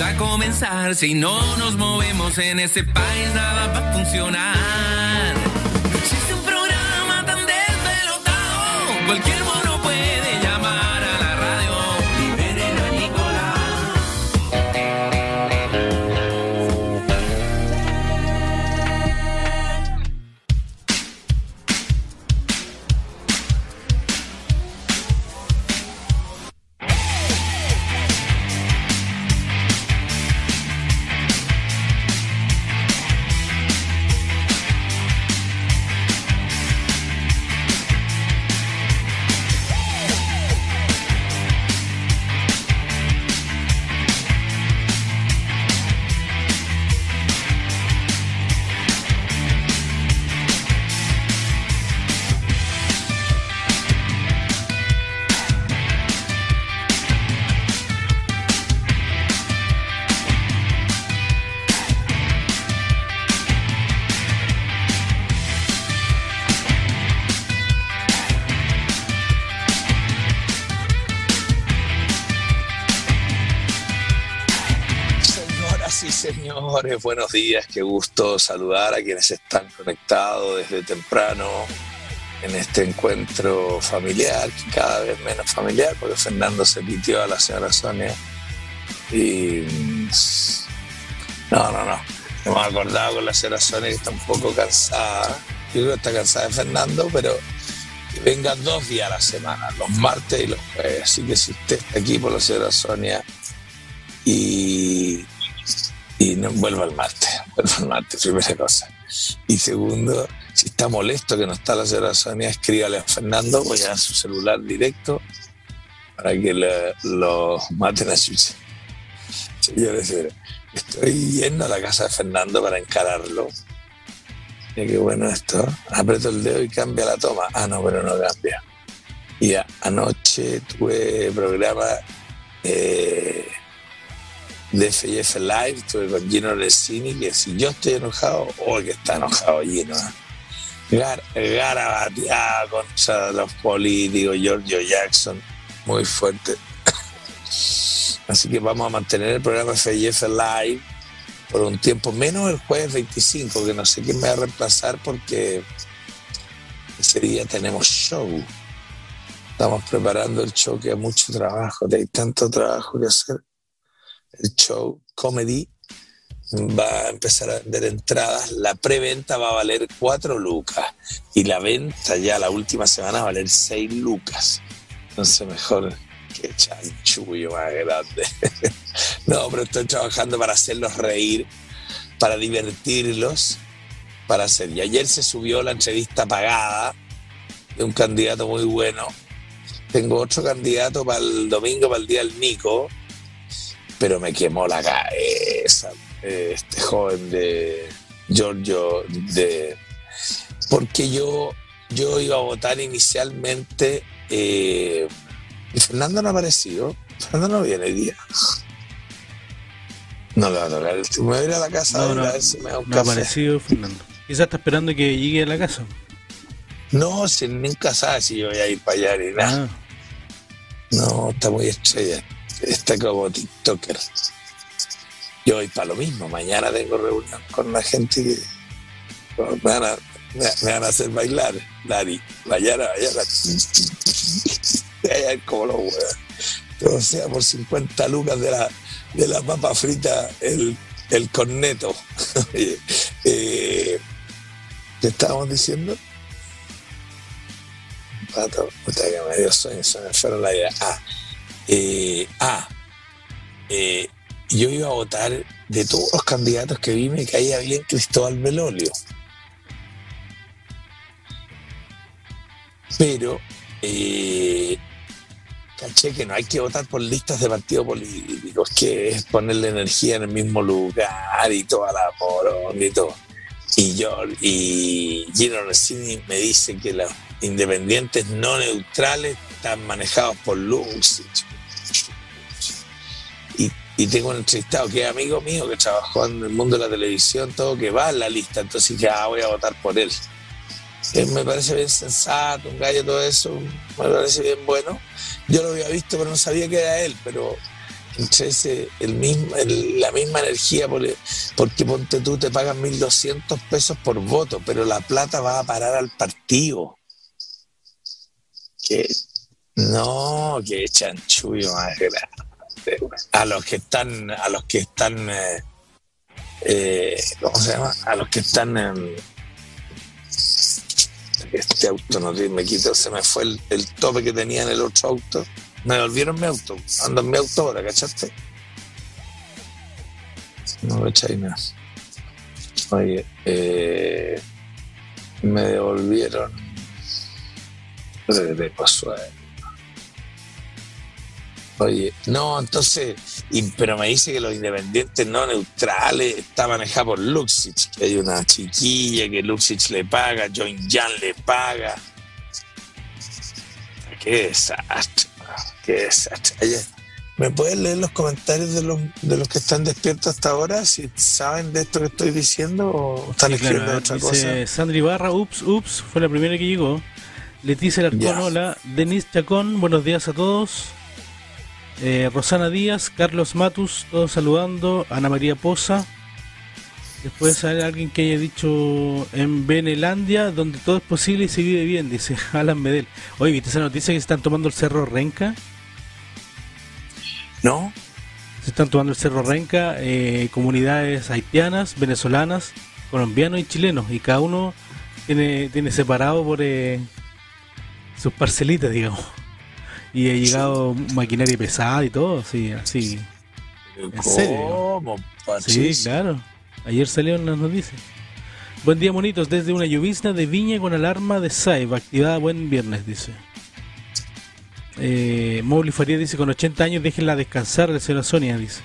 a comenzar. Si no nos movemos en ese país, nada va a funcionar. Existe un programa tan desvelotado, cualquier mono buenos días. Qué gusto saludar a quienes están conectados desde temprano en este encuentro familiar, cada vez menos familiar, porque Fernando se pitió a la señora Sonia. Y. No, no, no. Hemos acordado con la señora Sonia que está un poco cansada. Yo creo que está cansada de Fernando, pero que venga dos días a la semana, los martes y los jueves. Así que si usted está aquí por la señora Sonia y y no vuelva el martes, vuelva el martes, primera cosa. Y segundo, si está molesto que no está la señora Sonia, escríbale a Fernando, voy a su celular directo para que lo maten a Chucha. Señores, señores, estoy yendo a la casa de Fernando para encararlo. Mira qué bueno esto. Aprieto el dedo y cambia la toma. Ah, no, pero no cambia. Y anoche tuve programa eh, de FF Live, estuve con Gino Resini, que si yo estoy enojado, oh, que está enojado Gino. Gar, garabateada contra los políticos, Giorgio Jackson, muy fuerte. Así que vamos a mantener el programa FF Live por un tiempo, menos el jueves 25, que no sé quién me va a reemplazar porque ese día tenemos show. Estamos preparando el show que hay mucho trabajo, hay tanto trabajo que hacer el show comedy va a empezar a vender entradas. La preventa va a valer 4 lucas y la venta ya la última semana va a valer 6 lucas. Entonces mejor que chanchullo más grande. no, pero estoy trabajando para hacerlos reír, para divertirlos, para hacer. Y ayer se subió la entrevista pagada de un candidato muy bueno. Tengo otro candidato para el domingo, para el día del Nico, pero me quemó la cabeza eh, este joven de Giorgio de porque yo yo iba a votar inicialmente eh, y Fernando no ha aparecido Fernando no viene hoy día no le va a tocar me voy a ir a la casa No, no, a ver si me da un No ha aparecido Fernando. Quizás está esperando que llegue a la casa. no si nunca sabe si yo voy a ir para allá ni nada Ah, No, está muy estrella. Está como TikToker. Yo voy para lo mismo. Mañana tengo reunión con la gente que me van a, me, van a hacer bailar. Dari, mañana, mañana. Como los huevos. Todo sea por 50 lucas de la, de la papa frita, el, el corneto. Eh, ¿Qué estábamos diciendo? Pato, puta que me dio sueño, se me fueron la idea. Ah, ah, yo iba a votar de todos los candidatos que vi, me caía bien Cristóbal Belolio. Pero eh, caché que no hay que votar por listas de partidos políticos, que es ponerle energía en el mismo lugar y toda la morón y todo. Y yo, y Gino Rossini me dice que los independientes no neutrales están manejados por Lux. Y, tengo un entrevistado que es amigo mío, que trabajó en el mundo de la televisión, todo que va en la lista, entonces ya voy a votar por él. Me parece bien sensato, un gallo, todo eso, me parece bien bueno. Yo lo había visto, pero no sabía que era él, pero entre ese, la misma energía, porque, ponte tú, te pagan 1.200 pesos por voto, pero la plata va a parar al partido. No, que chanchullo más grande. A los que están, a los que están, eh, eh, ¿cómo se llama? A los que están en este auto no me quito, se me fue el, tope que tenía en el otro auto. Me devolvieron mi auto. Ando en mi auto ahora, ¿cachaste? No cachai nada. Oye, eh, me devolvieron. ¿Qué pasó a? Oye, no, entonces, y- pero me dice que los independientes no neutrales está manejado por Luxich, que hay una chiquilla que Luxich le paga, John Jan le paga. Qué desastre, qué desastre. Oye, ¿me puedes leer los comentarios de los, de los que están despiertos hasta ahora? Si saben de esto que estoy diciendo o están Sí, claro, escribiendo otra dice cosa. Sandra Ibarra, ups, ups, fue la primera que llegó. Leticia Larcón, Ya. hola. Denise Chacón, buenos días a todos. Eh, Rosana Díaz, Carlos Matus, todos saludando. Ana María Poza. Después hay alguien que haya dicho en Benelandia, donde todo es posible y se vive bien, dice Alan Medel. Oye, ¿viste esa noticia que se están tomando el Cerro Renca? ¿No? Se están tomando el Cerro Renca, eh, comunidades haitianas, venezolanas, colombianos y chilenos, y cada uno tiene, tiene separado por eh, sus parcelitas, digamos. Y ha llegado maquinaria pesada y todo, sí, así. ¿En serio? ¿Cómo, Sí, claro. Ayer salieron las noticias. Buen día, monitos, desde una llovizna de viña con alarma de SAIB, activada buen viernes, dice. Eh, Mowgli Faría dice, con 80 años déjenla descansar, la señora Sonia, dice.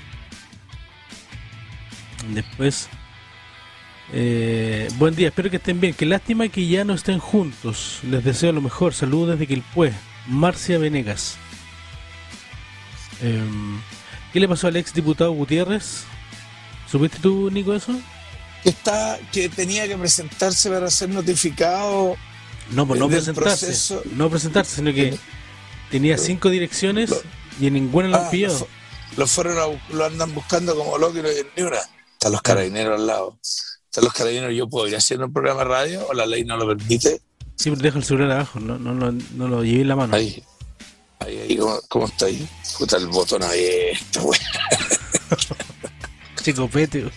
Después, eh, buen día, espero que estén bien. Qué lástima que ya no estén juntos. Les deseo lo mejor. Saludos desde Quilpué. Marcia Venegas. Em, ¿Qué le pasó al ex diputado Gutiérrez? ¿Supiste tú, Nico, eso? Que, está, que tenía que presentarse para ser notificado. No, pues no presentarse. proceso- No presentarse, sino que tenía cinco direcciones Lo- y en ninguna lo han Ah, pillado. lo, fu- lo fueron a lo andan buscando como loco y ni una. Están los carabineros al lado. Están los carabineros. Yo puedo ir haciendo un programa de radio o la ley no lo permite. Sí, pero deja el celular abajo, no, no, no, no lo llevé en la mano. Ahí. Ahí, ahí, ¿cómo, cómo está ahí? Puta, el botón abierto, güey. Chico pete.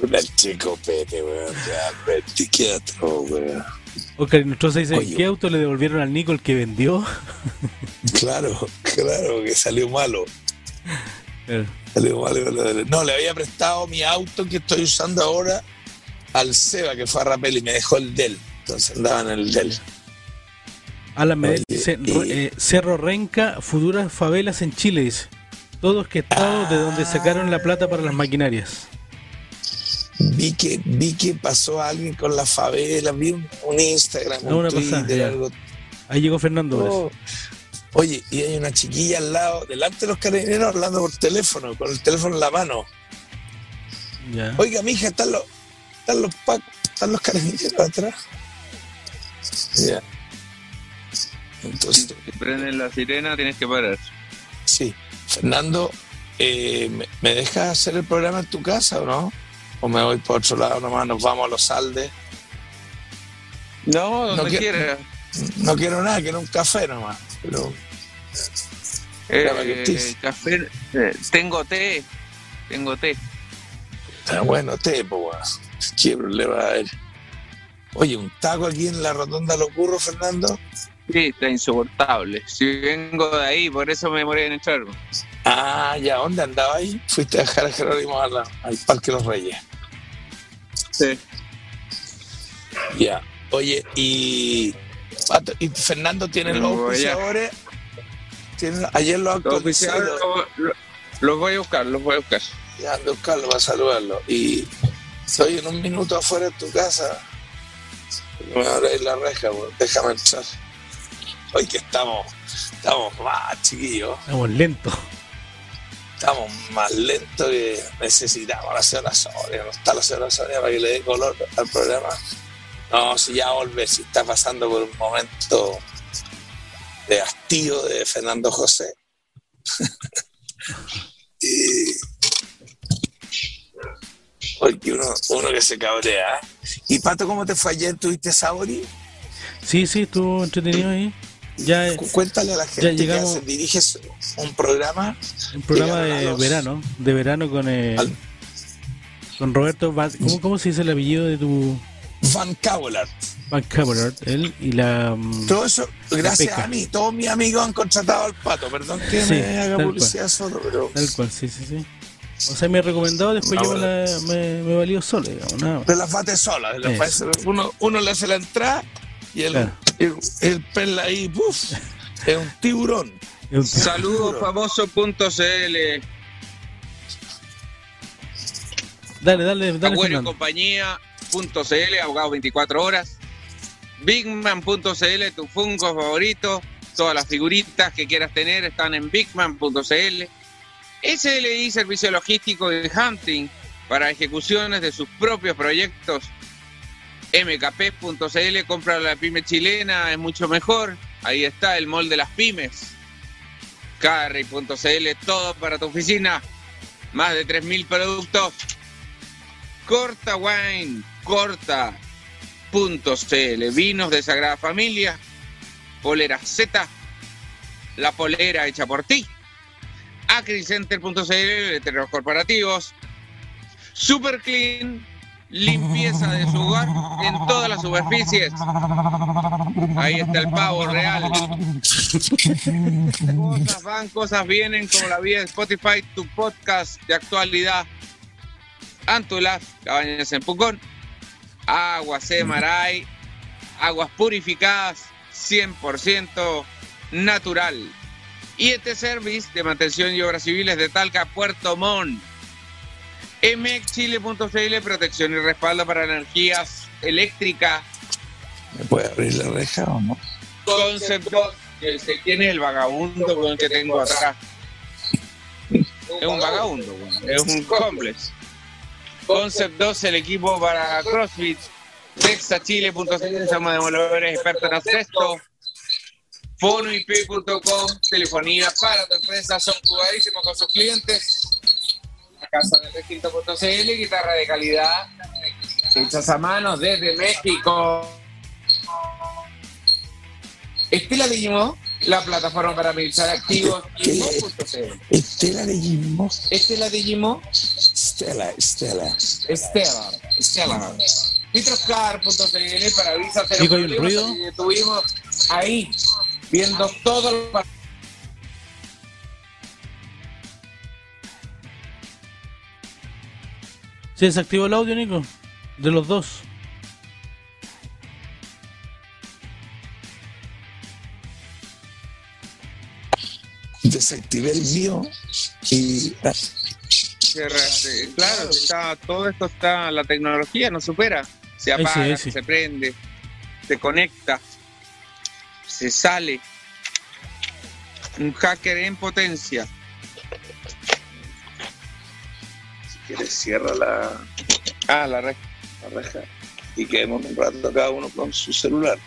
Puta, el chico pete, güey. Realmente, qué atroz, güey. Oscar Nostroza dice, Oye. ¿qué auto le devolvieron al Nico el que vendió? Claro, claro, que salió malo. Claro. Salió malo. No, le había prestado mi auto que estoy usando ahora al Seba, que fue a Rapel y me dejó el Dell. Entonces andaba en el Dell. Alan Medel dice, eh, Cerro Renca, futuras favelas en Chile, dice. Todo orquestado de donde sacaron la plata para las maquinarias. Vi que, vi que pasó alguien con la favela, vi un, un Instagram, Ah, un una Twitter, pasada, ya. algo. Ahí llegó Fernando. Oh. Oye, y hay una chiquilla al lado, delante de los carabineros, hablando por teléfono, con el teléfono en la mano. Ya. Oiga, mija, están los, están los pacos, están los carabineros atrás. Ya. Entonces, Si prenden la sirena, tienes que parar. sí. Fernando, eh, ¿me, me dejas hacer el programa en tu casa o no? ¿O me voy por otro lado nomás? Nos vamos a los Aldes. No, donde No quieras. No quiero nada, quiero un café nomás. Pero Eh, café, eh, tengo té. Tengo té. está bueno, te, pues. ¿Qué problema va a haber? Oye, un taco aquí en la rotonda de los burros, Fernando. Sí, está insoportable. Si vengo de ahí, por eso me demoré en entrar. Ah, ya, ¿dónde andaba ahí? Fuiste a dejar a Jerónimo a la- al Parque Los Reyes. Sí. Ya. Oye, y, Pato, y Fernando tiene los auspiciadores. Tiene- ayer los Los actualizó. y oficiales, lo- lo- lo- los voy a buscar, los voy a buscar. Ya ando a buscarlo para saludarlo. Y estoy en un minuto afuera de tu casa. Me voy a abrir la reja, weón. déjame entrar. Hoy que estamos, estamos más chiquillos, Estamos lentos. estamos más lentos que necesitamos la señora Sonia. No está la señora Sonia para que le dé color al programa. No, si ya volver, si está pasando por un momento de hastío de Fernando José. Porque uno, uno que se cabrea. ¿Y Pato, cómo te fue ayer? ¿Tuviste Sabori? Sí, sí, estuvo entretenido ahí. Ya eh, Cu- Cuéntale a la gente ya que llegamos- hace- diriges un programa. un programa de los- verano, de verano con eh, Al- con Roberto Van- ¿cómo, ¿Cómo se dice el apellido de tu Van Cabolar. Van? Él y la mm, Todo eso, gracias a mí, todos mis amigos han contratado al pato. Perdón que Sí, me haga publicidad solo, pero, tal cual, sí, sí, sí. O sea, me ha recomendado, después yo me, la- me, me valió solo, digamos, nada más. las bate bate- Uno, uno le hace la entrada y el, Claro. el, el perla ahí, ¡puf! es un tiburón. Es un- Saludos famoso.cl, Dale, dale, dale, Agüero y Fernando. compañía.cl, abogado 24 horas. Bigman.cl, tu Funko favorito. Todas las figuritas que quieras tener están en bigman.cl. SLI, servicio logístico de hunting para ejecuciones de sus propios proyectos. mkp.cl, compra la pyme chilena, es mucho mejor. Ahí está el mall de las pymes. Carry.cl, todo para tu oficina. Más de 3.000 productos. Corta Wine, corta.cl, vinos de Sagrada Familia, polera Z, la polera hecha por ti, acricenter.cl, letreros corporativos, Super Clean, limpieza de su hogar en todas las superficies. Ahí está el pavo real. Cosas van, cosas vienen, como la vida de Spotify, tu podcast de actualidad. Antulas, Cabañas en Pucón, Aguas Maray, aguas purificadas 100% natural. Y este service de mantención y obras civiles de Talca, Puerto Montt. mxchile.cl, protección y respaldo para energías eléctricas. ¿Me puede abrir la reja o no? Concept 2, que se tiene el vagabundo con el que tengo acá. Es un vagabundo, es un complex. Concept 2, el equipo para CrossFit. Texachile.cl, somos demoledores expertos en asbesto. Fonoip.com, telefonía para tu empresa, son jugadísimos con sus clientes. La casa de requinto.cl, guitarra de calidad, hechas a mano desde México. Estela Digimo, la plataforma para meditar activos, Digimo.cl. Estela de. Estela Digimo, Estela, Estela. Estela, Estela. Vitroscar.cl para avisar Chico, ¿hay un ruido? Estuvimos ahí viendo todo el par- ¿Se desactivó el audio, Nico? De los dos. Desactivé el mío y. Claro, está, todo esto está, la tecnología no supera. Se Ahí sí, apaga, ahí sí. se prende, se conecta, se sale. Un hacker en potencia. si quieres cierra la, Ah, la red. la reja y quedemos un rato cada uno con su celular.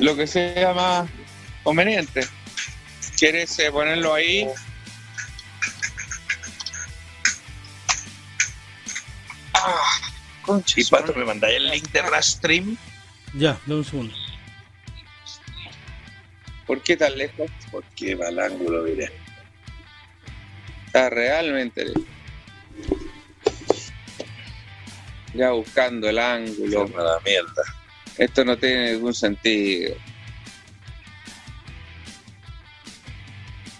Lo que sea más conveniente. ¿Quieres eh, ponerlo ahí? Ah, concha Y Pato, me mandáis el link de Rastream Ya, dame un segundo. ¿Por qué tan lejos? porque va al ángulo, mire. Está realmente lejos. Ya buscando el ángulo. Mierda. Esto no tiene ningún sentido.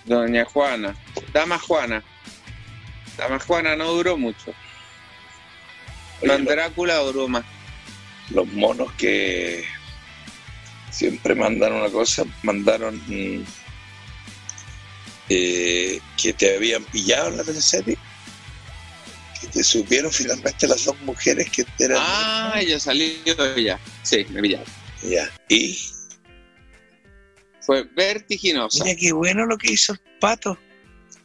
Doña Juana. Dama Juana. Dama Juana no duró mucho. Oye, Don Drácula duró más. los monos que siempre mandan una cosa, mandaron mm, eh, que te habían pillado en la teleserie, que te supieron finalmente las dos mujeres que eran Ah, ya salió ya. Sí, me pillaron. ya. Y Fue vertiginosa. mira qué bueno lo que hizo el pato.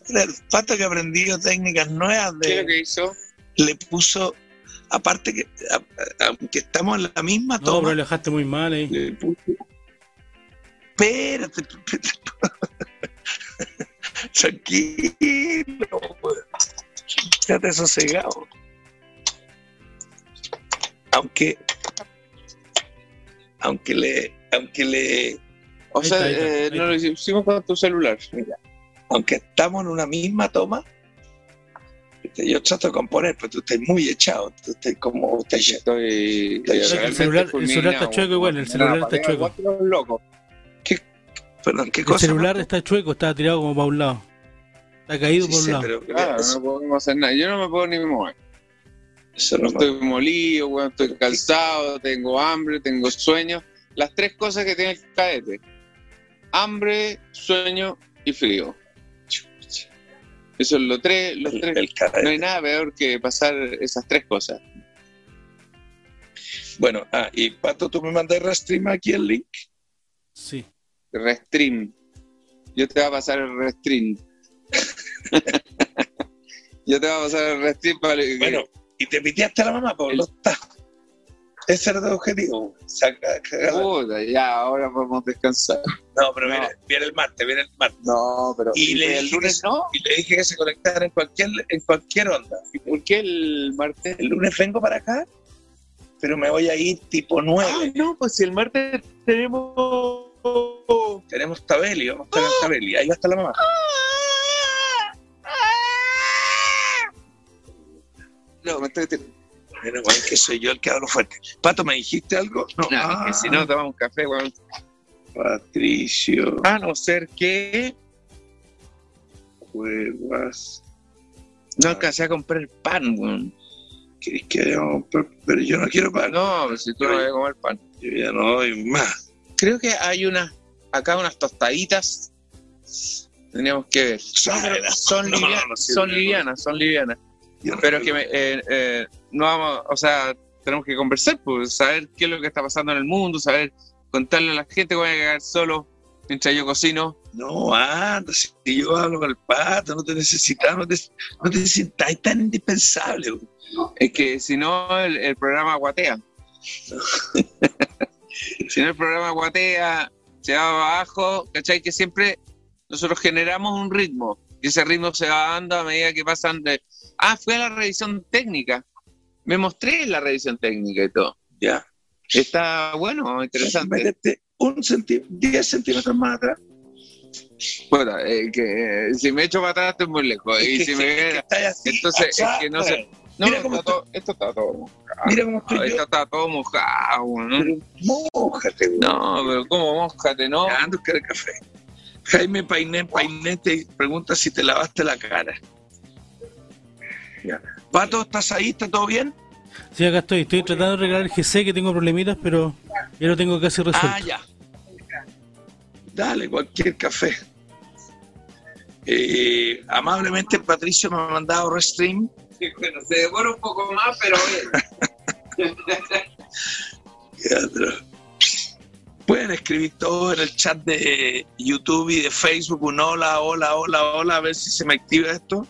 Era el pato que aprendió técnicas nuevas ¿Qué es de, lo que hizo? le puso aparte que a- aunque estamos en la misma No, toma pero le dejaste muy mal ahí. le puso espérate tranquilo quédate sosegado Aunque, aunque le, aunque le, O Ahí sea, está, ahí está, eh, no lo hicimos con tu celular. aunque estamos en una misma toma, yo trato de componer, pero tú estás muy echado, tú estás como, estás Estoy, El celular- el celular está chueco igual, el celular la está apagaba chueco. los locos. perdón, ¿qué El cosa? celular está chueco, está tirado como para un lado. Está caído Sí, por un sí, lado. pero Claro, no podemos hacer nada. Yo no me puedo ni mover. eso no Estoy molido, weón, estoy cansado, tengo hambre, tengo sueño. Las tres cosas que tiene el cadete. Hambre, sueño y frío. Eso es lo tres, los el, tres. el. No hay nada peor que pasar esas tres cosas. Bueno, ah, y Pato, tú me mandas restream aquí el link. Sí. Restream. Yo te voy a pasar el restream. Yo te voy a pasar el restream para Bueno, y te piteaste a la mamá, por los tajos. Ese era tu objetivo. Saca. Puta, ya, ahora podemos descansar. no, pero no. Viene, viene el martes, viene el martes. No, pero Y le el lunes que- no. Y le dije que se conectara en cualquier, en cualquier onda. ¿Por qué el martes? El lunes vengo para acá, pero me voy a ir tipo Ah, 9. no, pues si el martes tenemos. Tenemos Tabeli, vamos a estar en Tabeli. Ahí va a estar la mamá. No, me estoy. Menos mal que soy yo el que hablo fuerte. Pato, ¿me dijiste algo? No. No, Ah, que si no tomamos café, weón. Patricio A no ser que Cuevas. no alcancé a comprar pan, weón. ¿Querés que comprar? Pero yo no quiero pan. No, pues si tú no vas a comer pan. Yo ya no doy más. Creo que hay unas, acá unas tostaditas. Teníamos que ver. Pero son, No, livia- no sirve. son livianas, son livianas. Pero es que me- eh, eh, no vamos, o sea, tenemos que conversar, pues, saber qué es lo que está pasando en el mundo, saber contarle a la gente que voy a quedar solo mientras yo cocino. No, anda, si yo hablo con el pato, no te necesitamos, no te, no te sientas tan indispensable. güey. Es que si no, el, el programa guatea. si no, el programa guatea, se va abajo, ¿cachai? Que siempre nosotros generamos un ritmo y ese ritmo se va dando a medida que pasan de. Ah, fue a la revisión técnica. Me mostré la revisión técnica y todo. Ya. Está bueno, interesante. Un centímetro, 10 centímetros más atrás. Puta, eh, que eh, si me echo para atrás estoy muy lejos. Es Y que- si es me que estáis así, entonces, es que no sé- No, Mira cómo está todo- esto está todo mojado. Mira cómo estoy esto yo. está todo mojado, ¿no? Pero mójate, güey. No, pero ¿cómo mojate, no? Ya, ando a buscar el café. Jaime Painé, Painé te pregunta si te lavaste la cara. Pato, ¿estás ahí? ¿Está todo bien? Sí, acá estoy. Estoy tratando de arreglar el GC que tengo problemitas, pero ya lo tengo casi resuelto. Ah, ya. Dale, cualquier café. Eh, amablemente Patricio me ha mandado restream. Sí, bueno, se demora un poco más, pero bien. Ya, pero- Pueden escribir todo en el chat de YouTube y de Facebook un hola, hola, hola, hola, a ver si se me activa esto.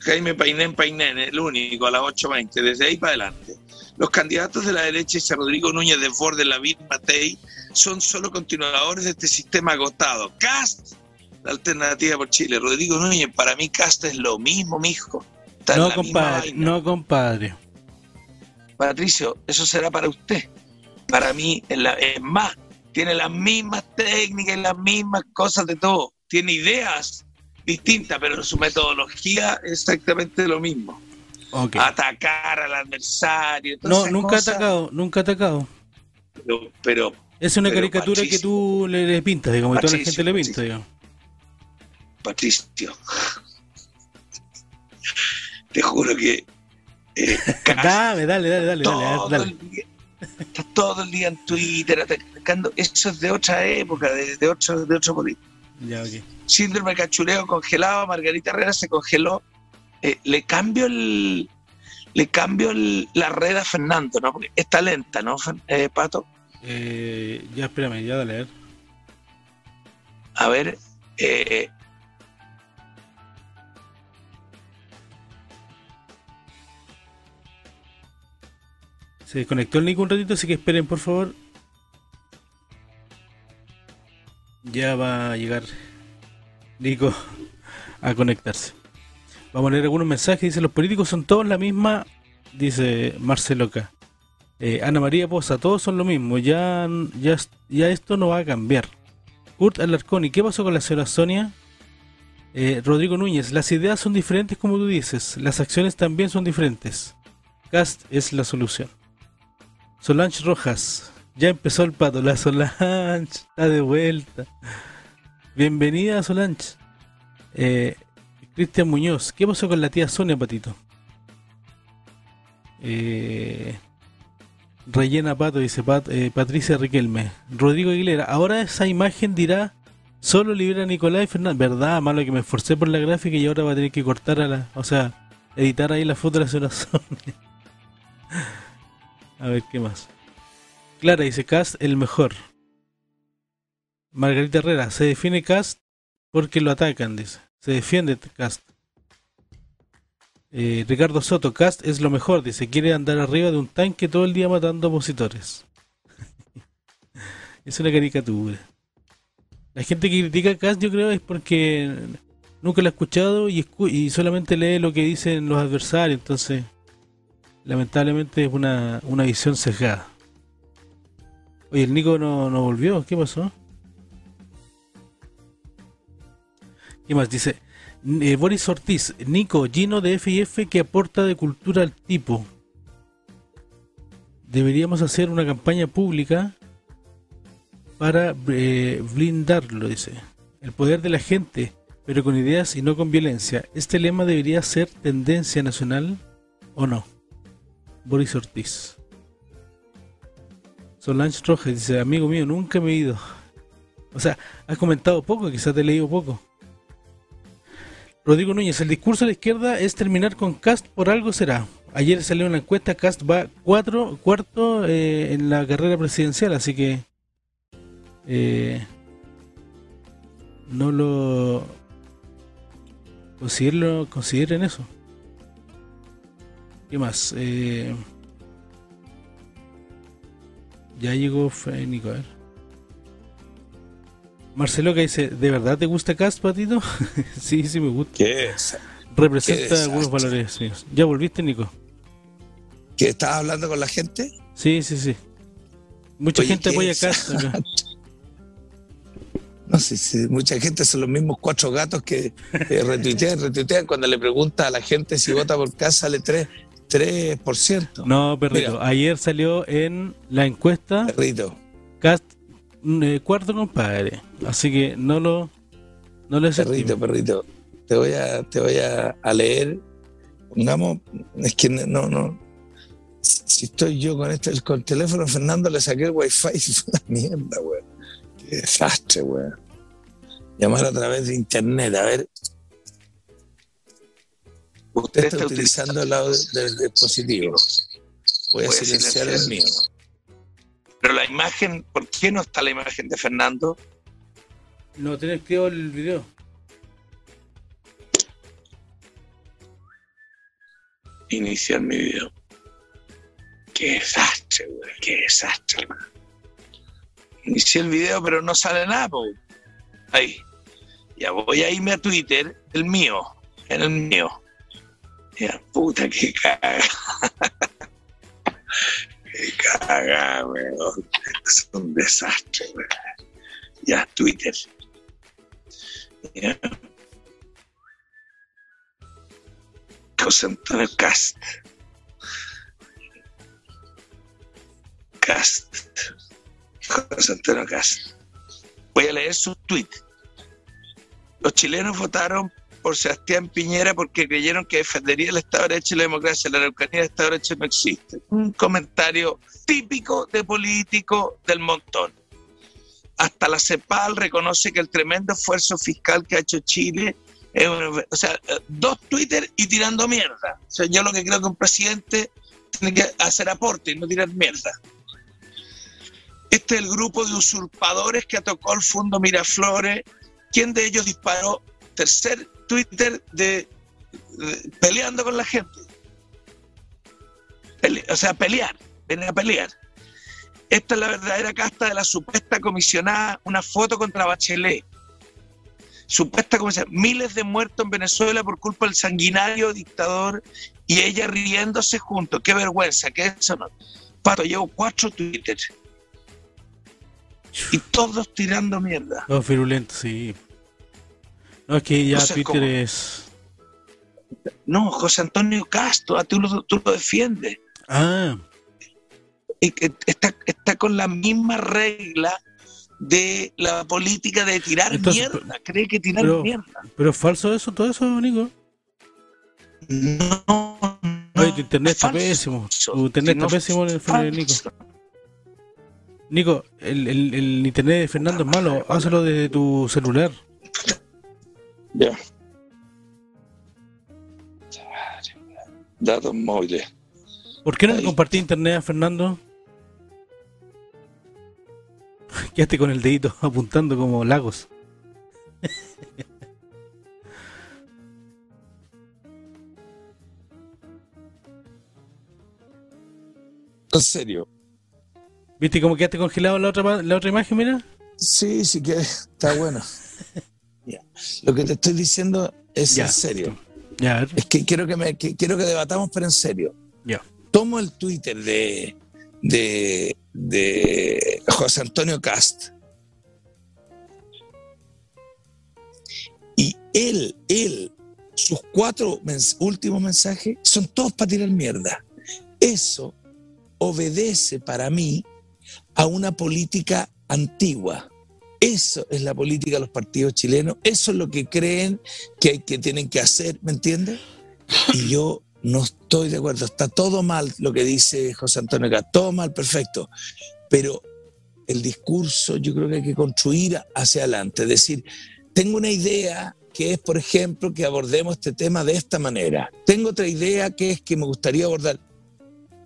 Jaime Painén Painén, el único, a las 8.20, desde ahí para adelante. Los candidatos de la derecha, y Rodrigo Núñez de Ford, Lavín Matei, son solo continuadores de este sistema agotado. Cast, la alternativa por Chile. Rodrigo Núñez, para mí Cast es lo mismo, mijo. Está No, compadre, no, compadre. Patricio, eso será para usted. Para mí es, la- es más, tiene las mismas técnicas y las mismas cosas de todo. Tiene ideas distintas, pero su metodología es exactamente lo mismo. Atacar al adversario. No, nunca ha cosas, atacado, nunca atacado. Pero, pero, Es una Pero, caricatura que Patricio. tú le, le pintas, digamos, y toda la Patricio, gente le pinta, Patricio. digamos. Patricio, te juro que eh, Dale, dale, dale, dale, dale, todo dale. el día, estás todo el día en Twitter atacando. Eso es de otra época, de, de otro, de otro político. Ya, ok. síndrome de cachureo congelado, Margarita Herrera se congeló. Eh, le cambio el le cambio el- la red a Fernando, ¿no? Porque está lenta, ¿no, eh, Pato? Eh, ya, espérame, ya dale. A ver, eh, Se desconectó el Nico un ratito, así que esperen, por favor. Ya va a llegar Nico a conectarse. Vamos a leer algunos mensajes. Dice, los políticos son todos la misma dice Marcelo K. Eh, Ana María Poza, todos son lo mismo, ya, ya, ya esto no va a cambiar. Kurt Alarconi, ¿qué pasó con la señora Sonia? Eh, Rodrigo Núñez, las ideas son diferentes como tú dices, las acciones también son diferentes. Cast es la solución. Solange Rojas, ya empezó el pato, la Solange está de vuelta. Bienvenida Solange. Eh, Cristian Muñoz, ¿qué pasó con la tía Sonia, Patito? Eh, rellena Pato, dice eh, Patricia Riquelme. Rodrigo Aguilera, ahora esa imagen dirá solo libera a Nicolás y Fernández. Verdad, malo que me esforcé por la gráfica y ahora va a tener que cortar a la. O sea, editar ahí la foto de la Sonia. a ver qué más. Clara dice Cast el mejor. Margarita Herrera, se define Cast porque lo atacan, dice. Se defiende Cast. Eh, Ricardo Soto, Cast es lo mejor, dice, quiere andar arriba de un tanque todo el día matando opositores. es una caricatura. La gente que critica Cast yo creo es porque nunca lo ha escuchado y, y solamente lee lo que dicen los adversarios, entonces lamentablemente es una, una visión sesgada. Oye, el Nico no, no volvió, ¿qué pasó? ¿Qué más? Dice, eh, Boris Ortiz, Nico, Gino de FIF que aporta de cultura al tipo. Deberíamos hacer una campaña pública para eh, blindarlo, dice. El poder de la gente, pero con ideas y no con violencia. ¿Este lema debería ser tendencia nacional o no? Boris Ortiz. Solange Rojas dice, amigo mío, nunca me he ido. O sea, has comentado poco, quizás te he leído poco. Rodrigo Núñez, el discurso de la izquierda es terminar con Cast por algo será. Ayer salió una encuesta, Cast va cuatro, cuarto eh, en la carrera presidencial, así que eh, no lo consideren eso. ¿Qué más? Eh, ya llegó Fénico, a ver. Marcelo que dice, ¿de verdad te gusta Cast, Patito? sí, sí me gusta. ¿Qué es? Representa algunos valores míos. ¿Ya volviste, Nico? ¿Que estás hablando con la gente? Sí, sí, sí. Mucha gente apoya Cast acá. No sé si mucha gente son los mismos cuatro gatos que eh, retuitean, retuitean. Cuando le pregunta a la gente si vota por Cast sale 3, 3%. No, perrito. Ayer salió en la encuesta. Perrito. Cast eh, cuarto compadre. Así que no lo no lo Perrito, perrito. Te voy a, te voy a, leer. Pongamos, es que no, no. Si estoy yo con este, con el teléfono Fernando le saqué el wifi y fue una mierda, weón. Qué desastre, weón. Llamar a través de internet, a ver. Usted está utilizando el lado del dispositivo. Voy a silenciar el mío. Pero la imagen, ¿por qué no está la imagen de Fernando? No que ver el video. Iniciar mi video. Qué desastre, güey. Qué desastre, hermano. Inicié el video, pero no sale nada, po. Ahí. Ya voy a irme a Twitter, el mío. En el mío. Ya, puta que caga. Qué caga, weón. Es un desastre, weón. Ya, Twitter. Ya. José Antonio Cast. Cast. José Antonio Cast. Voy a leer su tweet. Los chilenos votaron por Sebastián Piñera porque creyeron que defendería el Estado de Derecho y la democracia. La Araucanía del Estado de Derecho no existe. Un comentario típico de político del montón. Hasta la CEPAL reconoce que el tremendo esfuerzo fiscal que ha hecho Chile es o sea, dos Twitter y tirando mierda. O sea, yo lo que creo que un presidente tiene que hacer aporte y no tirar mierda. Este es el grupo de usurpadores que atacó el Fondo Miraflores. ¿Quién de ellos disparó? Tercer Twitter de, peleando con la gente. o sea, pelear, venir a pelear. Esta es la verdadera casta de la supuesta comisionada, una foto contra Bachelet. supuesta sea, miles de muertos en Venezuela por culpa del sanguinario dictador y ella riéndose juntos. Qué vergüenza, que eso no. Pato, llevo cuatro Twitter. Y todos tirando mierda. Todos virulentos, sí. No, es que ya Twitter como- es. No, José Antonio Castro, tú lo, tú lo defiendes. Ah, Está, está con la misma regla de la política de tirar Entonces, mierda. Cree que tirar pero- mierda. pero es falso eso, todo eso, Nico. No. Oye, tu internet es está falso. pésimo. Tu internet Si no está pésimo en el. Nico. Nico, el, el, el internet de Fernando es malo. Hazlo desde tu celular. Ya. Datos móviles. ¿Por qué no le compartí internet a Fernando? Quédate con el dedito apuntando como lagos. En serio. ¿Viste cómo quedaste congelado la otra, la otra imagen, mira? Sí, sí que está bueno. Lo que te estoy diciendo es en serio. Es que quiero que me que quiero que debatamos, pero en serio. Tomo el Twitter de de, de José Antonio Cast. Y él, él, sus cuatro mens- últimos mensajes son todos para tirar mierda. Eso obedece para mí a una política antigua. Eso es la política de los partidos chilenos. Eso es lo que creen que, tienen que hacer, ¿me entiendes? Y yo no estoy de acuerdo. Está todo mal lo que dice José Antonio Cast. Todo mal, perfecto. Pero el discurso yo creo que hay que construir hacia adelante. Es decir, tengo una idea que es, por ejemplo, que abordemos este tema de esta manera. Tengo otra idea que es que me gustaría abordar.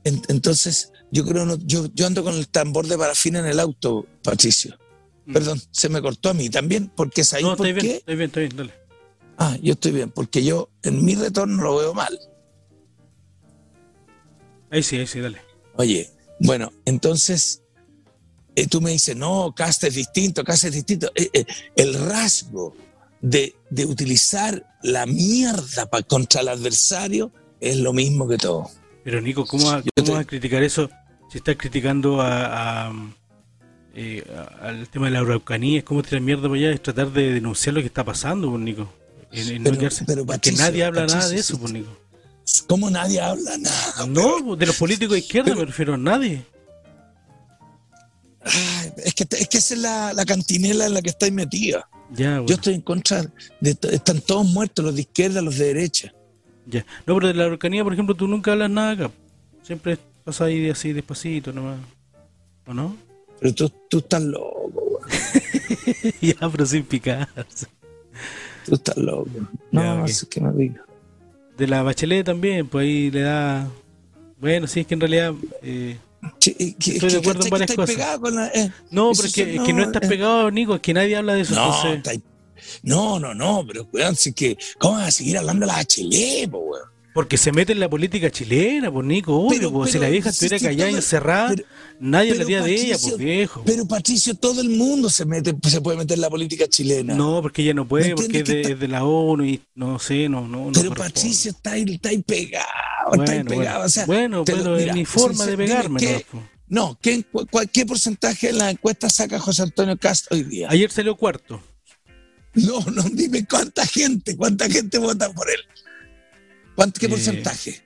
En- Entonces, yo creo, no, yo, yo ando con el tambor de parafina en el auto, Patricio. Mm. Perdón, se me cortó a mí también, porque ¿sabéis No, por estoy bien, estoy bien, estoy bien, dale. Ah, yo estoy bien, porque yo en mi retorno lo veo mal. Ahí sí, ahí sí, dale. Oye, bueno, entonces eh, tú me dices, no, Casta es distinto, Casta es distinto. Eh, eh, el rasgo de, de utilizar la mierda pa- contra el adversario es lo mismo que todo. Pero Nico, ¿cómo, va- Yo cómo te- vas a criticar eso si estás criticando a, a, eh, al tema de la Araucanía? Es como tirar mierda para allá, es tratar de denunciar lo que está pasando, pues, Nico. En- en no Pero- quedarse- pero, porque Patricio, nadie habla nada de eso, sí, pues, Nico. ¿Cómo nadie habla nada? No, de los políticos de izquierda pero- me refiero a nadie. Ay, es, que, es que esa es la, la cantinela en la que estáis metida. Ya, bueno, Yo estoy en contra de... Están todos muertos, los de izquierda, los de derecha. ya. No, pero de la Araucanía, por ejemplo, tú nunca hablas nada acá. Siempre pasas ahí de así despacito nomás. ¿O no? Pero tú, tú estás loco, weón. ya, pero sin picar. Tú estás loco. No, Ya, ok. es que me diga. De la Bachelet también, pues ahí le da... Bueno, sí, es que en realidad... eh, Sí, y que- Estoy de que- acuerdo en ¿cachai que varias cosas. pegado con la- eh, No, Eso pero es que, es que no no, estás eh. pegado, Nico, es que nadie habla de eso. No, entonces, no, no, no, pero weón, si que, ¿cómo vas a seguir hablando de la HL, po, weón? Porque se mete en la política chilena, pues Nico, obvio, Pero- pues, si pero la vieja estuviera si callada y todo- encerrada, pero- nadie pero, hablaría de ella, Patricio, pues viejo. Pero Patricio, todo el mundo se mete, se puede meter en la política chilena. no, porque ella no puede, ¿Me porque es de, de la ONU y no sé, no, no. pero. Patricio está ahí, está ahí pegado, está ahí bueno, pegado. bueno, O sea, bueno, te lo- bueno, es mira, mi forma de pegarme. qué- ¿no? pues. No, ¿qué, cu- cuál- ¿qué porcentaje en la encuesta saca José Antonio Castro hoy día? Ayer salió cuarto. No, no, dime cuánta gente, cuánta gente vota por él. ¿Cuánto, ¿Qué Eh, porcentaje?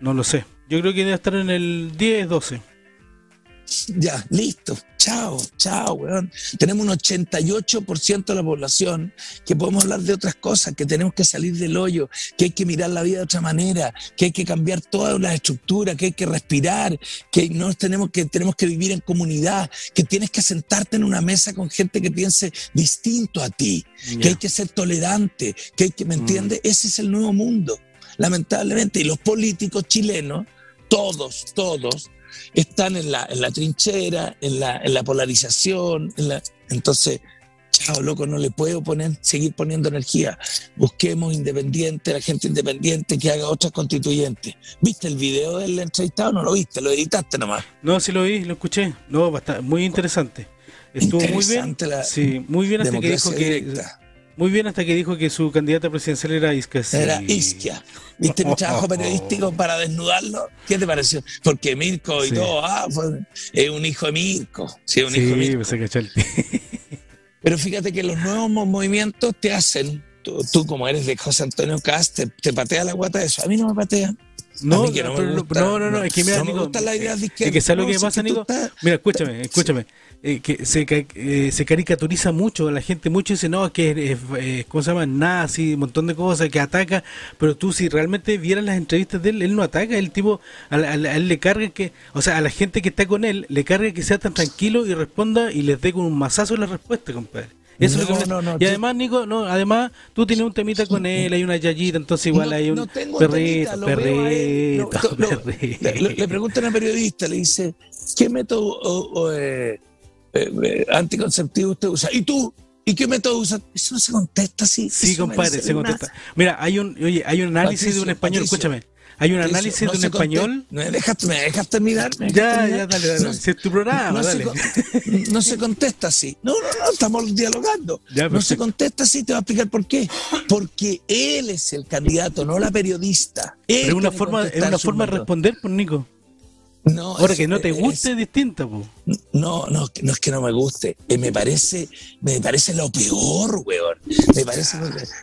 No lo sé. Yo creo que debe estar en el 10, 12. Ya, listo. Chao, chao, weón. Tenemos un 88% de la población que podemos hablar de otras cosas, que tenemos que salir del hoyo, que hay que mirar la vida de otra manera, que hay que cambiar todas las estructuras, que hay que respirar, que no tenemos que tenemos que vivir en comunidad, que tienes que sentarte en una mesa con gente que piense distinto a ti, que hay que ser tolerante, que hay que, ¿me Mm. entiendes? Ese es el nuevo mundo, lamentablemente. Y los políticos chilenos, todos, todos, están en la, en la trinchera, en la, en la polarización, en la... entonces, chao, loco, no le puedo poner, seguir poniendo energía. Busquemos independiente, la gente independiente que haga otras constituyentes. ¿Viste el video del entrevistado? No lo viste, lo editaste nomás. No, sí lo vi, lo escuché. No, bastante, muy interesante. Estuvo muy bien. La Sí, muy bien hasta que dijo que directa. Muy bien hasta que dijo que su candidata presidencial era Isquia. Era Isquia. ¿Viste mi trabajo periodístico para desnudarlo? ¿Qué te pareció? Porque Mirko y Sí. todo, ah, fue- es un hijo de Mirko. Sí, es un Sí, hijo de Mirko. pues se cachó el Pero fíjate que los nuevos mo- movimientos te hacen, tú, tú como eres de José Antonio Cast, te, te patea la guata de eso. A mí no me patea. No, no no, no, es que mira, no me Nico, gustan las ideas de izquierda. Es que ¿sabes lo que pasa, Nico? Mira, escúchame, escúchame. Eh, que se, eh, se caricaturiza mucho, la gente. Mucho dice, no, que es, eh, ¿cómo se llama? Nazi, un montón de cosas, que ataca, pero tú si realmente vieras las entrevistas de él, él no ataca, el tipo, a, él le carga que, o sea, a la gente que está con él, le carga que sea tan tranquilo y responda y les dé con un mazazo la respuesta, compadre. Eso es lo No, que me- no, no, y además, Nico, no, además, tú tienes un temita con él, hay una yayita, entonces igual hay un tengo perrito, temita, perrito, le, le- le pregunta a una periodista, le dice, ¿qué método o- o, eh, eh, eh, anticonceptivo usted usa? ¿Y tú? ¿Y qué método usas? Eso no se contesta así. Sí, compadre, se contesta. Mira, hay un, oye, hay un análisis de un español, Patricio, escúchame. Hay un análisis no de un español. contesta- ¿Me dejas, me dejas terminar? ¿Me dejas Ya, terminar? ya, dale, dale. No- Si es tu programa, no, dale. Se, no se contesta así. No, no, no, estamos dialogando. Ya, no se contesta así, te voy a explicar por qué. Porque él es el candidato, no la periodista. Él Pero una forma, es una forma de responder, pues, Nico. No, Ahora es- que no te es- guste es distinta, pues. No, no, no es que no me guste. Eh, me parece, me parece lo peor, weón. Me parece,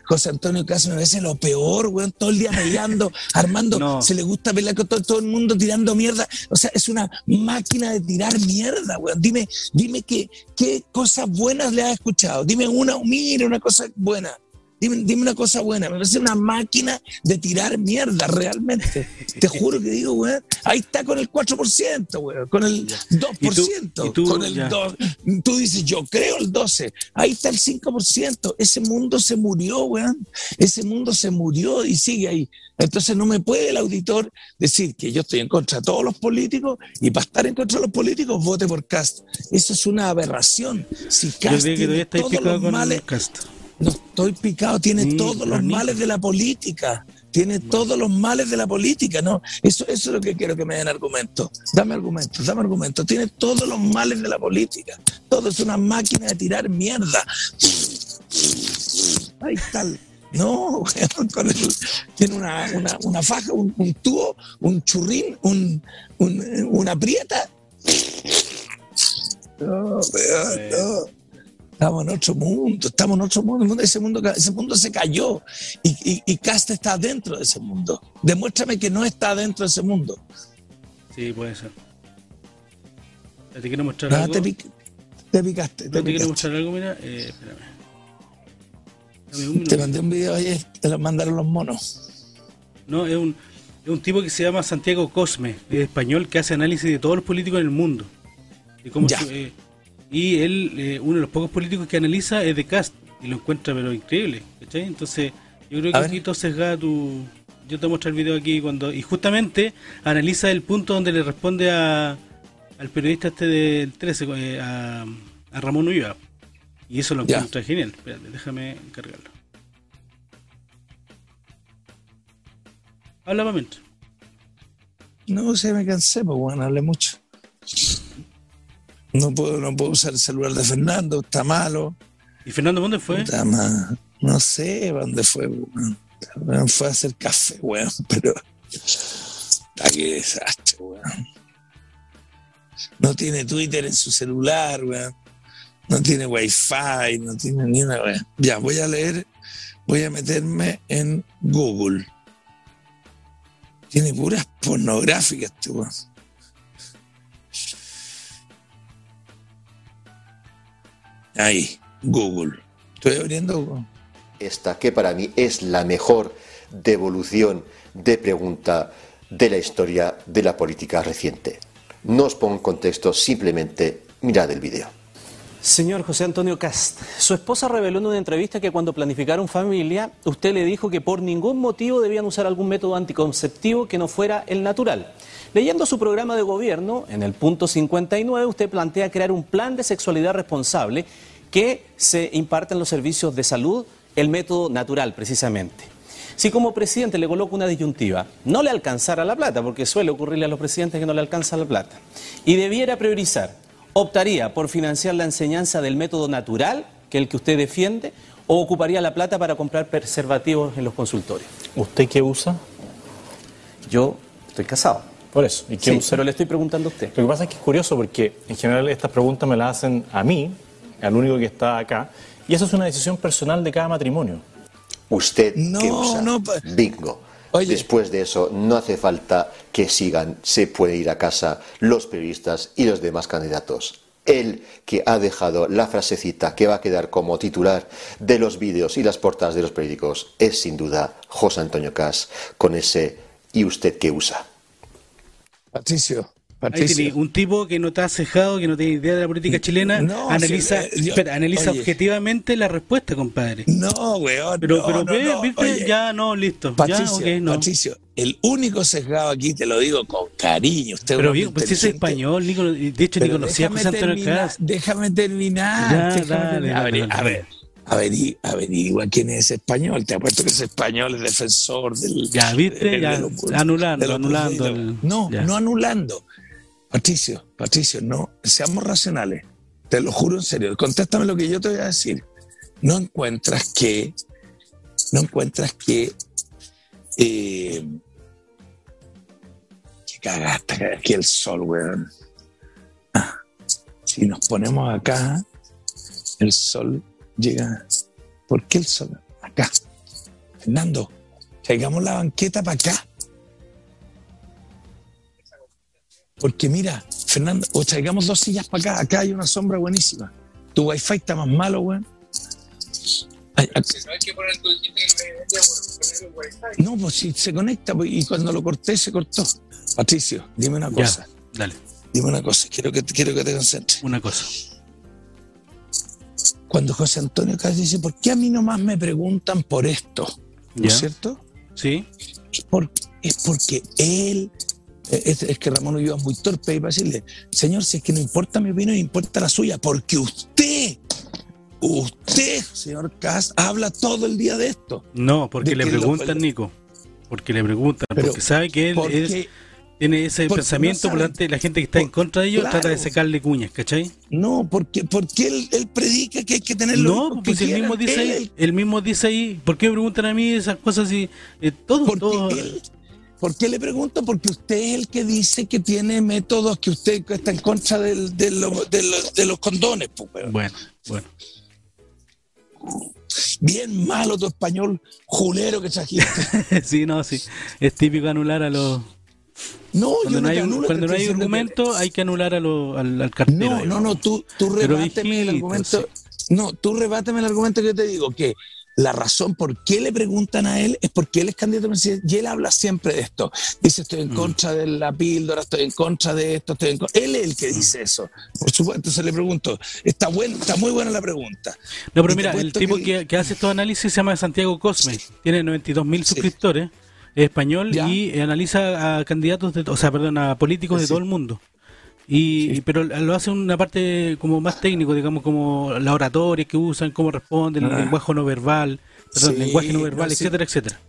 José Antonio Caso me parece lo peor, weón. Todo el día peleando, armando, No. se le gusta pelear con todo, todo el mundo tirando mierda. O sea, es una máquina de tirar mierda, weón. Dime, dime qué, qué cosas buenas le has escuchado. Dime una, mira, una cosa buena. Dime, dime una cosa buena. Me parece una máquina de tirar mierda, realmente. Te juro que digo, weón. Ahí está con el 4%, weón. Con el 2%. y tú, con el ya. 2. Tú dices, yo creo el 12. Ahí está el 5%. Ese mundo se murió, weón. Ese mundo se murió y sigue ahí. Entonces no me puede el auditor decir que yo estoy en contra de todos los políticos y para estar en contra de los políticos vote por Cast. Eso es una aberración. Si Yo Cast creo que tiene todos los con males, cast. No estoy picado, tiene Sí, todos los males de la política. Tiene todos los males de la política, ¿no? Eso, eso es lo que quiero que me den argumentos. Dame argumentos, dame argumentos. Tiene todos los males de la política. Todo es una máquina de tirar mierda. Ahí está. el- No, con el- tiene una, una, una faja, un, un tubo, un churrín, un, un- una prieta. No, no. Estamos en otro mundo, estamos en otro mundo. Ese mundo, ese mundo se cayó y, y, y Casta está dentro de ese mundo. Demuéstrame que no está dentro de ese mundo. Sí, puede ser. ¿Te quiero mostrar No, algo? te, pic- te picaste. ¿Te Te, quiero mostrar algo? Mira, eh, espérame. Un Te mandé un video ayer, te lo mandaron los monos. No, es un, es un tipo que se llama Santiago Cosme, es español, que hace análisis de todos los políticos en el mundo. Cómo Ya. su- eh, y él, eh, uno de los pocos políticos que analiza es de Cast, y lo encuentra pero increíble, ¿cachai? Entonces, yo creo que aquí todo sesgada tu... Yo te voy a mostrar el video aquí cuando... Y justamente analiza el punto donde le responde a, al periodista este del 13, eh, a, a Ramón Ulloa. Y eso lo Ya. encuentra genial. Espérate, déjame cargarlo. Habla mientras. No sé, me cansé, pues bueno, hablé mucho. No puedo, no puedo usar el celular de Fernando, está malo. ¿Y Fernando dónde fue? Puta ma- No sé dónde fue, weón. Weón, Fue a hacer café, weón, pero. Está que desastre, weón. No tiene Twitter en su celular, weón. No tiene wifi, no tiene ni una weón. Ya, voy a leer, voy a meterme en Google. Tiene puras pornográficas, este weón. Ahí, Google. Estoy abriendo Google. esta que para mí es la mejor devolución de pregunta de la historia de la política reciente. No os pongo en contexto, simplemente mirad el vídeo. Señor José Antonio Cast, su esposa reveló en una entrevista que cuando planificaron familia, usted le dijo que por ningún motivo debían usar algún método anticonceptivo que no fuera el natural. Leyendo su programa de gobierno, en el punto 59, usted plantea crear un plan de sexualidad responsable que se imparte en los servicios de salud, el método natural precisamente. Si como presidente le coloca una disyuntiva, no le alcanzara la plata, porque suele ocurrirle a los presidentes que no le alcanza la plata, y debiera priorizar, optaría por financiar la enseñanza del método natural, que es el que usted defiende, ¿O ocuparía la plata para comprar preservativos en los consultorios? ¿Usted qué usa? Yo estoy casado. Por eso. ¿Y qué Sí, usa? pero le estoy preguntando a usted. Lo que pasa es que es curioso porque en general estas preguntas me las hacen a mí, al único que está acá, y eso es una decisión personal de cada matrimonio. ¿Usted qué usa? no, Bingo. Oye. Después de eso, no hace falta que sigan, se puede ir a casa los periodistas y los demás candidatos. El que ha dejado la frasecita que va a quedar como titular de los vídeos y las portadas de los periódicos es sin duda José Antonio Cas con ese ¿y usted qué usa? Patricio, Ahí Patricio. tiene un tipo que no está cejado, que no tiene idea de la política chilena, No, analiza, sí, eh, yo- espera, analiza oye. objetivamente la respuesta, compadre. No, weón. Pero, no, pero no, ve, no. viste, Oye, ya no, listo. Patricio, ya, ok, no. Patricio, el único sesgado aquí, te lo digo con cariño. Usted Pero bien, pues si es español, Nico, de hecho ni conocía a déjame José Antonio terminar. Déjame terminar. Ya, déjame dale, terminar. a, dale, ver, a dale. ver, averi- averigua quién es español. Te apuesto que es español, es defensor del. Ya, ¿viste? de- de Ya, anulando, de los anulando burdeos. el- No, ya. no anulando. Patricio, Patricio, no, seamos racionales. Te lo juro en serio. Contéstame lo que yo te voy a decir. No encuentras que. No encuentras que. Eh, que cagaste aquí el sol, weón. Si nos ponemos acá, el sol llega. ¿Por qué el sol? Acá. Fernando, traigamos la banqueta para acá. Porque mira, Fernando, o traigamos dos sillas para acá. Acá hay una sombra buenísima. Tu wifi está más malo, weón. Ay, ac- ¿Sabes qué poner tú dijiste que me vendía por poner el wifi? no, pues si se conecta, pues, y cuando lo corté, se cortó. Patricio, dime una Ya, cosa. dale, Dime una cosa. Quiero que, quiero que te concentres. una cosa. Cuando José Antonio Casi dice, ¿por qué a mí nomás me preguntan por esto? ¿No es cierto? ¿Sí? Es, por- es porque él, es, es que Ramón Ulloa es muy torpe y para decirle, señor, si es que no importa mi opinión, importa la suya, porque usted, usted, señor Cas, habla todo el día de esto. No, porque le lo- preguntan, Nico. Porque le preguntan, Pero, porque sabe que él Porque es- tiene ese pensamiento, no por tanto, la gente que está en contra de ellos claro. trata de sacarle cuñas, ¿cachai? no, porque, porque él, él predica que hay que tener No, hijos pues que él mismo dice Él- ahí, él mismo dice ahí, ¿por qué me preguntan a mí esas cosas y eh, todo, Porque todo? él- ¿Por qué le pregunto? Porque usted es el que dice que tiene métodos que usted está en contra del- de, los- de los- de los condones. pues. Bueno, bueno. Bien malo tu español julero que trajiste. sí, no, sí. Es típico anular a los... No, Cuando yo no no hay, anulo, cuando no hay argumento, hay que anular a lo- al, al cartero. No, no, digamos. no, tú, tú rebáteme el argumento. No, tú rebáteme el argumento que yo te digo, que la razón por qué le preguntan a él es porque él es candidato a presidente y él habla siempre de esto. Dice, estoy en Mm. contra de la píldora, estoy en contra de esto, estoy en contra. Él es el que dice eso. Por supuesto, entonces le pregunto, está, buen, está muy buena la pregunta. No, pero Y mira, el tipo que- que, que hace estos análisis se llama Santiago Cosme. Tiene 92 mil Sí. suscriptores. Es español Ya. y analiza a candidatos, de, o sea, perdón, a políticos de Sí. todo el mundo. Y, Pero lo hace una parte como más técnico, digamos, como la oratoria que usan, cómo responden, el Ah. lenguaje no verbal, perdón, Sí, lenguaje no verbal, no, sí. etcétera, etcétera.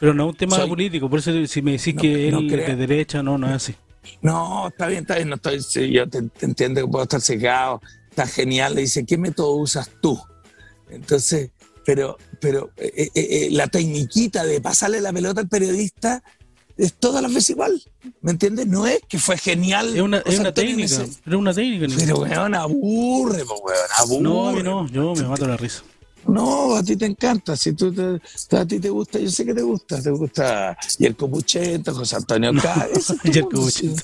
Pero no es un tema Soy- político, por eso si me decís No, que no él de derecha, no, no es así. No, está bien, está bien, no estoy, sí, yo te, te entiendo que puedo estar cegado, está genial, le dice, ¿qué método usas tú? Entonces, pero, pero eh, eh, eh, la tecniquita de pasarle la pelota al periodista es todas las veces igual, ¿me entiendes? No es que fue genial. Es una, es una técnica, ese- es una técnica. Pero, weón, aburre, po, weón, aburre. No, a mí no, yo me mato la risa. No, a ti te encanta, si tú te- a ti te gusta, yo sé que te gusta, te gusta Yerko Puchento, José Antonio es tu Yerko. Puchento.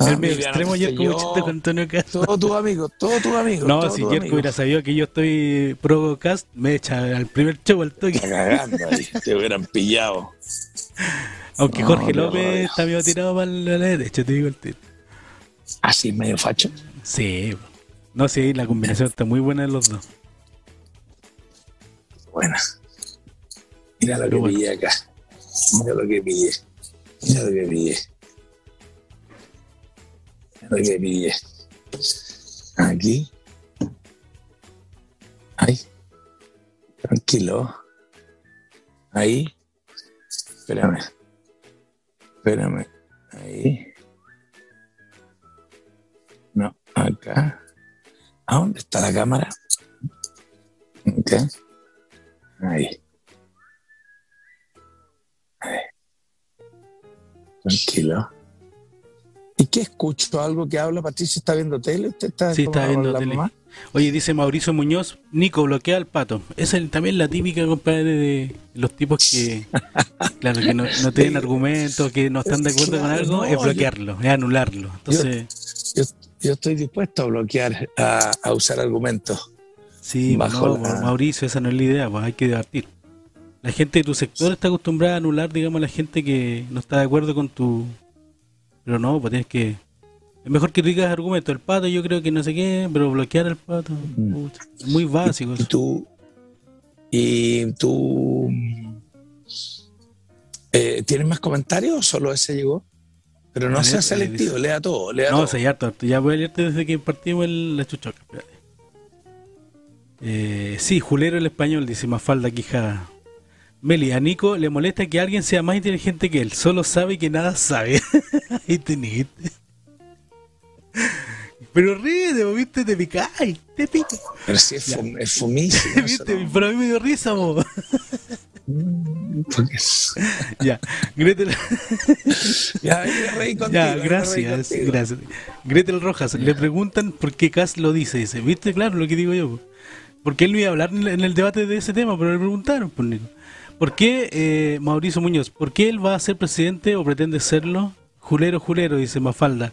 Ah, el medio extremo Yerko con Antonio Castro. Todos tus amigos, todos tus amigos. No, si amigos. hubiera sabido que yo estoy pro cast, me echa al primer show al toque. Está cagando ahí, te hubieran pillado. Aunque No, Jorge López rabia. está medio tirado para la derecha, te digo el tiro. Así medio facho. Sí, no, sí, la combinación está muy buena de los dos. Buena. Mira lo Pero que bueno. pillé acá. Mira lo que pillé. Mira lo que pillé. Mira lo que pillé. Aquí. Ahí. Tranquilo. Ahí. Espérame. Espérame. Ahí. No, acá. ¿A dónde está la cámara? Ok. Ahí. Tranquilo. ¿Y qué escucho? ¿Algo que habla? ¿Patricia está viendo tele? ¿Usted está, Sí, está viendo la tele. mamá? Oye, dice Mauricio Muñoz, Nico, bloquea al pato. Esa es también la típica, compadre, de los tipos que, claro, que no, no tienen argumentos, que no están de acuerdo con Claro, algo, no, es yo- bloquearlo, es anularlo. Entonces, Yo, yo estoy dispuesto a bloquear, a, a usar argumentos. sí, pues bajo no, la- pues, Mauricio, esa no es la idea, pues hay que debatir. La gente de tu sector está acostumbrada a anular, digamos, a la gente que no está de acuerdo con tu... Pero no, pues tienes que... Es mejor que tú digas argumentos. El pato yo creo que no sé qué, pero bloquear al pato... es muy básico. Y tú, y tú eh, ¿tienes más comentarios o solo ese llegó? Pero no sea selectivo, lea todo, lea No, todo. o sea, ya, harto, ya voy a leerte desde que partimos el, la chuchoca. Eh, sí, Julero el español, dice Mafalda Quijada. Meli, a Nico le molesta que alguien sea más inteligente que él, solo sabe que nada sabe. Ahí teniste. Pero ríete, viste, te picáis, te pica. Pero sí es, fum- es. Pero a mí me dio risa, vos. Mm, ya, Gretel, Ya, reí contigo, ya, reí gracias, gracias. Gretel Rojas, le preguntan por qué Cass lo dice, dice, ¿viste? Claro, lo que digo yo. po. Porque él no iba a hablar en el- en el debate de ese tema, pero le preguntaron, por Nico. ¿Por qué, eh, Mauricio Muñoz, por qué él va a ser presidente o pretende serlo? Julero, Julero, dice Mafalda.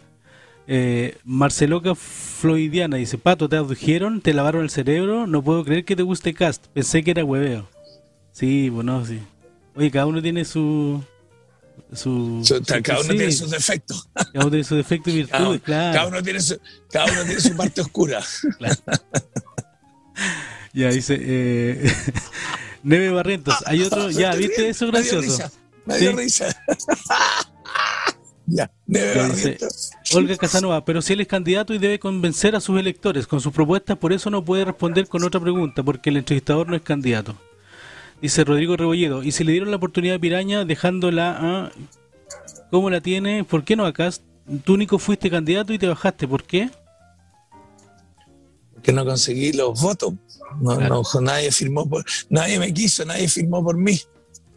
Eh, Marceloca Floidiana dice, Pato, ¿te abdujeron? ¿Te lavaron el cerebro? No puedo creer que te guste Cast. Pensé que era hueveo. Sí, bueno, sí. Oye, cada uno tiene su... su, Su- cada uno sí, tiene sus defectos. cada uno tiene sus defectos y Cada, virtudes, claro. cada uno tiene su, cada uno tiene su parte oscura. Ya dice eh, Neve Barrientos. Hay otro, ya, Te ¿viste eso me dio gracioso? risa, Me dio risa. ya, Neve dice, Barrientos. Olga Casanova, pero si él es candidato y debe convencer a sus electores con sus propuestas, por eso no puede responder con otra pregunta, porque el entrevistador no es candidato. Dice Rodrigo Rebolledo, y si le dieron la oportunidad a Piraña dejándola a... ¿Cómo la tiene? ¿Por qué no acá? Tú, Nico, fuiste candidato y te bajaste. ¿Por qué? Que no conseguí los votos. No, Claro. no, nadie firmó por, nadie me quiso, nadie firmó por mí.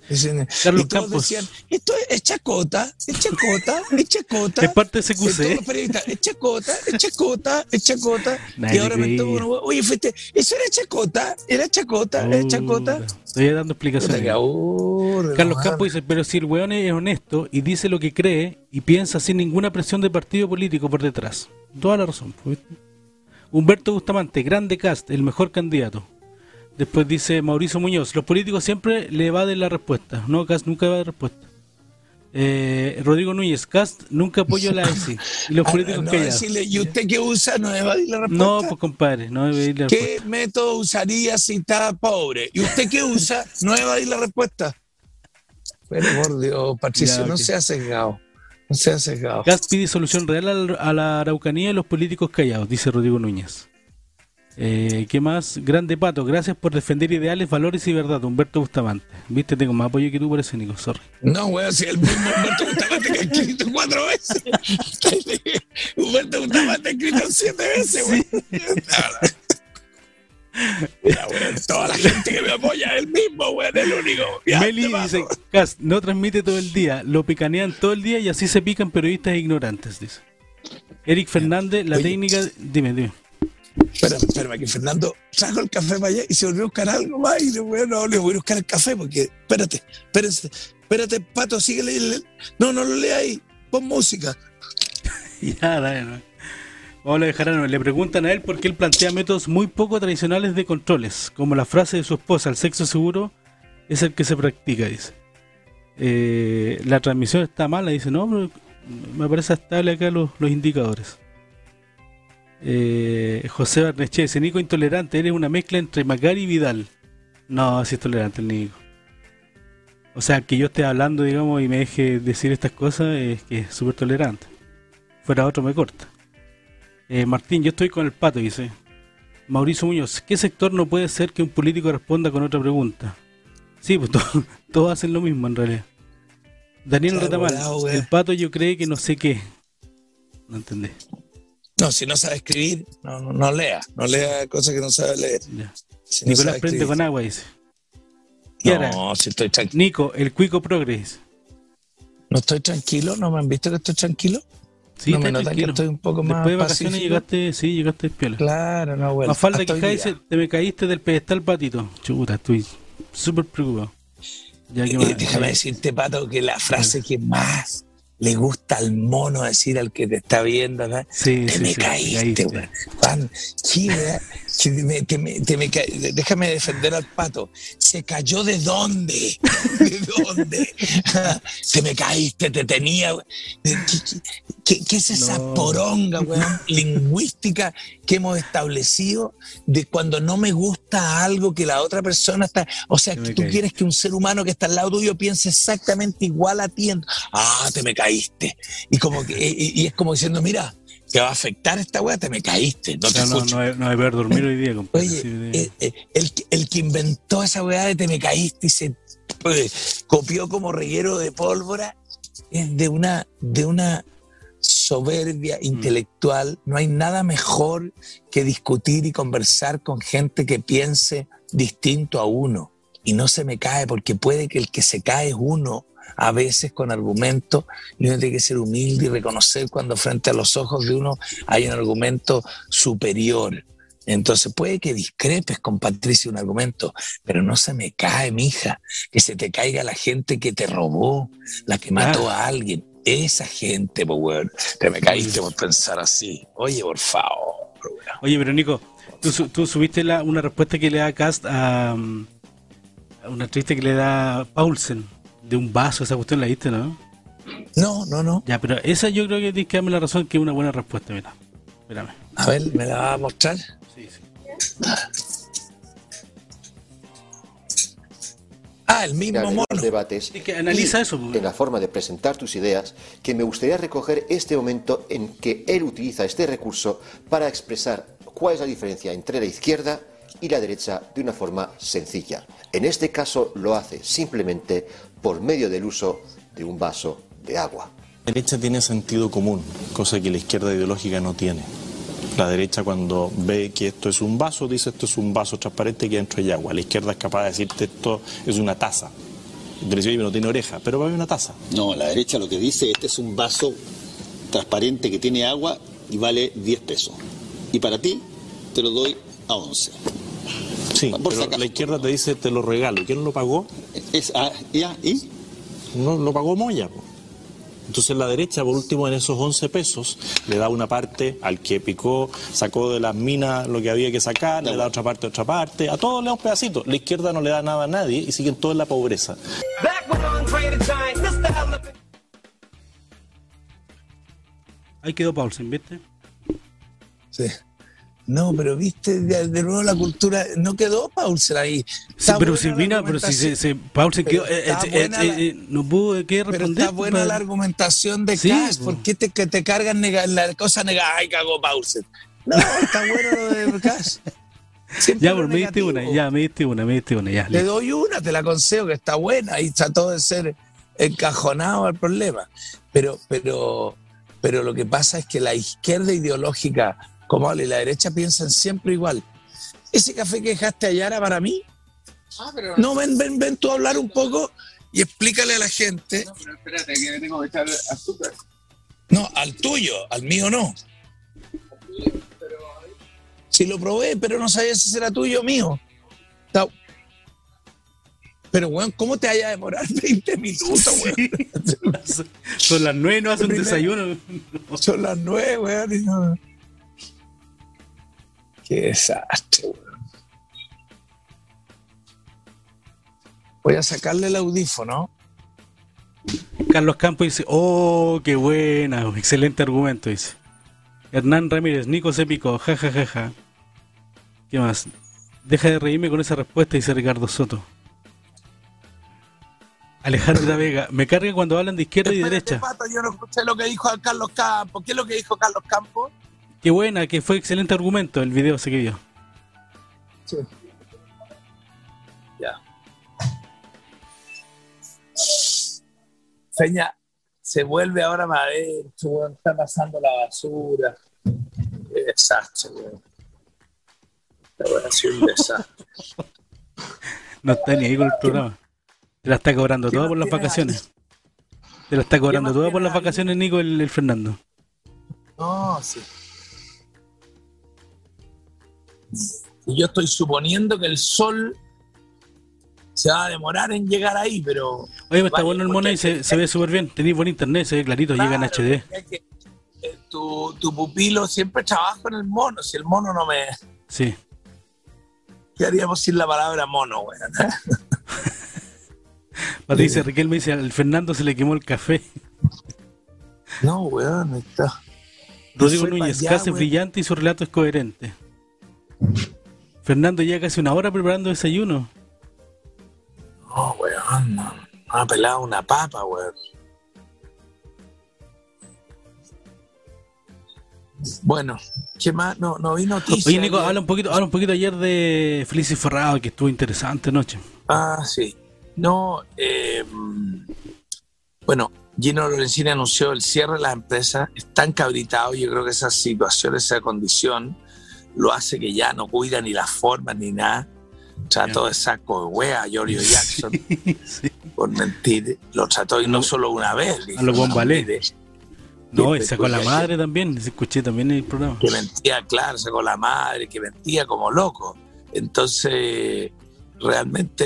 Dicen, Carlos y todos Campos. decían, esto es, es chacota, es chacota, es chacota. Es parte de CQC. es chacota, es chacota, es chacota. Nadie y ahora me creía. tomo, oye, fuiste, eso era chacota, era chacota, era chacota. Puta, Estoy dando explicaciones. aburre, Carlos no, Campos dice, pero si el weón es honesto y dice lo que cree y piensa sin ninguna presión de partido político por detrás. Toda la razón. pues, ¿viste? Humberto Bustamante, grande cast, el mejor candidato. Después dice Mauricio Muñoz, los políticos siempre le evaden la respuesta. No, Cast nunca evade respuesta. Eh, Rodrigo Núñez, Cast nunca apoyó la ESI. Y los Ah, políticos no callados. decirle, ¿y usted qué usa? No evadir la respuesta. No, pues compadre, no evadir la respuesta. ¿Qué método usaría si está pobre? ¿Y usted qué usa? No evadir la respuesta. Pero por Dios, Patricio, Ya, no ok. sea sesgado. No sea sesgado. Gas pide solución real al- a la Araucanía y los políticos callados, dice Rodrigo Núñez. Eh, ¿Qué más? Grande Pato, gracias por defender ideales, valores y verdad, Humberto Bustamante. Viste, tengo más apoyo que tú por ese, Nico, sorry. No, weón, si el mismo Humberto Bustamante que ha escrito cuatro veces. Humberto Bustamante ha escrito siete veces, weón. Ya, weón, toda la gente que me apoya es el mismo, weón, el único. Ya, Meli dice, Cas, no transmite todo el día, lo picanean todo el día y así se pican periodistas ignorantes, dice. Eric Fernández, la Oye. técnica... Dime, dime. Espérame, espérame, que Fernando trajo el café para allá y se volvió a buscar algo más y le, bueno, le voy a buscar el café porque, espérate, espérate, espérate, Pato, sigue leyendo. No, no lo lea ahí, pon música. Ya, dale, no. Vamos a dejar a Le preguntan a él por qué él plantea métodos muy poco tradicionales de controles, como la frase de su esposa, el sexo seguro es el que se practica, dice. Eh, la transmisión está mala, dice, no, pero me parece estable acá los, los indicadores. Eh, José Barneche dice, Nico intolerante, eres una mezcla entre Macari y Vidal. No, así es tolerante el Nico. O sea, que yo esté hablando, digamos, y me deje decir estas cosas, es que es súper tolerante. Fuera otro me corta. Eh, Martín, yo estoy con el pato, dice. Mauricio Muñoz, ¿qué sector no puede ser que un político responda con otra pregunta? Sí, pues todos hacen lo mismo en realidad. Daniel Retamal, el pato yo creo que no sé qué. No entendí. No, si no sabe escribir, no, no, no lea, no lea cosas que no sabe leer. Ya. Si no Nicolás sabe prende con agua, dice. Kiara, No, si estoy tranquilo. Nico, el Cuico Progress. No estoy tranquilo, ¿no me han visto que estoy tranquilo? Sí, No me notan que estoy un poco más Después de vacaciones pacífico. llegaste, sí, llegaste piola. Claro, no, bueno. Más falta que dice, te me caíste del pedestal, patito. Chuta, estoy súper preocupado. Ya que Eh, déjame decirte, Pato, que la frase que más le gusta al mono decir al que te está viendo, ¿no? Sí, te sí, me sí, caíste, caíste. sí, ¿verdad? Sí, te me- te me- te me ca- déjame defender al pato. ¿Se cayó de dónde? ¿De dónde? te me caíste, te tenía. ¿Qué, qué- qué- qué es esa No. poronga, weón, lingüística que hemos establecido de cuando no me gusta algo que la otra persona está. O sea, que tú quieres que un ser humano que está al lado tuyo piense exactamente igual a ti. Ah, te me caíste. Y, como que, y, y es como diciendo, mira, te va a afectar esta weá, te me caíste. No te no, no, no, he- no poder dormir hoy día, compadre. Oye, sí, eh, eh, el, que- el que inventó esa weá de te me caíste y se pues, copió como reguero de pólvora es de una, de una soberbia Mm. intelectual. No hay nada mejor que discutir y conversar con gente que piense distinto a uno. Y no se me cae, porque puede que el que se cae es uno, a veces con argumentos, y uno tiene que ser humilde y reconocer cuando frente a los ojos de uno hay un argumento superior. Entonces puede que discrepes con Patricia un argumento, pero no se me cae, mija, que se te caiga la gente que te robó, la que mató a alguien. Esa gente, weón, te me caíste por pensar así. Oye, por favor. Oye, pero Nico, tú, su- tú subiste la, una respuesta que le da Cast a, a una entrevista que le da Paulsen de un vaso, esa cuestión la viste, ¿no? No, no, no. Ya, pero esa yo creo que tienes que darme la razón que es una buena respuesta, mira. Espérame. A ver, ¿me la va a mostrar? Sí, sí. Ah, el mismo en mono. los debates Es que analiza y eso, pues. en la forma de presentar tus ideas que me gustaría recoger este momento en que él utiliza este recurso para expresar cuál es la diferencia entre la izquierda y la derecha de una forma sencilla. En este caso lo hace simplemente por medio del uso de un vaso de agua. La derecha tiene sentido común, cosa que la izquierda ideológica no tiene. La derecha cuando ve que esto es un vaso, dice esto es un vaso transparente que dentro hay agua. La izquierda es capaz de decirte esto es una taza. "Oye, no tiene oreja, pero va a haber una taza. No, la derecha lo que dice, este es un vaso transparente que tiene agua y vale 10 pesos. Y para ti te lo doy a 11. Sí, Por pero la izquierda te dice te lo regalo. ¿Y ¿Quién lo pagó? Es, ah, ya, ¿y? No lo pagó Moya. Entonces la derecha, por último, en esos 11 pesos, le da una parte al que picó, sacó de las minas lo que había que sacar, le da otra parte a otra parte, a todos le da un pedacito. La izquierda no le da nada a nadie y siguen todos en la pobreza. Ahí quedó Paulsen, ¿viste? Sí. No, pero viste, de, de nuevo la cultura, no quedó Paulsen ahí. Sí, pero buena si la vino, pero si se, se Paulsen Pero quedó. eh, eh, eh, la- eh, no pudo qué Pero responder. está buena la argumentación de Sí, Cass. po. ¿Por qué te, que te cargan nega- la cosa negada? Ay, cagó Paulsen. No, está bueno lo de Cass. Siempre Ya, pues me diste una, ya, me diste una, me diste una, ya. Le doy una, te la aconsejo, que está buena y trató de ser encajonado al problema. Pero, pero, pero lo que pasa es que la izquierda ideológica, como y la derecha piensan siempre igual. Ese café que dejaste allá era para mí. No, ven, ven, ven tú a hablar un poco y explícale a la gente. No, pero espérate, que tengo que echar azúcar. No, al tuyo, al mío no. Si lo probé, pero no sabía si era tuyo o mío. Pero, weón, ¿cómo te vaya a demorar 20 minutos, weón? Son las nueve, no hacen Primero- desayuno. Son las nueve, weón. Y Qué desastre, weón. Voy a sacarle el audífono. Carlos Campos dice, oh, qué buena, excelente argumento, dice. Hernán Ramírez, Nico se picó, ja, ja, ja, ja. ¿Qué más? Deja de reírme con esa respuesta, dice Ricardo Soto. Alejandra Vega, me carga cuando hablan de izquierda y Espérate, derecha. Pato, yo no escuché lo que dijo Carlos Campos. ¿Qué es lo que dijo Carlos Campos? Qué buena, que fue excelente argumento el video ese que vio. Sí. Ya. Seña, se vuelve ahora más adentro, weón, está pasando la basura. Qué desastre, weón. Esta weón ha sido un desastre. No está ni ahí con el programa. Te la está cobrando ¿Qué toda por las vacaciones. Te la está cobrando toda por las vacaciones, Nico, el, el Fernando. No, sí. Y yo estoy suponiendo que el sol se va a demorar en llegar ahí, pero. Oye, está bueno el mono y se, ve súper bien. Tenéis buen internet, se ve clarito, llega en Claro, HD. que- eh, tu, tu pupilo siempre trabaja en el mono. Si el mono no me. Sí. ¿Qué haríamos sin la palabra mono, weón? Patricia Riquelme dice, al Fernando se le quemó el café. No, weón, está. Rodrigo Núñez, casi brillante y su relato es coherente. Fernando ya casi una hora preparando desayuno. No, weón, no. Me ha pelado una papa, weón. Bueno, ¿qué más? No, no vi noticias. Oye, Nico, ayer. habla un poquito, habla un poquito ayer de Felices Ferrado, que estuvo interesante anoche. Ah, sí. No, eh, bueno, Gino Lorenzini anunció el cierre de las empresas. Está encabritado. Yo creo que esa situación, esa condición, lo hace que ya no cuida ni las formas ni nada. Trató de saco de wea a Giorgio Jackson Sí. por mentir. Lo trató y no solo una vez. A lo dijo, Bombalé. mire, No, y sacó la madre también, se escuché también el programa. que mentía, claro, sacó la madre, que mentía como loco. Entonces, realmente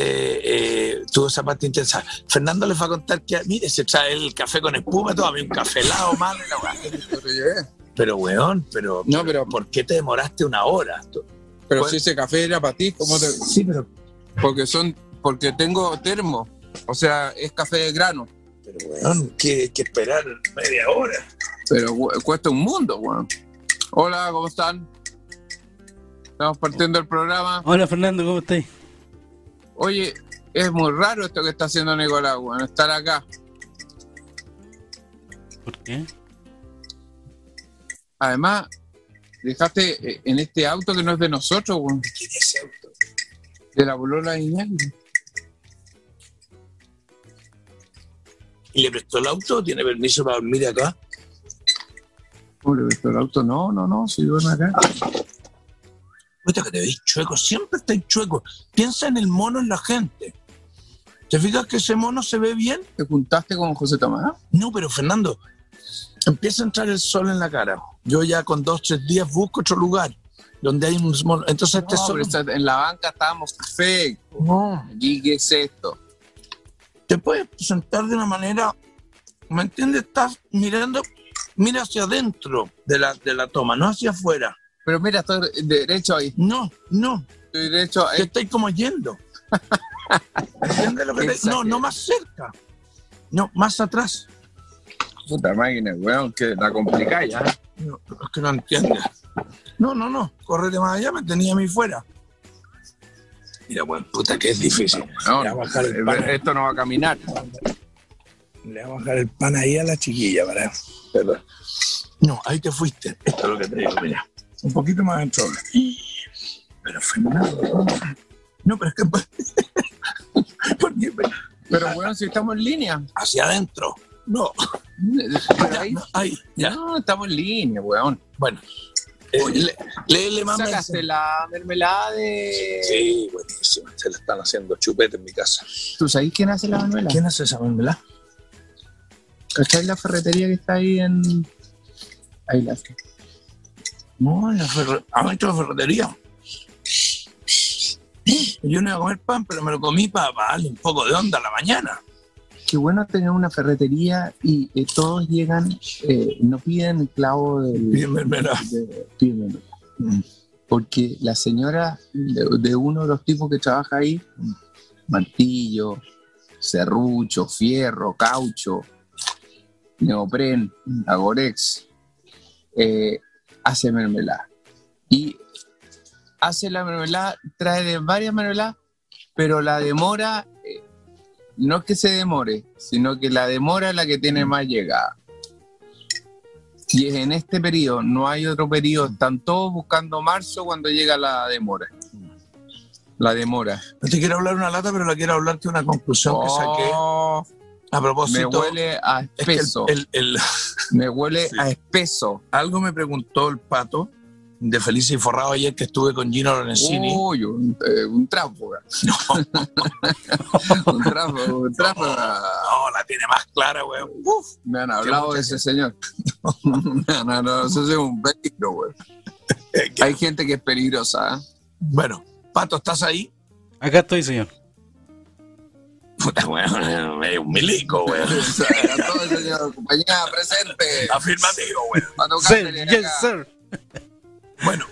eh, tuvo esa parte intensa. Fernando les va a contar que, mire, se trae el café con espuma, todo, a mí un café helado, madre, la weá. Pero, weón, pero, No, pero- ¿por qué te demoraste una hora? Pero si ese café era para ti, ¿cómo te...? Sí, pero, Porque son, porque tengo termo. O sea, es café de grano. pero weón, que hay que esperar media hora. Pero we- cuesta un mundo, weón. Hola, ¿cómo están? Estamos partiendo el programa. Hola Fernando, ¿cómo estáis? Oye, es muy raro esto que está haciendo Nicolás, weón, estar acá. ¿Por qué? Además, dejaste eh, en este auto que no es de nosotros, weón, ¿Quién es ese auto? de la bolola de Iñaki. ¿Y le prestó el auto? ¿Tiene permiso para dormir acá? Pobre, ¿esto el auto? No, no, no, si duerme acá. Puta que te veis chueco, siempre estáis chueco. Piensa en el mono en la gente. ¿Te fijas que ese mono se ve bien? ¿Te juntaste con José Tomás? No, pero Fernando, empieza a entrar el sol en la cara. Yo ya con dos, tres días busco otro lugar donde hay un. Entonces este sol... está- en la banca estábamos perfectos. No, Aquí, ¿qué es esto? te puedes sentar de una manera, ¿me entiendes? Estás mirando, mira hacia adentro de la, de la toma, no hacia afuera. Pero mira, estoy derecho ahí. No, no, Estoy derecho ahí. estáis como yendo. ¿Entiendes lo que te- No, no más cerca. No, más atrás. Puta máquina, weón, que la complicada ya. No, es que no entiendes. No, no, no. Correte más allá, me tenía a mí fuera. Mira, buen puta, que es difícil. No, pan. esto no va a caminar. Le va a bajar el pan ahí a la chiquilla, ¿verdad? Perdón. No, ahí te fuiste. Esto es lo que te digo, mira. Un poquito más adentro. Pero Fernando. No, No, pero es que. Porque Pero weón, si estamos en línea. hacia adentro. No. Pero ahí, no, ahí, ya. no, estamos en línea, weón. Bueno. Eh, le- léele más Sacaste la mermelada de... Sí, buenísimo. Se le están haciendo chupete en mi casa. ¿Tú sabes quién hace la mermelada? ¿Quién hace esa mermelada? ¿Cachai la ferretería que está ahí en... Ahí la. No, en la ferre... ¿Han hecho la ferretería? Yo no iba a comer pan, pero me lo comí para darle un poco de onda a la mañana. Qué bueno tener una ferretería y eh, todos llegan, eh, no piden el clavo del... De- piden mermelada. Porque la señora de, de uno de los tipos que trabaja ahí, martillo, serrucho, fierro, caucho, neopren, agorex, eh, hace mermelada. Y hace la mermelada, trae de varias mermeladas, pero la demora, no es que se demore, sino que la demora es la que tiene más llegada. Y es en este periodo, no hay otro periodo, están todos buscando marzo cuando llega la demora. La demora. No te quiero hablar una lata, pero la quiero hablar de una conclusión que saqué Oh, a me propósito. huele a es que el- espeso. el- el- me huele Sí. a espeso. algo me preguntó el pato de Felices y Forrado ayer que estuve con Gino Lorenzini. Uy, un, eh, un trapo. weón. un trapo, un trapo. No, la tiene más clara, weón. Uf. Me han hablado de ese señor. me han hablado, ese es un peligro, güey. Hay gente que es peligrosa. ¿eh? Bueno, Pato, ¿estás ahí? Acá estoy, señor. Puta, weón, es un milico, weón. A todo el señor, compañía presente. Afirmativo, weón. Pato Sir, yes, acá. sir. Bueno,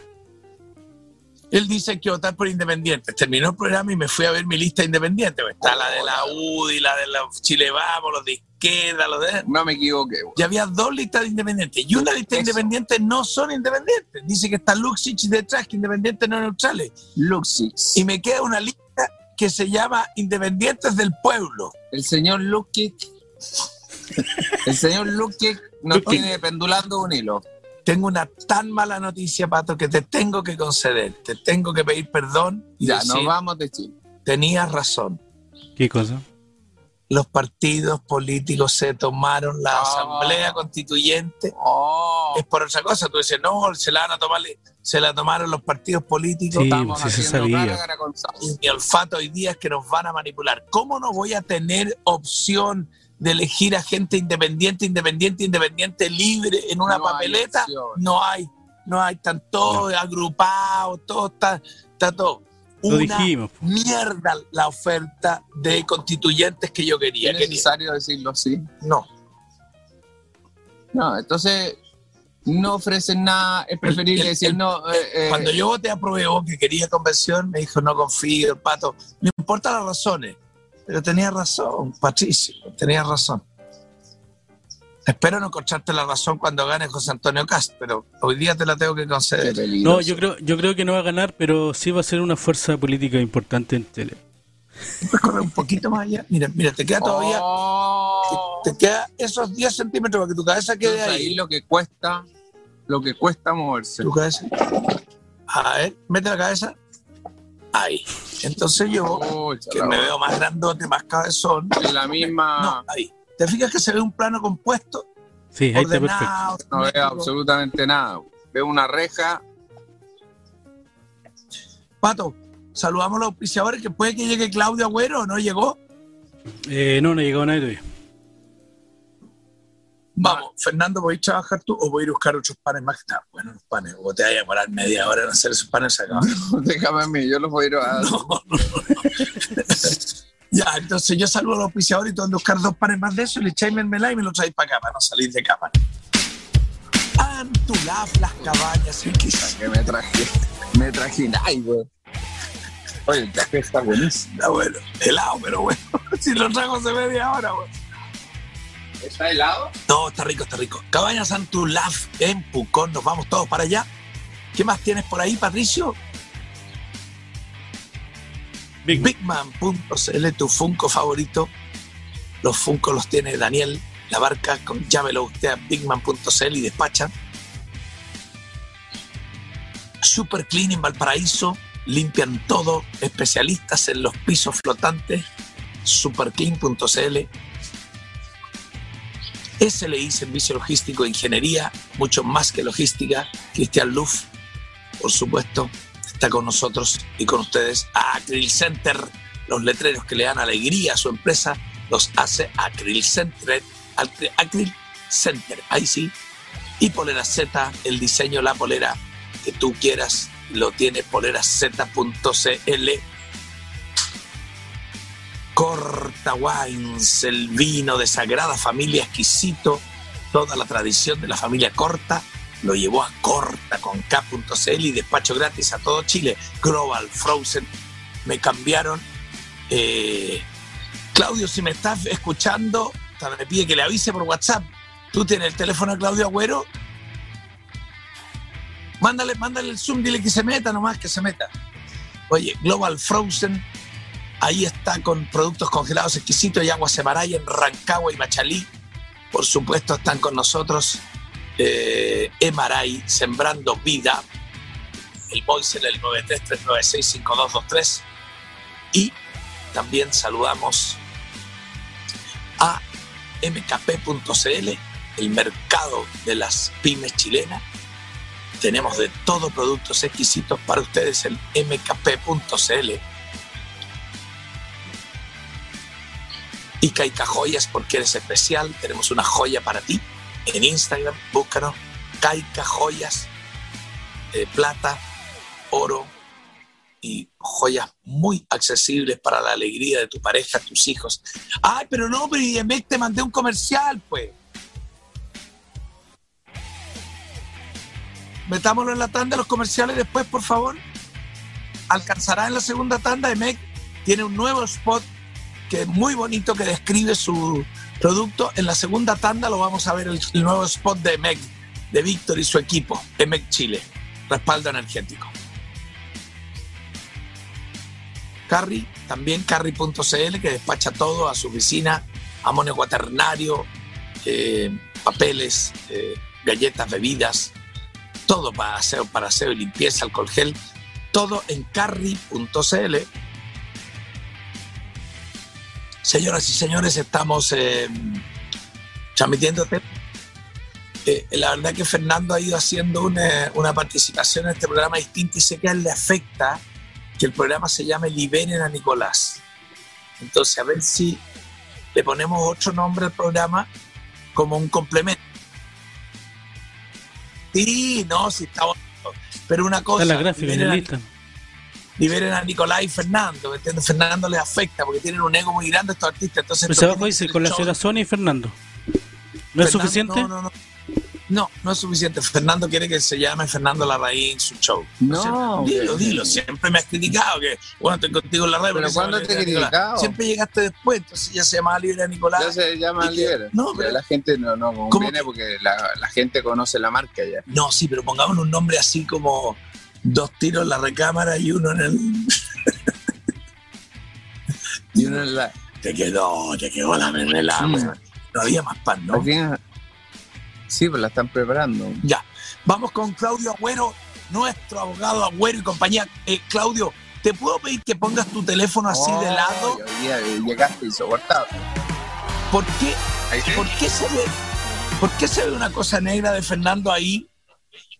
él dice que votar por independientes. Terminó el programa y me fui a ver mi lista independiente. Está la de la UDI, la de la Chile Vamos, los de izquierda, los de... No me equivoqué, güey. Y había dos listas de independientes. Y una lista de Eso. independientes no son independientes. Dice que está Luxich detrás, que independientes no neutrales. Luxix. Y me queda una lista que se llama Independientes del Pueblo. El señor Lukic. El señor Lukic nos tiene pendulando un hilo. Tengo una tan mala noticia, Pato, que te tengo que conceder. Te tengo que pedir perdón. Y Ya, decir, nos vamos de Chile. tenías razón. ¿Qué cosa? Los partidos políticos se tomaron la Ah. asamblea constituyente. Oh, Es por otra cosa. Tú dices, no, se la van a tomar, se la tomaron los partidos políticos. Sí, estamos sí se haciendo sabía. cara, cara con sal. y mi olfato hoy día es que nos van a manipular. ¿Cómo no voy a tener opción de elegir a gente independiente, independiente, independiente, libre en una No papeleta? no hay, no hay, están todos agrupados, todo está, está todo. Lo Una dijimos. mierda la oferta de constituyentes que yo quería. ¿Es Quería- necesario decirlo así? No, No, entonces no ofrecen nada. Es preferible El- decir el- no. eh, eh, Cuando yo voté a Pruebo, que quería convención, me dijo, no confío, el pato. No importa las razones, pero tenía razón, Patricio, tenía razón. Espero no encontrarte la razón cuando gane José Antonio Cast, pero hoy día te la tengo que conceder. No, yo creo, yo creo que no va a ganar, pero sí va a ser una fuerza política importante en Chile. Puedes correr un poquito más allá. Mira, mira, te queda todavía, Oh. te queda esos 10 centímetros para que tu cabeza quede Entonces, ahí ahí. lo que cuesta, lo que cuesta moverse. Tu cabeza. A ver, mete la cabeza. Ahí. Entonces yo, Oh, que me veo más grandote, más cabezón. en la misma. No, ahí. ¿Te fijas que se ve un plano compuesto? Sí, ahí está perfecto. ordenado, No veo absolutamente nada. Veo una reja. Pato, saludamos a los auspiciadores que puede que llegue Claudio Agüero o no llegó. Eh, no, no llegado nadie todavía. Vamos, Fernando, ¿voy a trabajar tú o voy a ir a buscar otros panes más que están buenos los panes? O te vaya a demorar media hora en hacer esos panes se acaban. Déjame a mí, yo los voy a ir a. Ya, entonces yo saludo a los auspiciadores y tú andas a buscar dos panes más de eso y le echáis mermelada y me lo traéis para acá, para no salir de cama. Antulaf, las cabañas, el quizás. Que me traje. Me traje. Ay, güey. Oye, el café está buenísimo. Está bueno, helado, pero bueno, si lo trajo hace media hora, güey. ¿Está helado? No, está rico, está rico. Cabañas Antulaf en Pucón, nos vamos todos para allá. ¿Qué más tienes por ahí, Patricio? Big Man. Bigman.cl, tu Funko favorito. Los Funko los tiene Daniel, la barca, con llámelo usted a bigman.cl y despachan. Super Clean en Valparaíso, limpian todo, especialistas en los pisos flotantes, superclean.cl. SLI, Servicio Logístico e Ingeniería, mucho más que logística. Cristian Luf, por supuesto, está con nosotros y con ustedes. Acryl Center, los letreros que le dan alegría a su empresa, los hace Acryl Center. Center, ahí sí. Y Polera Z, el diseño, la polera que tú quieras, lo tiene poleraz.cl. Corta Wines, el vino de Sagrada Familia exquisito, toda la tradición de la familia Corta lo llevó a Corta con K.cl y despacho gratis a todo Chile. Global Frozen, me cambiaron. Eh, Claudio, si me estás escuchando, me pide que le avise por WhatsApp. ¿Tú tienes el teléfono de Claudio Agüero? Mándale, mándale el Zoom, dile que se meta nomás, que se meta. Oye, Global Frozen, ahí está con productos congelados exquisitos y agua Semaraya en Rancagua y Machalí. Por supuesto, están con nosotros eh, Emaray, Sembrando Vida, el Moisel, el 933965223. Y también saludamos a mkp.cl, el mercado de las pymes chilenas. tenemos de todo productos exquisitos para ustedes en mkp.cl. Y Caica Joyas, porque eres especial, tenemos una joya para ti. En Instagram, búscanos, Caica Joyas, eh, plata, oro y joyas muy accesibles para la alegría de tu pareja, tus hijos. Ay, pero no, pero y en vez te mandé un comercial, pues. Metámoslo en la tanda los comerciales después, por favor. Alcanzará en la segunda tanda. EMEC tiene un nuevo spot que muy bonito que describe su producto. En la segunda tanda lo vamos a ver el, el nuevo spot de EMEC, de Víctor y su equipo, EMEC Chile, respaldo energético. Carry, también carry.cl, que despacha todo a su oficina, amonio cuaternario, eh, papeles, eh, galletas, bebidas, todo para aseo, para aseo y limpieza, alcohol gel, todo en carry.cl. Señoras y señores, estamos eh, transmitiéndote. Eh, la verdad que Fernando ha ido haciendo una, una participación en este programa distinta y sé que a él le afecta que el programa se llame Liberen a Nicolás. Entonces, a ver si le ponemos otro nombre al programa como un complemento. Sí, no, sí está bonito. Pero una cosa. Está la gráfica en a. liberen a Nicolás y Fernando, ¿me entiendes? Fernando les afecta porque tienen un ego muy grande estos artistas. Entonces, Pues abajo tiene que dice con la señora Sonia y Fernando. ¿No es suficiente? No, no, no. No, no es suficiente. Fernando quiere que se llame Fernando Larraín en su show. No, dilo, dilo. Siempre me has criticado que, bueno, estoy contigo en la red. Pero se ¿cuándo te he criticado? Siempre llegaste después, entonces ya se llamaba Libre Nicolás. Ya se llama Libera. No, pero pero- la gente no, no ¿Cómo conviene que? porque la, la gente conoce la marca ya. No, sí, pero pongamos un nombre así como dos tiros en la recámara y uno en el. Y uno en la, Te quedó, te quedó la mermelada. No había más pan, ¿no? Sí, pues la están preparando. Ya. Vamos con Claudio Agüero, nuestro abogado Agüero y compañía. Eh, Claudio, ¿te puedo pedir que pongas tu teléfono así de lado? llegaste insoportable. ¿Por qué, por qué se ve, por qué se ve una cosa negra de Fernando ahí?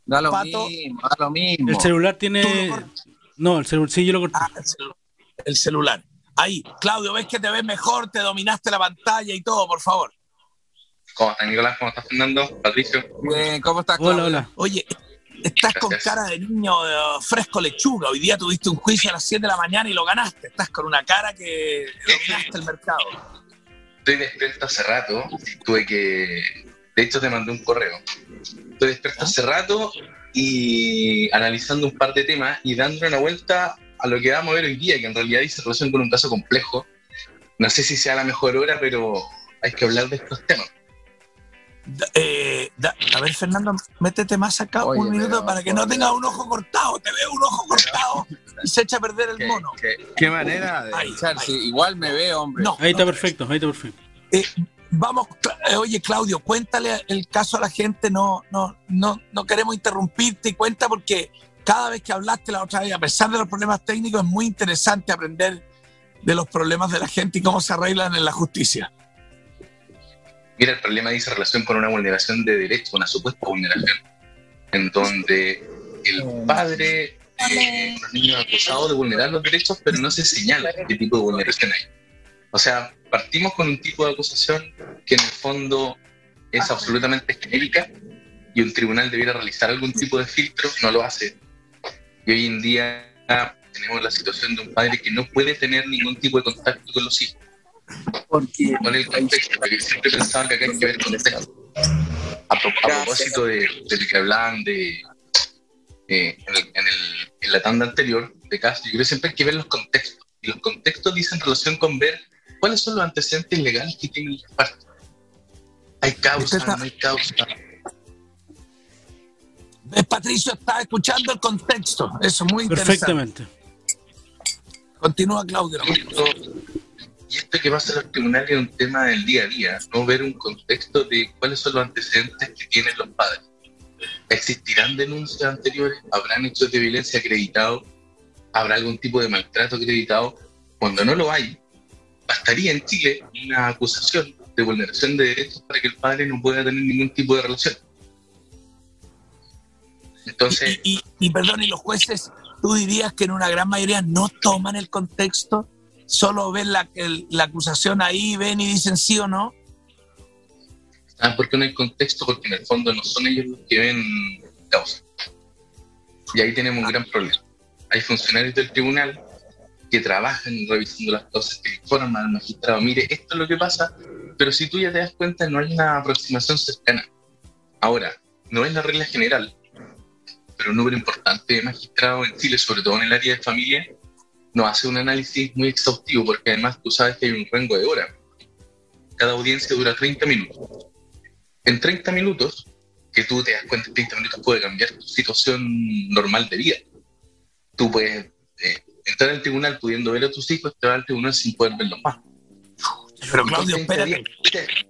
Da lo Pato. mismo, da lo mismo. El celular tiene. No, el celular. Sí, yo lo corté. Ah, el, celu- el celular. Ahí, Claudio, ves que te ves mejor, te dominaste la pantalla y todo, por favor. ¿Cómo estás, Nicolás? ¿Cómo estás, Fernando? Patricio. Bien, ¿cómo estás, Hola, Claudio? hola. Oye, estás con Gracias. cara de niño fresco lechuga. Hoy día tuviste un juicio a las 7 de la mañana y lo ganaste. Estás con una cara que dominaste el mercado. Estoy despierto hace rato. Tuve que. De hecho, te mandé un correo. Estoy despierto hace rato y analizando un par de temas y dándole una vuelta a lo que vamos a ver hoy día, que en realidad dice relación con un caso complejo. No sé si sea la mejor hora, pero hay que hablar de estos temas. Da- eh, da- a ver, Fernando, métete más acá Oye, un minuto pero, para que no por- tenga un ojo cortado. Te veo un ojo cortado y se echa a perder el ¿Qué, mono. qué- qué manera de Ahí, echar? ahí. Sí, igual me veo, hombre. No, Ahí está no. perfecto, ahí está perfecto. Eh, vamos, Cla- eh, oye Claudio, cuéntale el caso a la gente, no, no, no, no queremos interrumpirte y cuenta porque cada vez que hablaste la otra vez, a pesar de los problemas técnicos, es muy interesante aprender de los problemas de la gente y cómo se arreglan en la justicia. Mira, el problema dice relación con una vulneración de derechos, una supuesta vulneración, en donde el padre de los niños acusados de vulnerar los derechos, pero no se señala qué tipo de vulneración hay. O sea, partimos con un tipo de acusación que en el fondo es absolutamente genérica y un tribunal debiera realizar algún tipo de filtro, no lo hace. Y hoy en día tenemos la situación de un padre que no puede tener ningún tipo de contacto con los hijos. Porque ¿Cuál es el contexto? Porque siempre pensaba que acá hay que ver contexto. A, pro- a propósito de, de lo que hablaban de, eh, en, el- en el- en la tanda anterior de casos, yo creo que siempre hay que ver los contextos. Y los contextos dicen relación con ver cuáles son los antecedentes legales que tienen las partes. ¿Hay causa? Está- ¿No hay causa? eh, Patricio está escuchando el contexto, eso es muy interesante. Perfectamente. Continúa Claudio. Y esto, y esto que pasa en los tribunales es un tema del día a día, no ver un contexto de cuáles son los antecedentes que tienen los padres. ¿Existirán denuncias anteriores? ¿Habrán hechos de violencia acreditados? ¿Habrá algún tipo de maltrato acreditado? Cuando no lo hay, bastaría en Chile una acusación de vulneración de derechos para que el padre no pueda tener ningún tipo de relación. Entonces, Y, y- y, perdón, y los jueces, tú dirías que en una gran mayoría no toman el contexto, solo ven la, el- la acusación ahí, ven y dicen sí o no. ¿saben por qué no hay contexto? Porque en el fondo no son ellos los que ven causa. Y ahí tenemos un gran problema. Hay funcionarios del tribunal que trabajan revisando las causas, que informan al magistrado, mire, esto es lo que pasa, pero si tú ya te das cuenta, no hay una aproximación cercana. Ahora, no es la regla general, pero un número importante de magistrados en Chile, sobre todo en el área de familia, no hace un análisis muy exhaustivo, porque además tú sabes que hay un rango de horas. Cada audiencia dura 30 minutos. En 30 minutos, que tú te das cuenta, en 30 minutos puede cambiar tu situación normal de vida. Tú puedes eh, entrar al tribunal pudiendo ver a tus hijos, te vas al tribunal sin poder verlos más. Pero Claudio, con 30 espérate,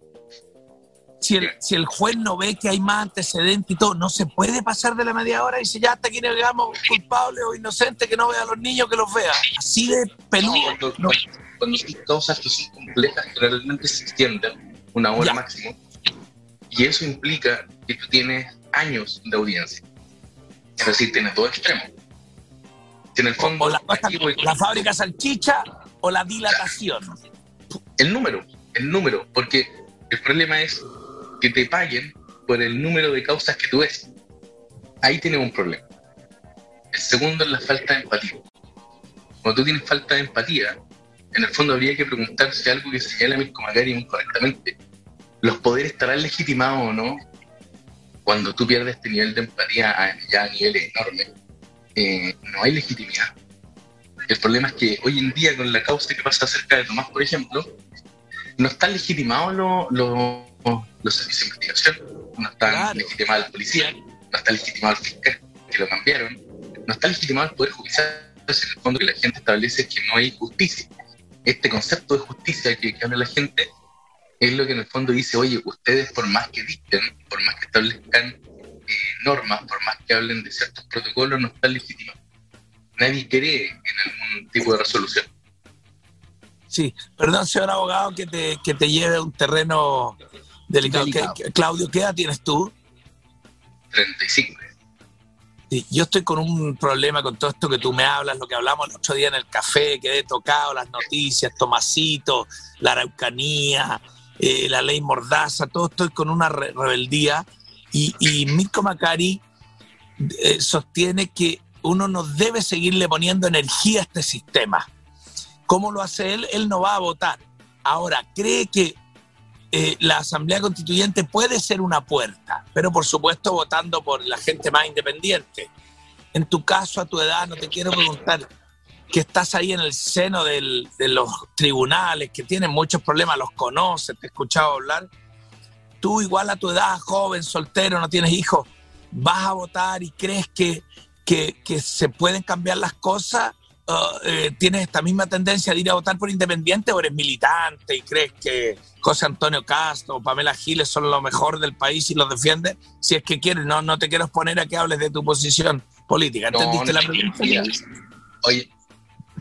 si el, si el juez no ve que hay más antecedentes y todo, no se puede pasar de la media hora y dice ya hasta aquí no llegamos culpable o inocente que no vea a los niños que los vea. Así de peludo. cuando, No. cuando son causas que son complejas, generalmente se extienden una hora Ya. máximo. Y eso implica que tú tienes años de audiencia. Es decir, tienes dos extremos. En el fondo, O la, la fábrica salchicha o la dilatación. el número, el número, porque el problema es que te paguen por el número de causas que tú ves. Ahí tienes un problema. El segundo es la falta de empatía. Cuando tú tienes falta de empatía, en el fondo habría que preguntarse algo que señala Mirko Macari muy correctamente. ¿Los poderes estarán legitimados o no? Cuando tú pierdes este nivel de empatía ya a niveles enormes, eh, no hay legitimidad. El problema es que hoy en día, con la causa que pasa acerca de Tomás, por ejemplo, no están legitimados los, los, los servicios de investigación, no está Claro. legitimada la policía, no está legitimado el fiscal, que lo cambiaron, no está legitimado el Poder Judicial, en el fondo que la gente establece que no hay justicia. Este concepto de justicia que, que habla la gente es lo que en el fondo dice, oye, ustedes por más que dicten, por más que establezcan eh, normas, por más que hablen de ciertos protocolos, no están legitimados. Nadie cree en algún tipo de resolución. Sí, perdón, señor abogado, que te, que te lleve a un terreno delicado. Delicado. ¿Qué- qué- Claudio, ¿qué edad tienes tú? 35. Sí, yo estoy con un problema con todo esto que tú me hablas, lo que hablamos el otro día en el café, quedé tocado, las noticias, Tomasito, la Araucanía, eh, la ley Mordaza, todo estoy con una re- rebeldía. Y, y Mirko Macari eh, sostiene que uno no debe seguirle poniendo energía a este sistema. ¿Cómo lo hace él? Él no va a votar. Ahora, cree que eh, la Asamblea Constituyente puede ser una puerta, pero por supuesto votando por la gente más independiente. En tu caso, a tu edad, no te quiero preguntar que estás ahí en el seno de los tribunales, que tienen muchos problemas, los conoces, te he escuchado hablar. Tú igual a tu edad, joven, soltero, no tienes hijos, vas a votar y crees que, que, que se pueden cambiar las cosas. Uh, eh, ¿Tienes esta misma tendencia de ir a votar por independiente o eres militante y crees que José Antonio Castro o Pamela Giles son lo mejor del país y los defiendes? Si es que quieres, no, no te quiero exponer a que hables de tu posición política. ¿Entendiste no, la pregunta? Oye,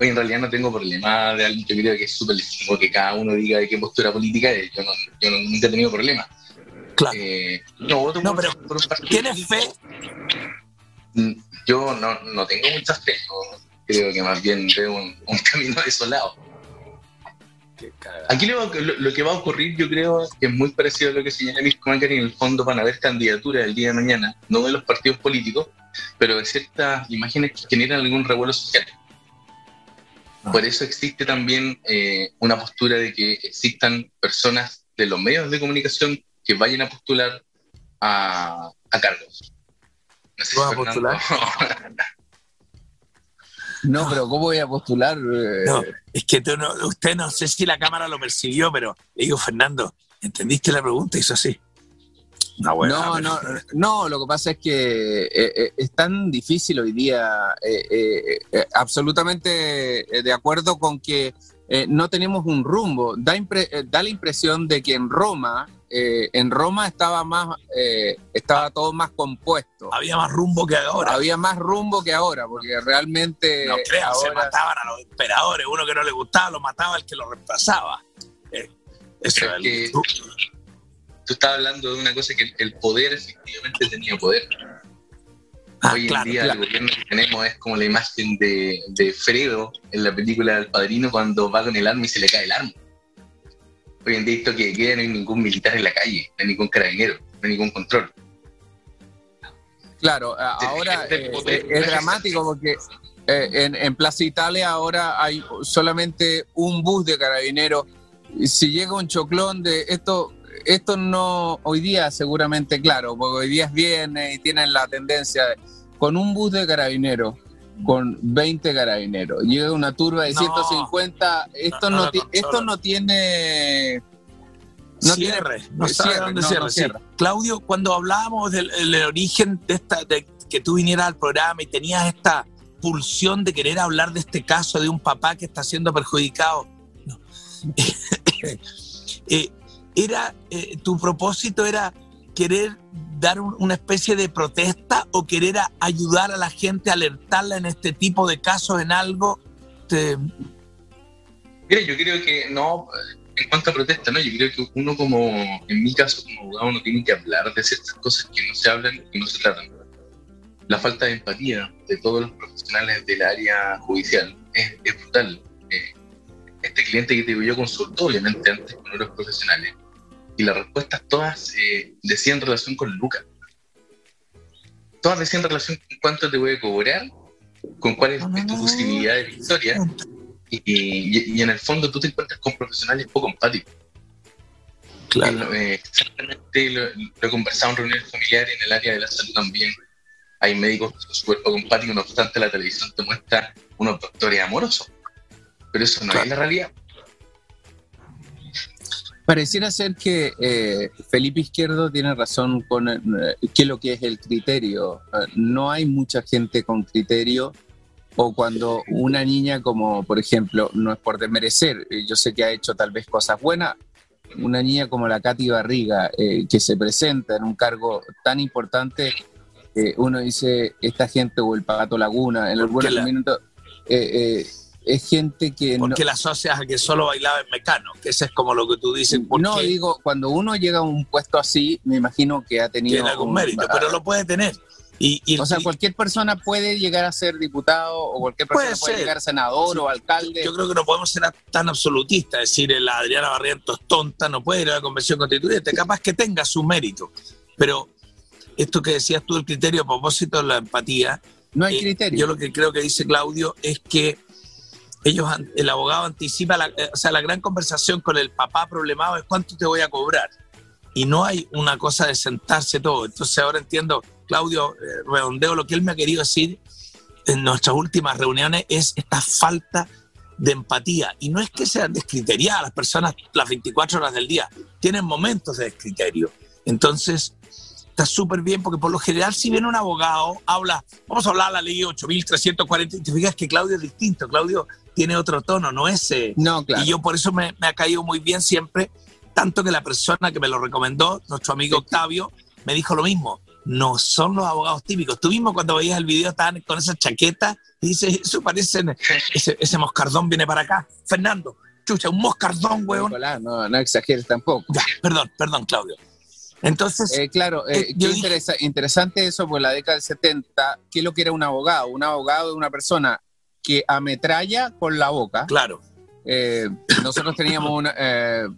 oye, en realidad no tengo problema de alguien que creo que es súper legítimo que cada uno diga de qué postura política es. Yo, no, yo no- nunca he tenido problema. Claro. Eh, no No, pero. ¿Tienes fe? Mm, Yo no, no tengo mucha fe. creo que más bien veo un, un camino desolado. Aquí lo, lo- lo que va a ocurrir, yo creo que es muy parecido a lo que señala Mirko Macari. En el fondo van a haber candidaturas el día de mañana, no de los partidos políticos, pero de ciertas imágenes que generan algún revuelo social. Por eso existe también eh, una postura de que existan personas de los medios de comunicación que vayan a postular a, a cargos. No sé si ¿Vas a Fernando- No, pero ¿cómo voy a postular? No, es que tú no- usted no sé si la cámara lo percibió, pero le digo, Fernando, ¿entendiste la pregunta? Hizo así. No, bueno, no, pero- no, no, lo que pasa es que eh, eh, es tan difícil hoy día, eh, absolutamente de acuerdo con que no tenemos un rumbo. Da, impre- da la impresión de que en Roma, eh, en Roma estaba más, eh, estaba todo más compuesto. Había más rumbo que ahora. Había más rumbo que ahora, porque realmente No creas, se mataban a los emperadores. Uno que no le gustaba lo mataba el que lo reemplazaba. Eh, eso es que- el- Tú estabas hablando de una cosa que el- el poder efectivamente tenía poder. Ah, Hoy en día el gobierno que tenemos es como la imagen de, de Fredo en la película del padrino cuando va con el arma y se le cae el arma. Hoy en día esto que queda no hay ningún militar en la calle, no hay ningún carabinero, no hay ningún control. Claro, ahora eh, es dramático porque eh, en, en, Plaza Italia ahora hay solamente un bus de carabineros. Si llega un choclón de esto, esto no hoy día seguramente claro, porque hoy día es viernes y tienen la tendencia de, con un bus de carabineros con 20 carabineros. Llega una turba de 150. Esto no, esto no tiene no cierre, no sabe dónde cierra. Claudio, cuando hablábamos del, origen de esta, de que tú vinieras al programa y tenías esta pulsión de querer hablar de este caso de un papá que está siendo perjudicado, eh, era eh, tu propósito era querer dar una especie de protesta o querer ayudar a la gente, alertarla en este tipo de casos en algo. Mira, yo creo que no, en cuanto a protesta, ¿no? Yo creo que uno como, en mi caso como abogado, uno tiene que hablar de ciertas cosas que no se hablan y no se tratan. La falta de empatía de todos los profesionales del área judicial es, brutal. Eh, este cliente que te digo yo consultó obviamente antes con otros profesionales y las respuestas todas eh, decían relación con Lucas. Todas decían relación con cuánto te voy a cobrar, con cuál es, tu posibilidad de victoria y, en el fondo tú te encuentras con profesionales poco empáticos. Claro. Eh, exactamente lo, he conversado en reuniones familiares en el área de la salud también. Hay médicos súper poco empáticos, no obstante la televisión te muestra unos doctores amorosos. Pero eso no es la realidad. Pareciera ser que eh, Felipe Izquierdo tiene razón con eh, que lo que es el criterio. no hay mucha gente con criterio o cuando una niña como, por ejemplo, no es por desmerecer, eh, yo sé que ha hecho tal vez cosas buenas, una niña como la Katy Barriga, eh, que se presenta en un cargo tan importante, eh, uno dice, esta gente o el Pato Laguna, en los buenos minutos, es gente que... ¿Por qué la asocias a que solo bailaba en Mecano? Que eso es como lo que tú dices. No, digo, cuando uno llega a un puesto así, me imagino que ha tenido... Tiene algún mérito, pero lo puede tener. Y, o sea, cualquier persona puede llegar a ser diputado o cualquier persona puede, llegar a senador o alcalde. Yo creo que no podemos ser tan absolutistas, decir la Adriana Barrientos tonta, no puede ir a la convención constituyente, capaz que tenga su mérito. Pero esto que decías tú, el criterio a propósito de la empatía. No hay eh, criterio. Yo lo que creo que dice Claudio es que ellos, el abogado anticipa, la, eh, o sea, la gran conversación con el papá problemado es cuánto te voy a cobrar. Y no hay una cosa de sentarse todo. Entonces ahora entiendo Claudio, eh, redondeo lo que él me ha querido decir en nuestras últimas reuniones es esta falta de empatía. Y no es que sean descriteriadas las personas las 24 horas del día, tienen momentos de descriterio. Entonces, está súper bien porque por lo general si viene un abogado, habla, vamos a hablar de la ley 8340 y te fijas que Claudio es distinto, Claudio tiene otro tono, no ese. No, claro. Y yo por eso me, ha caído muy bien siempre, tanto que la persona que me lo recomendó, nuestro amigo Octavio, me dijo lo mismo no son los abogados típicos. Tú mismo cuando veías el video estaban con esa chaqueta y dices, eso parece, ese, moscardón viene para acá. Fernando, chucha, un moscardón, weón. no, no exageres tampoco. perdón, perdón, Claudio. Entonces, eh, claro, eh, eh interesante eso, por la década del 70, ¿qué es lo que era un abogado? Un abogado es una persona que ametralla con la boca. Claro eh, nosotros teníamos eh,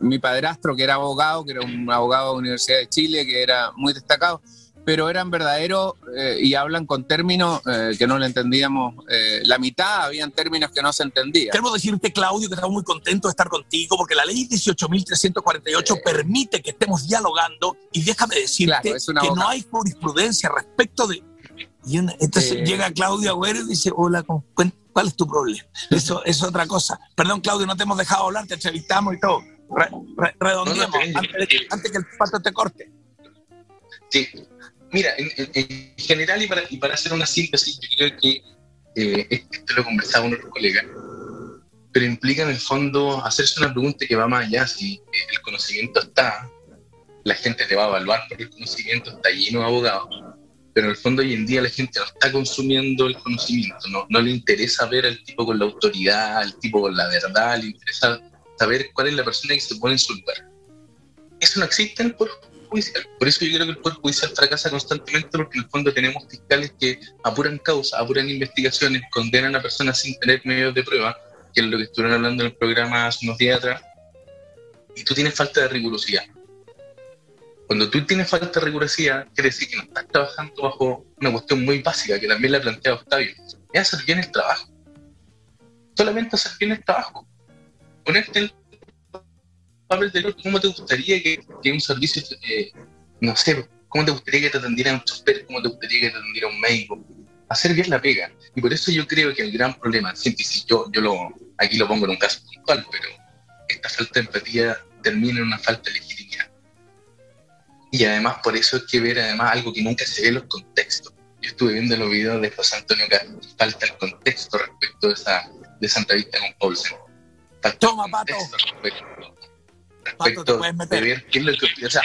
mi padrastro que era abogado, que era un abogado de la Universidad de Chile, que era muy destacado, pero eran verdaderos eh, y hablan con términos que no le entendíamos la mitad, habían términos que no se entendían. Queremos decirte, Claudio, que estamos muy contentos de estar contigo, porque la ley 18.348 permite que estemos dialogando y déjame decirte que no hay jurisprudencia respecto de... Y entonces llega Claudio Agüero y dice, hola, ¿Cuál es tu problema? Eso es otra cosa. Perdón, Claudio, no te hemos dejado hablar, te entrevistamos y todo. redondeamos antes, que el pato te corte. Sí. Mira, en, general y para, y para, hacer una síntesis, yo creo que eh, esto lo conversaba con otro colega, pero implica en el fondo hacerse una pregunta que va más allá. Si el conocimiento está, la gente te va a evaluar porque el conocimiento está lleno de abogados pero en el fondo hoy en día la gente no está consumiendo el conocimiento, no, no le interesa ver al tipo con la autoridad, al tipo con la verdad, le interesa saber cuál es la persona que se pone en su lugar. Eso no existe por, Judicial. Por eso yo creo que el Poder Judicial fracasa constantemente porque en el fondo tenemos fiscales que apuran causas, apuran investigaciones, condenan a personas sin tener medios de prueba, que es lo que estuvieron hablando en el programa hace unos días atrás, y tú tienes falta de rigurosidad. Cuando tú tienes falta de rigurosidad, quiere decir que no estás trabajando bajo una cuestión muy básica que también le ha planteado Octavio, es hacer bien el trabajo. Solamente hacer bien el trabajo. Ponerte el papel de cómo te gustaría que, que un servicio, eh, no sé, cómo te gustaría que te atendiera un chofer, cómo te gustaría que te atendiera un médico. Hacer bien la pega. Y por eso yo creo que el gran problema, siempre si yo, yo lo, aquí lo pongo en un caso puntual, pero esta falta de empatía termina en una falta de legitimidad. Y además por eso hay que ver además algo que nunca se ve en los contextos. Yo estuve viendo los videos de José Antonio Castro falta el contexto respecto de esa, de esa entrevista con Paulsen. Falta Toma, el Pato. contexto respecto, Pato, de ver qué es lo que... O sea,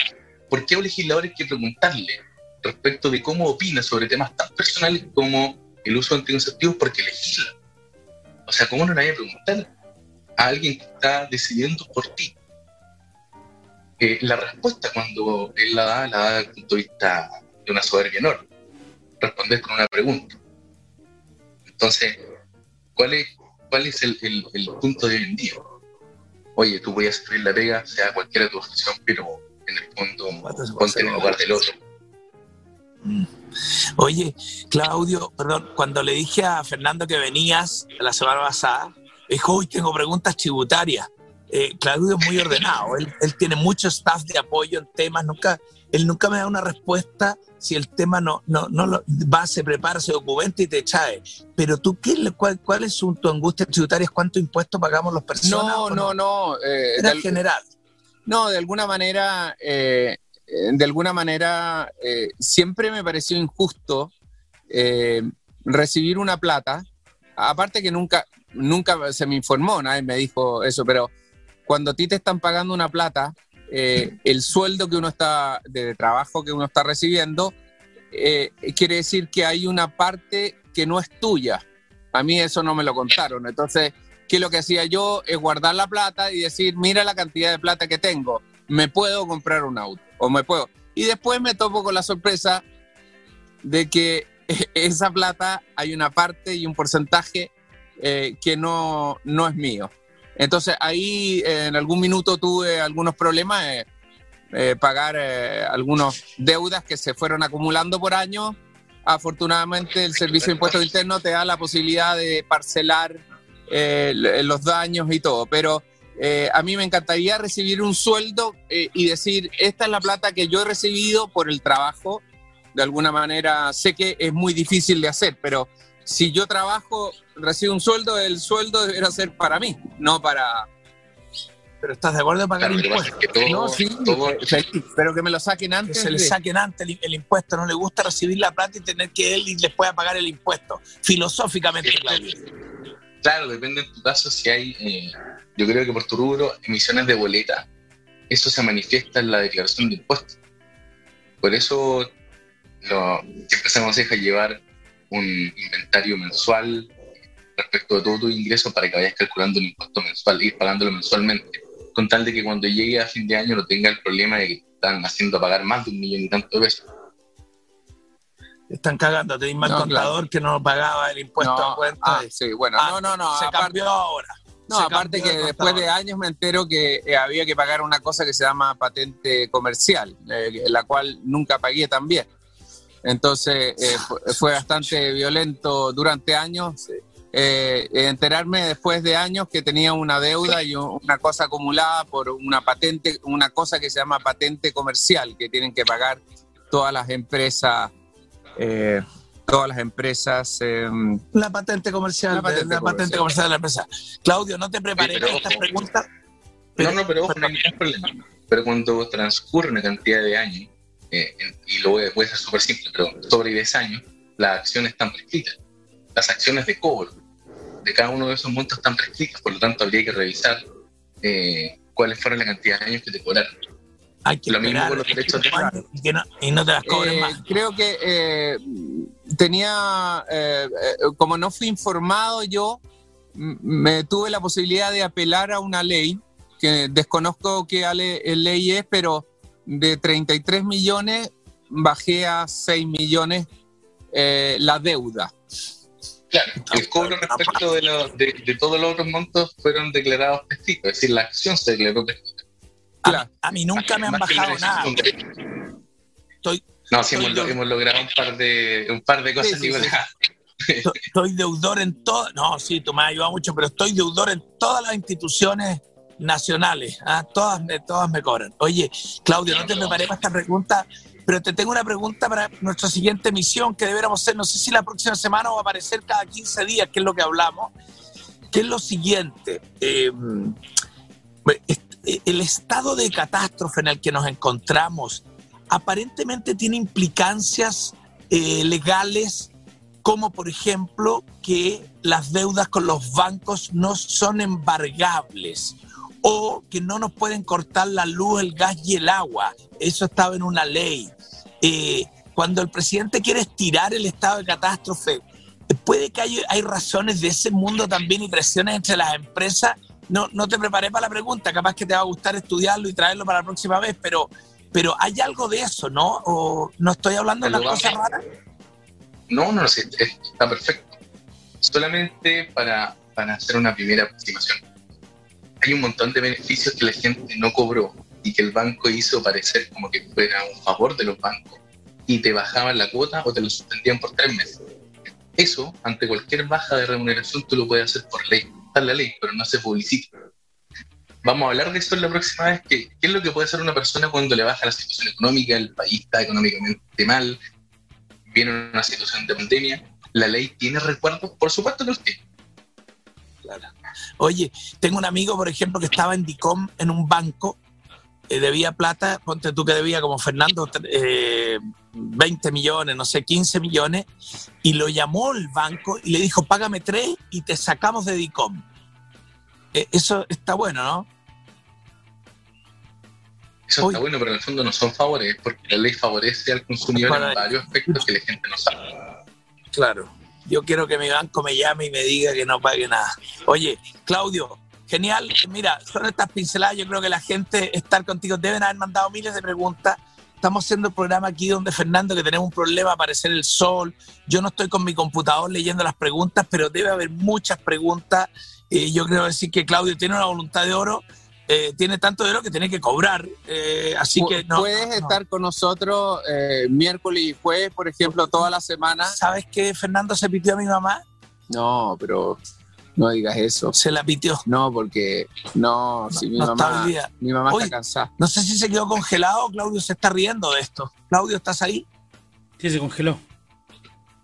¿por qué a un legislador hay que preguntarle respecto de cómo opina sobre temas tan personales como el uso de anticonceptivos porque legisla? O sea, ¿cómo no le hay a preguntar a alguien que está decidiendo por ti? Eh, la respuesta cuando él la da, la da desde el punto de vista de una soberbia enorme. Responder con una pregunta. Entonces, ¿cuál es, cuál es el, el- el punto de hoy en día? Oye, tú podías escribir la pega, sea cualquiera de tu profesión, pero en el fondo ponte en el lugar del otro. Oye, Claudio, perdón, cuando le dije a Fernando que venías la semana pasada, dijo, hoy tengo preguntas tributarias. Eh, Claudio es muy ordenado, él, él tiene mucho staff de apoyo en temas, nunca, él nunca me da una respuesta si el tema no, no, no lo, va, se prepara, se documenta y te trae. Pero tú, ¿qué, cuál, ¿cuál es su, tu angustia tributaria? ¿Cuánto impuesto pagamos las personas? No, o no, no. eh, Era del- general. No, de alguna manera, eh, de alguna manera, siempre me pareció injusto recibir una plata. Aparte que nunca, nunca se me informó, nadie me dijo eso, pero cuando a ti te están pagando una plata, eh, el sueldo que uno está, de trabajo que uno está recibiendo, eh, quiere decir que hay una parte que no es tuya. A mí eso no me lo contaron. Entonces, ¿qué es lo que hacía yo? Es guardar la plata y decir, mira la cantidad de plata que tengo, me puedo comprar un auto o me puedo. Y después me topo con la sorpresa de que esa plata hay una parte y un porcentaje eh, que no, no es mío. Entonces ahí eh, en algún minuto tuve algunos problemas, eh, eh, pagar eh, algunas deudas que se fueron acumulando por años. Afortunadamente el Servicio de Impuestos Internos te da la posibilidad de parcelar eh, l- los daños y todo, pero eh, a mí me encantaría recibir un sueldo eh, y decir, esta es la plata que yo he recibido por el trabajo. De alguna manera sé que es muy difícil de hacer, pero si yo trabajo, recibo un sueldo, el sueldo debería ser para mí, no para... Pero estás de acuerdo en pagar Claro, que impuestos. que todo- no, sí, todo- pero que me lo saquen que antes. se le saquen antes el, el impuesto, no le gusta recibir la plata y tener que él y les pueda pagar el impuesto. Filosóficamente, Claudio. Claro, depende en tu caso si hay, eh, yo creo que por tu rubro, emisiones de boleta, eso se manifiesta en la declaración de impuestos. Por eso lo, siempre se aconseja llevar un inventario mensual respecto de todo tu ingreso para que vayas calculando el impuesto mensual, ir pagándolo mensualmente, con tal de que cuando llegue a fin de año no tenga el problema de que están haciendo pagar más de un millón y tanto de pesos. Están cagando, tenéis mal No, contador que no pagaba el impuesto No, a cuenta. ah, sí, bueno, Ah, no, no, no. Se aparte- cambió ahora. No, Se aparte cambió que de después de años me entero que eh, había que pagar una cosa que se llama patente comercial, eh, la cual nunca pagué también. Entonces eh, fue, fue bastante violento durante años eh, enterarme después de años que tenía una deuda y un- una cosa acumulada por una patente, una cosa que se llama patente comercial que tienen que pagar todas las empresas, eh, todas las empresas. em, La patente comercial, La patente la patente comercial de la empresa. Claudio, no te preparé Sí, estas ojo. preguntas. No, no, pero ojo, no hay ningún problema. Pero cuando transcurre una cantidad de años, eh, y lo voy voy a ser súper simple, pero sobre 10 años, las acciones están prescritas. Las acciones de cobro de cada uno de esos montos están prescritas, por lo tanto habría que revisar eh, cuáles fueron la cantidad de años que te cobraron. Hay que Lo mismo con los derechos de años y, no, y no te las cobren Eh, más. Creo que eh, tenía, como no fui informado yo, me tuve la posibilidad de apelar a una ley, que desconozco qué ale- ley es, pero de 33 millones bajé a 6 millones eh, la deuda. Claro, el cobro respecto de, lo- de, de todos los otros montos fueron declarados prescritos, es decir, la acción se declaró prescrita. Claro. A mí nunca me han bajado nada. Estoy, No, sí, hemos, Estoy logrado un par de, un par de cosas. Sí, sí, digo, sí. ya. estoy- estoy deudor en todo. No, sí, tú me has ayudado mucho, pero estoy deudor en todas las instituciones nacionales. ¿ah? Todas, me, todas me cobran. Oye, Claudio, no te preparé para esta pregunta, pero te tengo una pregunta para nuestra siguiente misión que deberíamos hacer. No sé si la próxima semana va a aparecer cada 15 días, que es lo que hablamos. Que es lo siguiente. est- el estado de catástrofe en el que nos encontramos aparentemente tiene implicancias eh, legales como por ejemplo que las deudas con los bancos no son embargables o que no nos pueden cortar la luz, el gas y el agua. Eso estaba en una ley. Eh, cuando el presidente quiere estirar el estado de catástrofe, puede que hay, hay razones de ese mundo también y presiones entre las empresas. No, no te preparé para la pregunta, capaz que te va a gustar estudiarlo y traerlo para la próxima vez, pero, pero hay algo de eso, ¿no? ¿O no estoy hablando de cosas vamos- raras? No, no, sí, es- está perfecto. Solamente para, para hacer una primera aproximación. Hay un montón de beneficios que la gente no cobró y que el banco hizo parecer como que fuera un favor de los bancos y te bajaban la cuota o te lo suspendían por tres meses. Eso, ante cualquier baja de remuneración, tú lo puedes hacer por ley. Está en la ley, pero no se publicita. Vamos a hablar de eso en la próxima vez. que- ¿Qué es lo que puede hacer una persona cuando le baja la situación económica, el país está económicamente mal, viene una situación de pandemia? ¿La ley tiene recuerdos? Por supuesto que los tiene. Oye, tengo un amigo, por ejemplo, que estaba en DICOM en un banco, eh, debía plata, ponte tú que debía como Fernando, eh, 20 millones, no sé, 15 millones, y lo llamó el banco y le dijo, págame tres y te sacamos de DICOM. Eh, eso está bueno, ¿no? Eso Uy. está bueno, pero en el fondo no son favores, porque la ley favorece al consumidor en varios aspectos que la gente no sabe. Claro. Yo quiero que mi banco me llame y me diga que no pague nada. Oye, Claudio, genial. Mira, son estas pinceladas. Yo creo que la gente, estar contigo, deben haber mandado miles de preguntas. Estamos haciendo el programa aquí donde Fernando, que tenemos un problema, aparecer el sol. Yo no estoy con mi computador leyendo las preguntas, pero debe haber muchas preguntas. Eh, yo creo decir que Claudio tiene una voluntad de oro. eh, tiene tanto de oro que tiene que cobrar. eh, así que no. Puedes no. estar con nosotros eh, miércoles y jueves, por ejemplo, toda la semana. ¿Sabes que Fernando se pitió a mi mamá? No, pero no digas eso. Se la pitió. No, porque no, si mi no está mamá, mi mamá está cansada. No sé si se quedó congelado o Claudio se está riendo de esto. Claudio, ¿estás ahí? Sí, se congeló.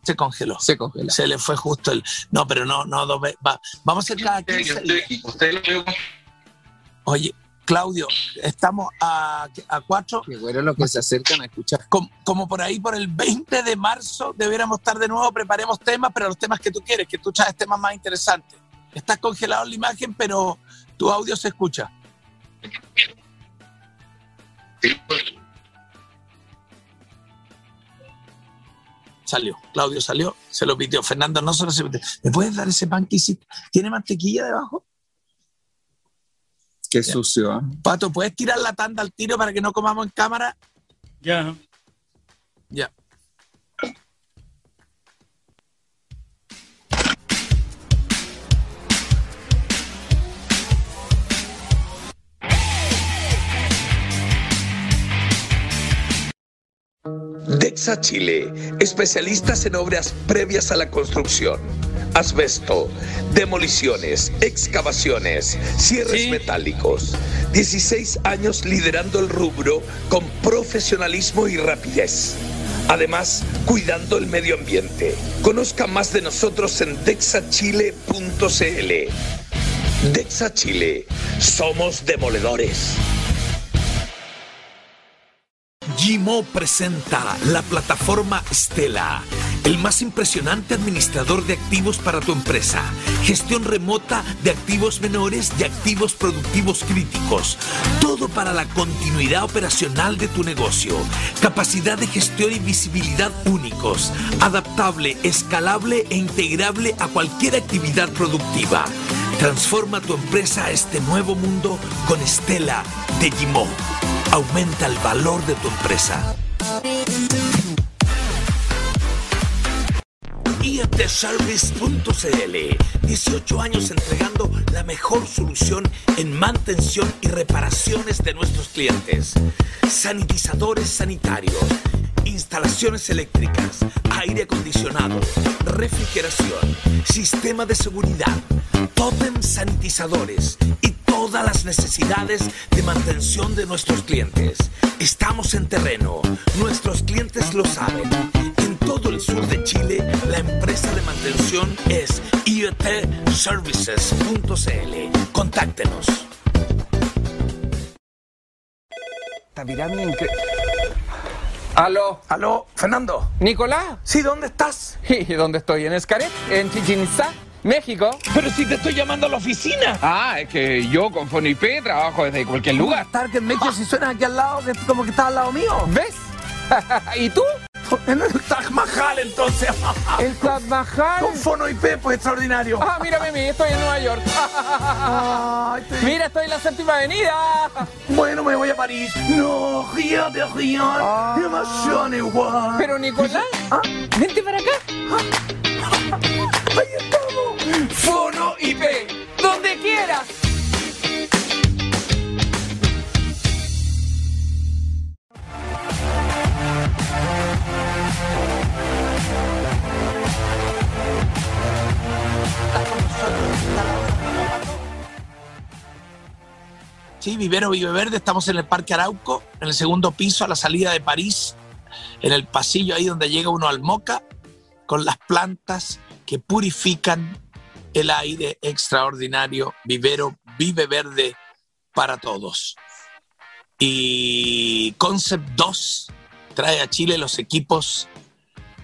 Se congeló. Se congela. Se le fue justo el. No, pero no, no, va- Vamos a hacer cada Ustedes, 15 ustedes- días. ustedes lo veo con- Oye, Claudio, estamos a, a cuatro. Qué bueno lo que se acercan a escuchar. Com- Como, por ahí, por el 20 de marzo, debiéramos estar de nuevo. Preparemos temas, pero los temas que tú quieres, que tú traes temas más interesantes. Estás congelado en la imagen, pero tu audio se escucha. Salió. Claudio salió, se lo pitió. Fernando no se lo se pitió. ¿Me puedes dar ese pan que hiciste? ¿Tiene mantequilla debajo? Qué sucio. ¿eh? Pato, ¿puedes tirar la tanda al tiro para que no comamos en cámara? Ya. Ya. Dexa Chile, especialistas en obras previas a la construcción. Asbesto, demoliciones, excavaciones, cierres Sí. metálicos. 16 años liderando el rubro con profesionalismo y rapidez. Además, cuidando el medio ambiente. Conozca más de nosotros en dexachile.cl. Dexa Chile, somos demoledores. Gimo presenta la plataforma Stella, el más impresionante administrador de activos para tu empresa. Gestión remota de activos menores y activos productivos críticos. Todo para la continuidad operacional de tu negocio. Capacidad de gestión y visibilidad únicos. Adaptable, escalable e integrable a cualquier actividad productiva. Transforma tu empresa a este nuevo mundo con Stella de Gimo. Aumenta el valor de tu empresa. IFTService.cl 18 años entregando la mejor solución en mantención y reparaciones de nuestros clientes. Sanitizadores sanitarios, instalaciones eléctricas, aire acondicionado, refrigeración, sistema de seguridad, totem sanitizadores y todas las necesidades de mantención de nuestros clientes. Estamos en terreno, nuestros clientes lo saben. En todo el sur de Chile, la empresa de mantención es iotservices.cl. Contáctenos. Pirámide incre- Aló. Aló, Fernando. Nicolás. Sí, ¿dónde estás? ¿Y dónde estoy? ¿En Escaret? ¿En Chichen Itzá? ¿México? Pero si te estoy llamando a la oficina. Ah, es que yo con Fonip trabajo desde cualquier lugar. Target México si suena aquí al lado, que como que está al lado mío. ¿Ves? ¿Y tú? En el Taj Mahal, entonces. ¿El Taj Mahal? Con Fono IP, pues extraordinario. Ah, mírame a mí, estoy en Nueva York. Estoy- Mira, estoy en la séptima avenida. Bueno, me voy a París. No, rien de rien. Emoción igual. Pero Nicolás, Ah. vente para acá. Ahí estamos. Fono IP, donde quieras. Sí, Vivero Vive Verde, estamos en el Parque Arauco, en el segundo piso, a la salida de París, en el pasillo ahí donde llega uno al Moca, con las plantas que purifican el aire extraordinario. Vivero Vive Verde para todos. Y Concept 2 trae a Chile los equipos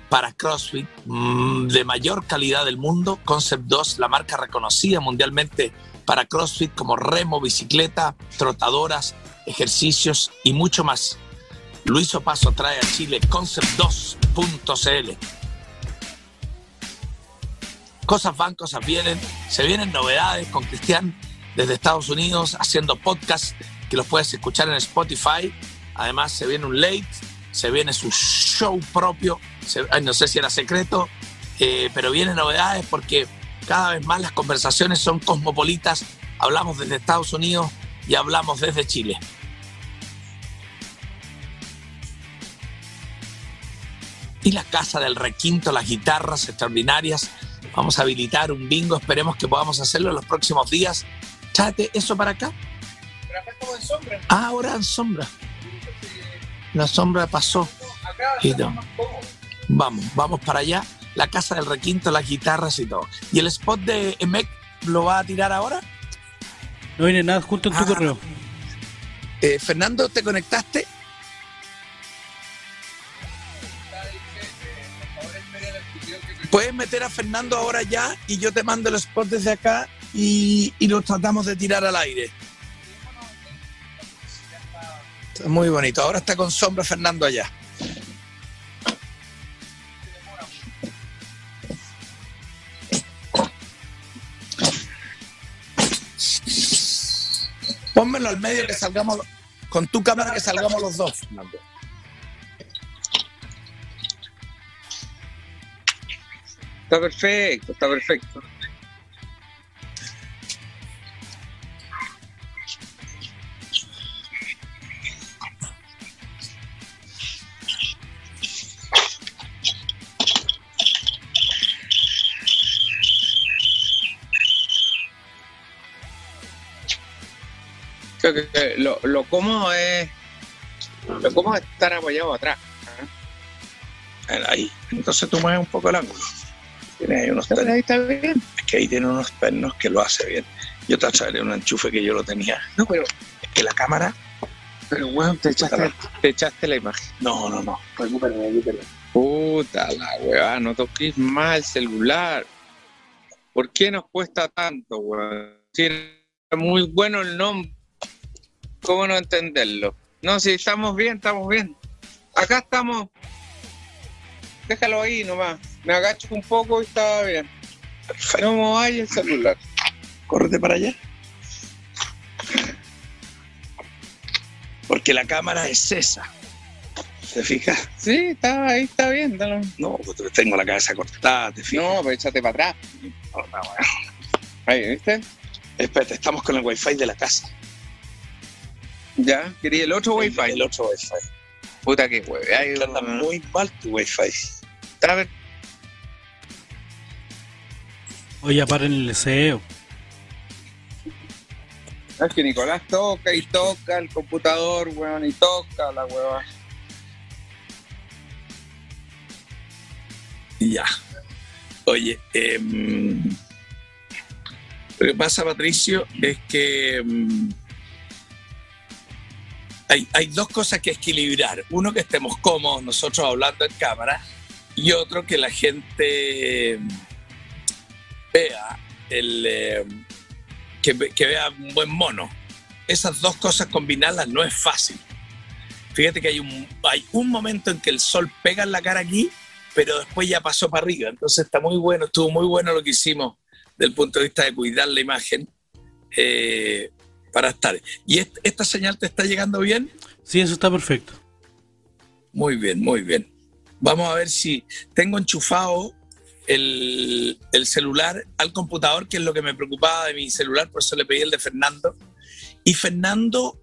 para CrossFit mm, de mayor calidad del mundo. Concept 2, la marca reconocida mundialmente para CrossFit como remo, bicicleta, trotadoras, ejercicios y mucho más. Luis Opaso trae a Chile concept2.cl. Cosas van, cosas vienen. Se vienen novedades con Cristian desde Estados Unidos haciendo podcast que los puedes escuchar en Spotify. Además, se viene un late, se viene su show propio. no sé si era secreto, eh, pero vienen novedades porque cada vez más las conversaciones son cosmopolitas. Hablamos desde Estados Unidos y hablamos desde Chile. Y la casa del requinto, las guitarras extraordinarias. Vamos a habilitar un bingo, esperemos que podamos hacerlo en los próximos días. Chate eso para acá. Ah, ahora en sombra. La sombra pasó. Y no. Vamos, vamos para allá. La casa del requinto, las guitarras y todo. ¿Y el spot de Emek lo va a tirar ahora? No viene nada junto en tu Ah. correo. Eh, Fernando, ¿te conectaste? Puedes meter a Fernando ahora ya y yo te mando el spot desde acá y, y lo tratamos de tirar al aire. Está muy bonito. Ahora está con sombra Fernando allá. Pónmelo al medio que salgamos, con tu cámara que salgamos los dos, Fernando. Está perfecto, está perfecto. Que lo, lo cómodo es lo cómodo es estar apoyado atrás. Ven Ahí. Entonces tú mueves un poco el ángulo. Tiene ahí unos Pero pernos. ahí está bien. Es que ahí tiene unos pernos que lo hace bien. Yo te traeré un enchufe que yo lo tenía. No, pero, Es que la cámara. pero weón, te echaste, te echaste la imagen. No, no, no. Puta la weá, no toques más el celular. ¿Por qué nos cuesta tanto, weón? Si era muy bueno el nombre, ¿cómo no entenderlo? No, si estamos bien, estamos bien. Acá estamos. Déjalo ahí nomás. Me agacho un poco y estaba bien. No mováis el celular. Córrete para allá. Porque la cámara es esa. ¿Te fijas? Sí, está ahí, está bien. dale. No, pues tengo la cabeza cortada, ¿te fijas? No, pues échate para atrás. Ahí, ¿viste? Espérate, estamos con el wifi de la casa. Ya, quería el otro wifi. El otro wifi. Puta que hueve. Anda muy mal tu wifi. A ver, Oye, paren el deseo. es que Nicolás toca y toca el computador, weón, y toca la hueva. Ya. Oye, em, lo que pasa, Patricio, es que em, hay, hay dos cosas que equilibrar. Uno, que estemos cómodos nosotros hablando en cámara, y otro, que la gente vea el em, que, ve- que vea un buen mono. Esas dos cosas combinarlas no es fácil. Fíjate que hay un, hay un momento en que el sol pega en la cara aquí, pero después ya pasó para arriba. Entonces está muy bueno, estuvo muy bueno lo que hicimos del punto de vista de cuidar la imagen eh, para estar. ¿Y est- esta señal te está llegando bien? Sí, eso está perfecto. Muy bien, muy bien. Vamos a ver si tengo enchufado el, el celular al computador, que es lo que me preocupaba de mi celular, por eso le pedí el de Fernando. Y Fernando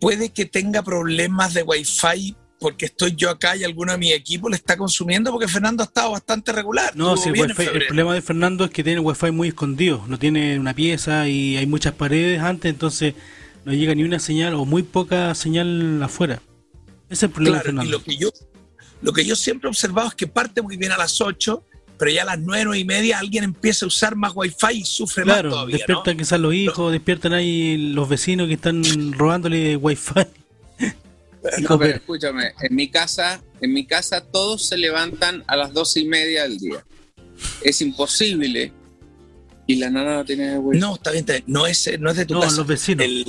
puede que tenga problemas de Wi-Fi porque estoy yo acá y alguno de mi equipo le está consumiendo porque Fernando ha estado bastante regular. No, si el, wifi- el problema de Fernando es que tiene el wifi muy escondido. No tiene una pieza y hay muchas paredes antes, entonces no llega ni una señal o muy poca señal afuera. Ese es el problema de Claro, y Fernando. lo que yo lo que yo siempre he observado es que parte muy bien a las 8, pero ya a las 9, 9 y media alguien empieza a usar más wifi y sufre más Claro, todavía, ¿no? despiertan quizás los hijos, despiertan ahí los vecinos que están robándole wifi. No, pero escúchame, en mi casa, en mi casa todos se levantan a las doce y media del día. Es imposible. Y la nana no tiene wifi. No, está bien, está bien. No es, no es de tu No, casa. los vecinos. El,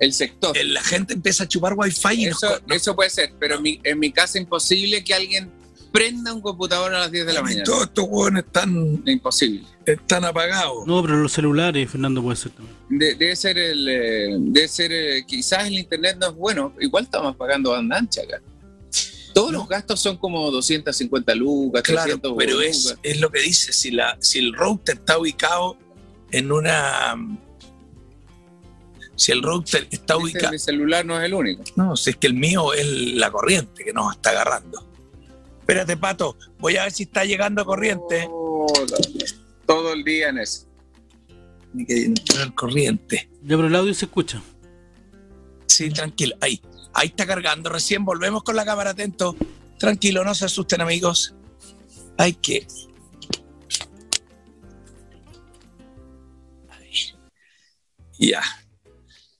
El sector. el- la gente empieza a chupar wifi y nos Eso, eso puede ser, pero en mi, en mi casa es imposible que alguien prenda un computador a las 10 de la y mañana. todos estos hueones están, Es imposible. están apagados. No, pero los celulares, Fernando, puede ser también. De- debe ser el, eh, debe ser, eh, quizás el internet no es bueno, igual estamos pagando banda ancha acá. Todos los gastos son como 250 lucas, Claro, 300 pero lucas. es, es lo que dice, si, la, si el router está ubicado en una... Si el router está ubicado... Mi celular no es el único. No, si es que el mío es la corriente que nos está agarrando. Espérate, Pato, voy a ver si está llegando corriente. Oh, todo el día en eso. Tiene que entrar corriente. Ya, pero el audio se escucha. Sí, tranquilo. Ahí, ahí está cargando. Recién volvemos con la cámara atento. Tranquilo, no se asusten, amigos. Hay que. Ya.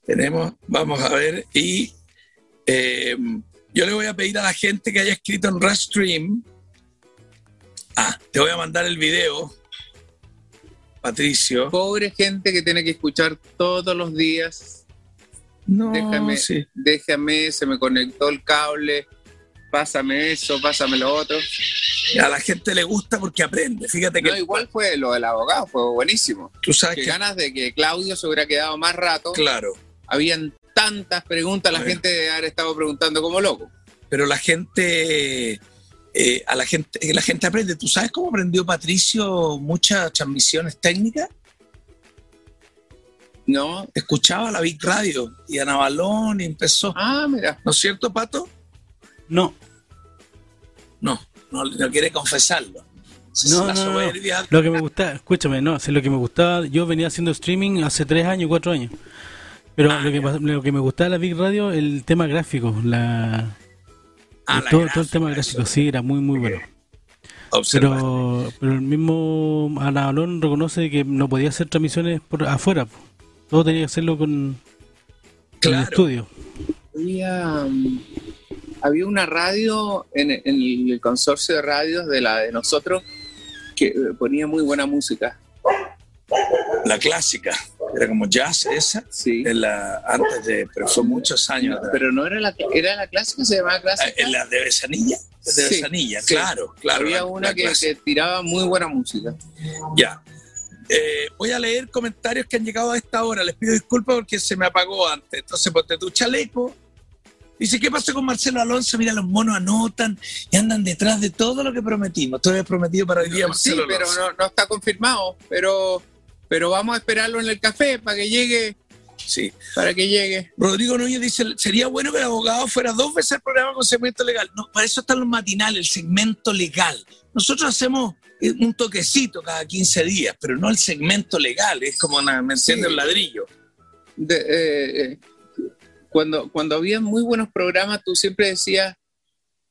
Tenemos, vamos a ver. Y eh, yo le voy a pedir a la gente que haya escrito en Restream. Ah, te voy a mandar el video. Patricio. Pobre gente que tiene que escuchar todos los días. No, déjame, sí. déjame, se me conectó el cable. Pásame eso, pásame lo otro. A la gente le gusta porque aprende. Fíjate que No, igual fue lo del abogado, fue buenísimo. tú sabes que. ganas de que Claudio se hubiera quedado más rato. Claro. Habían tantas preguntas, la Bueno. gente haber estado preguntando como loco. pero la gente eh, a la gente la gente aprende tú sabes cómo aprendió Patricio muchas transmisiones técnicas No. escuchaba la Big Radio y Ana Balón y empezó Ah, mira. ¿no es cierto Pato? No, no no, no quiere confesarlo Esa es no, la no, no. Lo que me gustaba, escúchame, no, si lo que me gustaba, yo venía haciendo streaming hace tres años, cuatro años. Pero Ah, lo, que, lo que me gustaba de la Big Radio, el tema gráfico, la, Ah, la todo, todo el tema gráfico, sí, era muy, muy bueno. Pero, pero el mismo Ana Balón reconoce que no podía hacer transmisiones por afuera. po. Todo tenía que hacerlo con, el estudio. Había, mm, había una radio en, en el consorcio de radios de la de nosotros que eh, ponía muy buena música. la clásica era como jazz esa Sí. en la, antes de pero fue muchos años. Pero no era la, era la clásica, se llamaba Ah, clásica. en la de Besanilla de Sí, Besanilla sí. claro claro había la- una la que, clásica. que tiraba muy buena música. Ya. Eh, voy a leer comentarios que han llegado a esta hora. Les pido disculpas porque se me apagó antes. Entonces, ponte tu chaleco. Dice, ¿qué pasó con Marcelo Alonso? Mira, los monos anotan y andan detrás de todo lo que prometimos. Todo es prometido para hoy día, Sí, Marcelo pero Alonso. no, no está confirmado. Pero, pero vamos a esperarlo en el café para que llegue. Sí. Para que llegue. Rodrigo Núñez dice, sería bueno que el abogado fuera dos veces al programa con segmento legal. No, para eso están los matinales, el segmento legal. Nosotros hacemos un toquecito cada 15 días, pero no el segmento legal, es como una mención Sí. del ladrillo. De- eh, eh, cuando, cuando había muy buenos programas, tú siempre decías,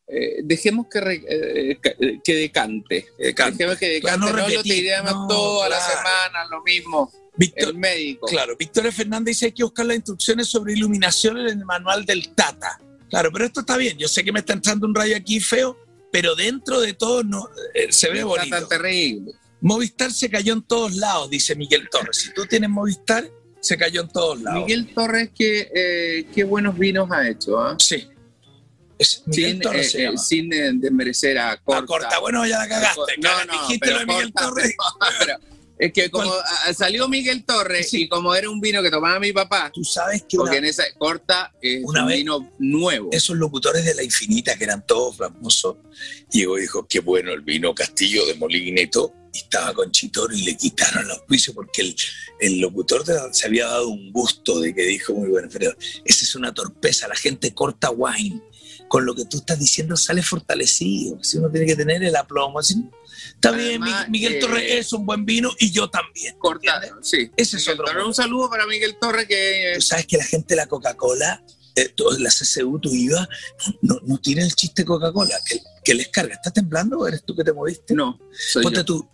eh, dejemos que, re- eh, eh, que decante. decante. Dejemos que Claro, decante. no no, lo tiramos no, toda la claro. semana, lo mismo. Víctor- el médico. Claro, Victoria Fernández dice hay que buscar las instrucciones sobre iluminación en el manual del Tata. Claro, pero esto está bien. Yo sé que me está entrando un rayo aquí feo, pero dentro de todo no, eh, se ve No está bonito. tan terrible. Movistar se cayó en todos lados, dice Miguel Torres. Si tú tienes Movistar, se cayó en todos lados. Miguel Torres, qué, eh, qué buenos vinos ha hecho. ¿ah? Sí. Es Miguel sin, Torres eh, se eh, llama. sin eh, desmerecer a Corta. A Corta, bueno, ya la cagaste. No, no, dijiste lo de Miguel Corta, Torres. pero- es que como salió Miguel Torres y como era un vino que tomaba mi papá, tú sabes que porque una- en esa corta es una un vez- vino nuevo. Esos locutores de la infinita que eran todos famosos, llegó y dijo, qué bueno el vino Castillo de y y estaba con Chitoro y le quitaron los juicios porque el, el locutor se había dado un gusto de que dijo muy bueno, pero esa es una torpeza, la gente corta wine. Con lo que tú estás diciendo sale fortalecido. Si uno tiene que tener el aplomo. así, Está bien, Además, Miguel eh, Torres es un buen vino y yo también. Corta, sí. Ese es otro Torres, un saludo para Miguel Torres que Tú sabes que la gente de la Coca-Cola, eh, las CCU, tu IVA, no, no tiene el chiste Coca-Cola, que, que les carga. ¿Está temblando o eres tú que te moviste? No, soy Ponte yo. tú.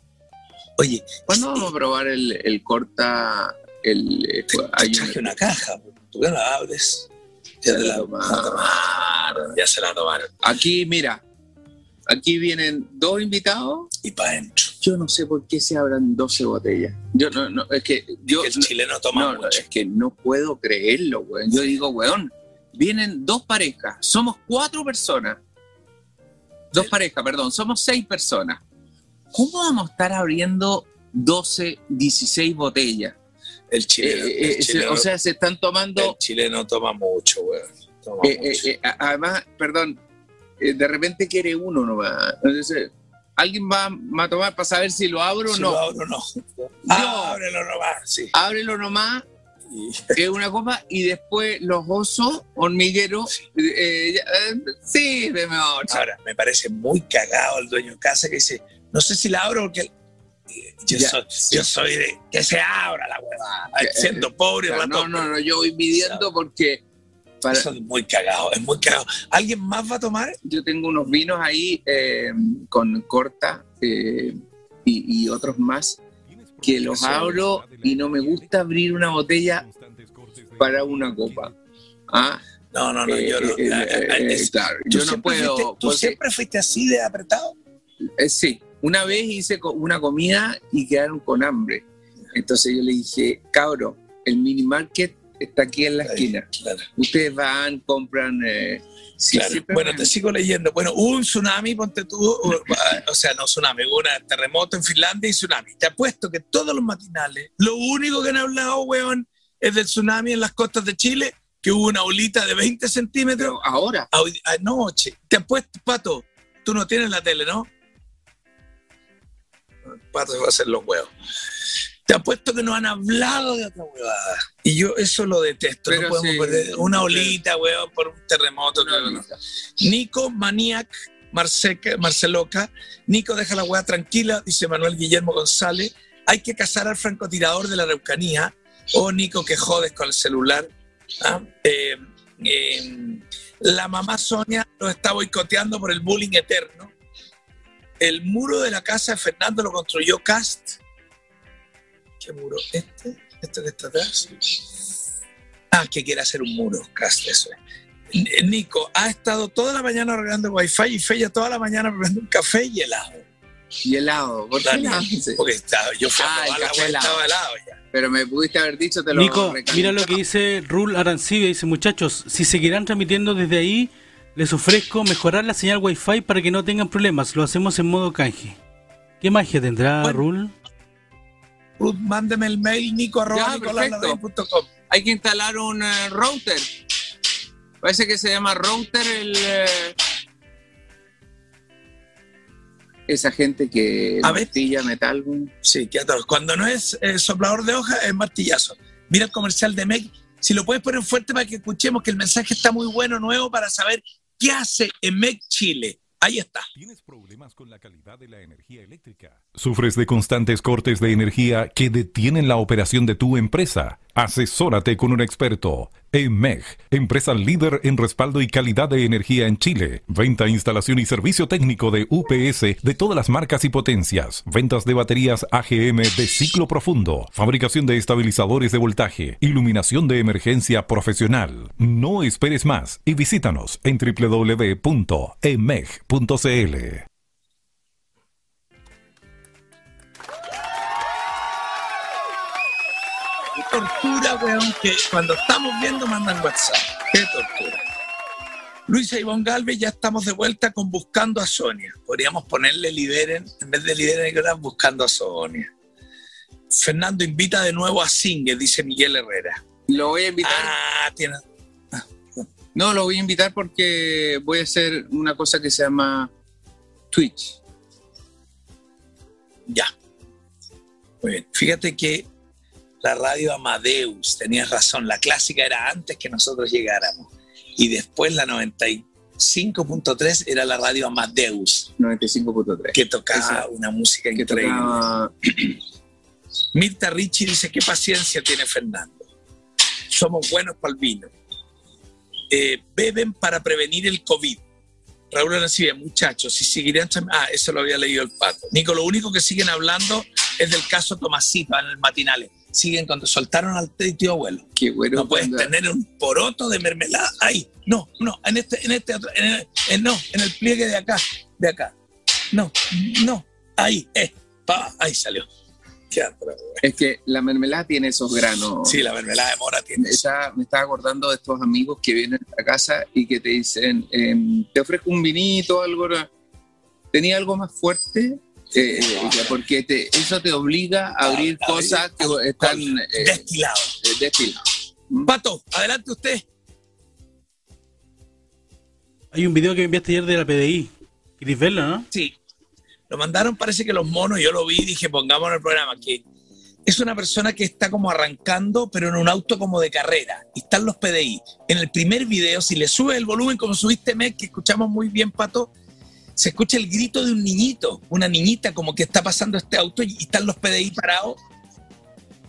Oye, ¿Cuándo vamos a probar el, el corta? El, eh, hay traje una caja, tú que la abres. Ya, te la, tomaron, ya se la tomaron. Aquí, mira, aquí vienen dos invitados. Y para adentro. Yo no sé por qué se abran 12 botellas. Yo no, no, es que yo. el chileno toma no, no, mucho. es que no puedo creerlo, weón. Yo digo, weón, vienen dos parejas, somos cuatro personas. Dos parejas, perdón, somos seis personas. ¿Cómo vamos a estar abriendo 12, 16 botellas? El chileno. Eh, eh, el se- chileno- o sea, se están tomando el chileno toma mucho, weón. Toma Eh, eh, mucho. eh, a- además, perdón, eh, de repente quiere uno nomás. Entonces, alguien va, va a tomar para saber si lo abro o Si no. lo abro o no. Ah, ábrelo nomás, sí. Ábrelo nomás, es una copa, y después los osos hormigueros. eh, eh, sí, deme otra. Ahora, me parece muy cagado el dueño de casa que dice, no sé si la abro porque eh, yo, Ya, soy, sí. yo soy de que se abra la huevada. Siendo eh, pobre, ratón, no, no, no, yo voy midiendo porque para- Eso es muy cagado, es muy cagado. ¿Alguien más va a tomar? yo tengo unos vinos ahí eh, con corta eh, y, y otros más que los abro y no me gusta abrir una botella para una copa. Ah, No, no, no, Eh, yo no. eh, Ah, eh, claro, ¿tú yo no puedo, fuiste- ¿Tú porque- siempre fuiste así de apretado? Sí, una vez hice una comida y quedaron con hambre. Entonces yo le dije, cabro, el mini market está aquí en la esquina. Ustedes van, compran. eh, sí, Claro. Bueno, me- te sigo leyendo. Bueno, hubo un tsunami, ponte tú, o, o sea, no tsunami, hubo un terremoto en Finlandia y tsunami. Te apuesto que todos los matinales, lo único que han hablado, weón, es del tsunami en las costas de Chile, que hubo una olita de 20 centímetros. ahora. Hoy- Anoche. Te apuesto, Pato, tú no tienes la tele, ¿no? Pato se va a hacer los huevos. Te apuesto que no han hablado de otra huevada. Y yo eso lo detesto. Pero no podemos sí, perder una olita, huevón, por un terremoto. No, no. Nico Maniac Marceloca. Nico deja la hueá tranquila, dice Manuel Guillermo González. Hay que cazar al francotirador de la Araucanía. O Nico, que jodes con el celular. ¿Ah? Eh, eh, la mamá Sonia lo está boicoteando por el bullying eterno. El muro de la casa de Fernando lo construyó Cast. ¿Qué muro? ¿Este? ¿Este que está atrás? Ah, que quiere hacer un muro, Cast, eso es. Nico ha estado toda la mañana arreglando wifi y Feya toda la mañana preparando un café y helado. Y helado. ¿Por qué helado? Porque estaba, yo fui a Ah, la hueá, helado. estaba helado ya. Pero me pudiste haber dicho, te lo Nico, mira lo que dice Rule Arancibia. Dice, muchachos, si seguirán transmitiendo desde ahí, les ofrezco mejorar la señal Wi-Fi para que no tengan problemas. Lo hacemos en modo canje. ¿Qué magia tendrá Rule? Ruth, mándeme el mail nico arroba Ya, nicolaslarraín.com. Hay que instalar un eh, router. Parece que se llama router el. eh, esa gente que A ver. martilla metal. güey. Sí, que a todos. Cuando no es eh, soplador de hoja, es martillazo. Mira el comercial de MEC. Si lo puedes poner fuerte para que escuchemos que el mensaje está muy bueno, nuevo, para saber qué hace en MEC Chile. Ahí está. ¿Tienes problemas con la calidad de la energía eléctrica? ¿Sufres de constantes cortes de energía que detienen la operación de tu empresa? Asesórate con un experto. EMEG, empresa líder en respaldo y calidad de energía en Chile. Venta, instalación y servicio técnico de UPS de todas las marcas y potencias. Ventas de baterías AGM de ciclo profundo. Fabricación de estabilizadores de voltaje. Iluminación de emergencia profesional. No esperes más y visítanos en www.emeg.cl. tortura, weón, que cuando estamos viendo mandan WhatsApp. Qué tortura. Luisa Ivonne Galvez, ya estamos de vuelta con Buscando a Sonia. Podríamos ponerle lideren, en vez de lideren, Buscando a Sonia. Fernando invita de nuevo a Singer, dice Miguel Herrera. Lo voy a invitar. Ah, tiene. No, lo voy a invitar porque voy a hacer una cosa que se llama Twitch. Ya. Muy bien. Fíjate que la radio Amadeus, tenías razón, la clásica era antes que nosotros llegáramos. Y después la 95.3 era la radio Amadeus. 95.3. Que tocaba una música que increíble. tocaba- Mirta Ricci dice, ¿qué paciencia tiene Fernando? Somos buenos para el vino. Eh, beben para prevenir el COVID. Raúl Arancibia, muchachos, si seguirían... Ah, eso lo había leído el pato. Nico, lo único que siguen hablando es del caso Tomasito en el matinales. Siguen cuando soltaron al tío abuelo. Qué bueno. No puedes cuando- tener un poroto de mermelada ahí. No, no, en este, en este otro, en el- en- no, en el pliegue de acá, de acá. No, no, ahí, eh, pa, ahí salió. Güey. Es que la mermelada tiene esos granos. Sí, la mermelada de mora tiene. Esa- me estaba acordando de estos amigos que vienen a casa y que te dicen, em, te ofrezco un vinito, algo. ¿Tenía algo más fuerte? Eh, eh, porque te- eso te obliga a abrir cosas que están eh, eh, destiladas. Pato, adelante usted. Hay un video que me enviaste ayer de la PDI. ¿Querés verlo, no? Sí. Lo mandaron, parece que los monos, yo lo vi y dije, pongámonos en el programa, que es una persona que está como arrancando, pero en un auto como de carrera. Y están los PDI. En el primer video, si le subes el volumen como subiste, Meg, que escuchamos muy bien, Pato, se escucha el grito de un niñito, una niñita como que está pasando este auto y están los PDI parados.